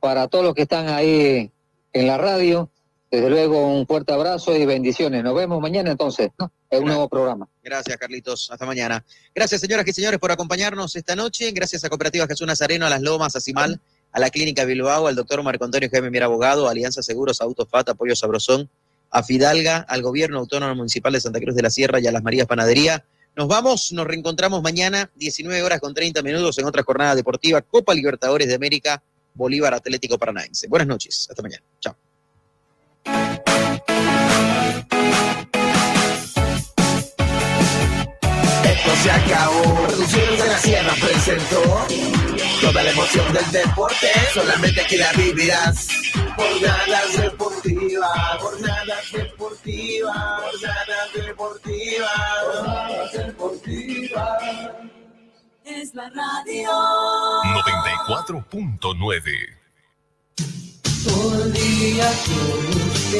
para todos los que están ahí en la radio. Desde luego, un fuerte abrazo y bendiciones. Nos vemos mañana entonces, ¿no? En un nuevo programa. Gracias, Carlitos. Hasta mañana. Gracias, señoras y señores, por acompañarnos esta noche. Gracias a Cooperativa Jesús Nazareno, a Las Lomas, a Cimal, a la Clínica Bilbao, al doctor Marco Antonio Jaime Abogado, a Alianza Seguros, a Autofat, Apoyo Sabrosón, a Fidalga, al Gobierno Autónomo Municipal de Santa Cruz de la Sierra y a las Marías Panadería. Nos vamos, nos reencontramos mañana, 19 horas con 30 minutos en otra jornada deportiva, Copa Libertadores de América, Bolívar Atlético Paranaense. Buenas noches, hasta mañana. Chao. Se acabó. Producciones de la Sierra presentó toda la emoción del deporte. Solamente aquí la vivirás. Jornadas deportivas, jornadas deportivas, jornadas deportivas, jornadas deportivas. Es la radio. 94.9. Todo el día con usted.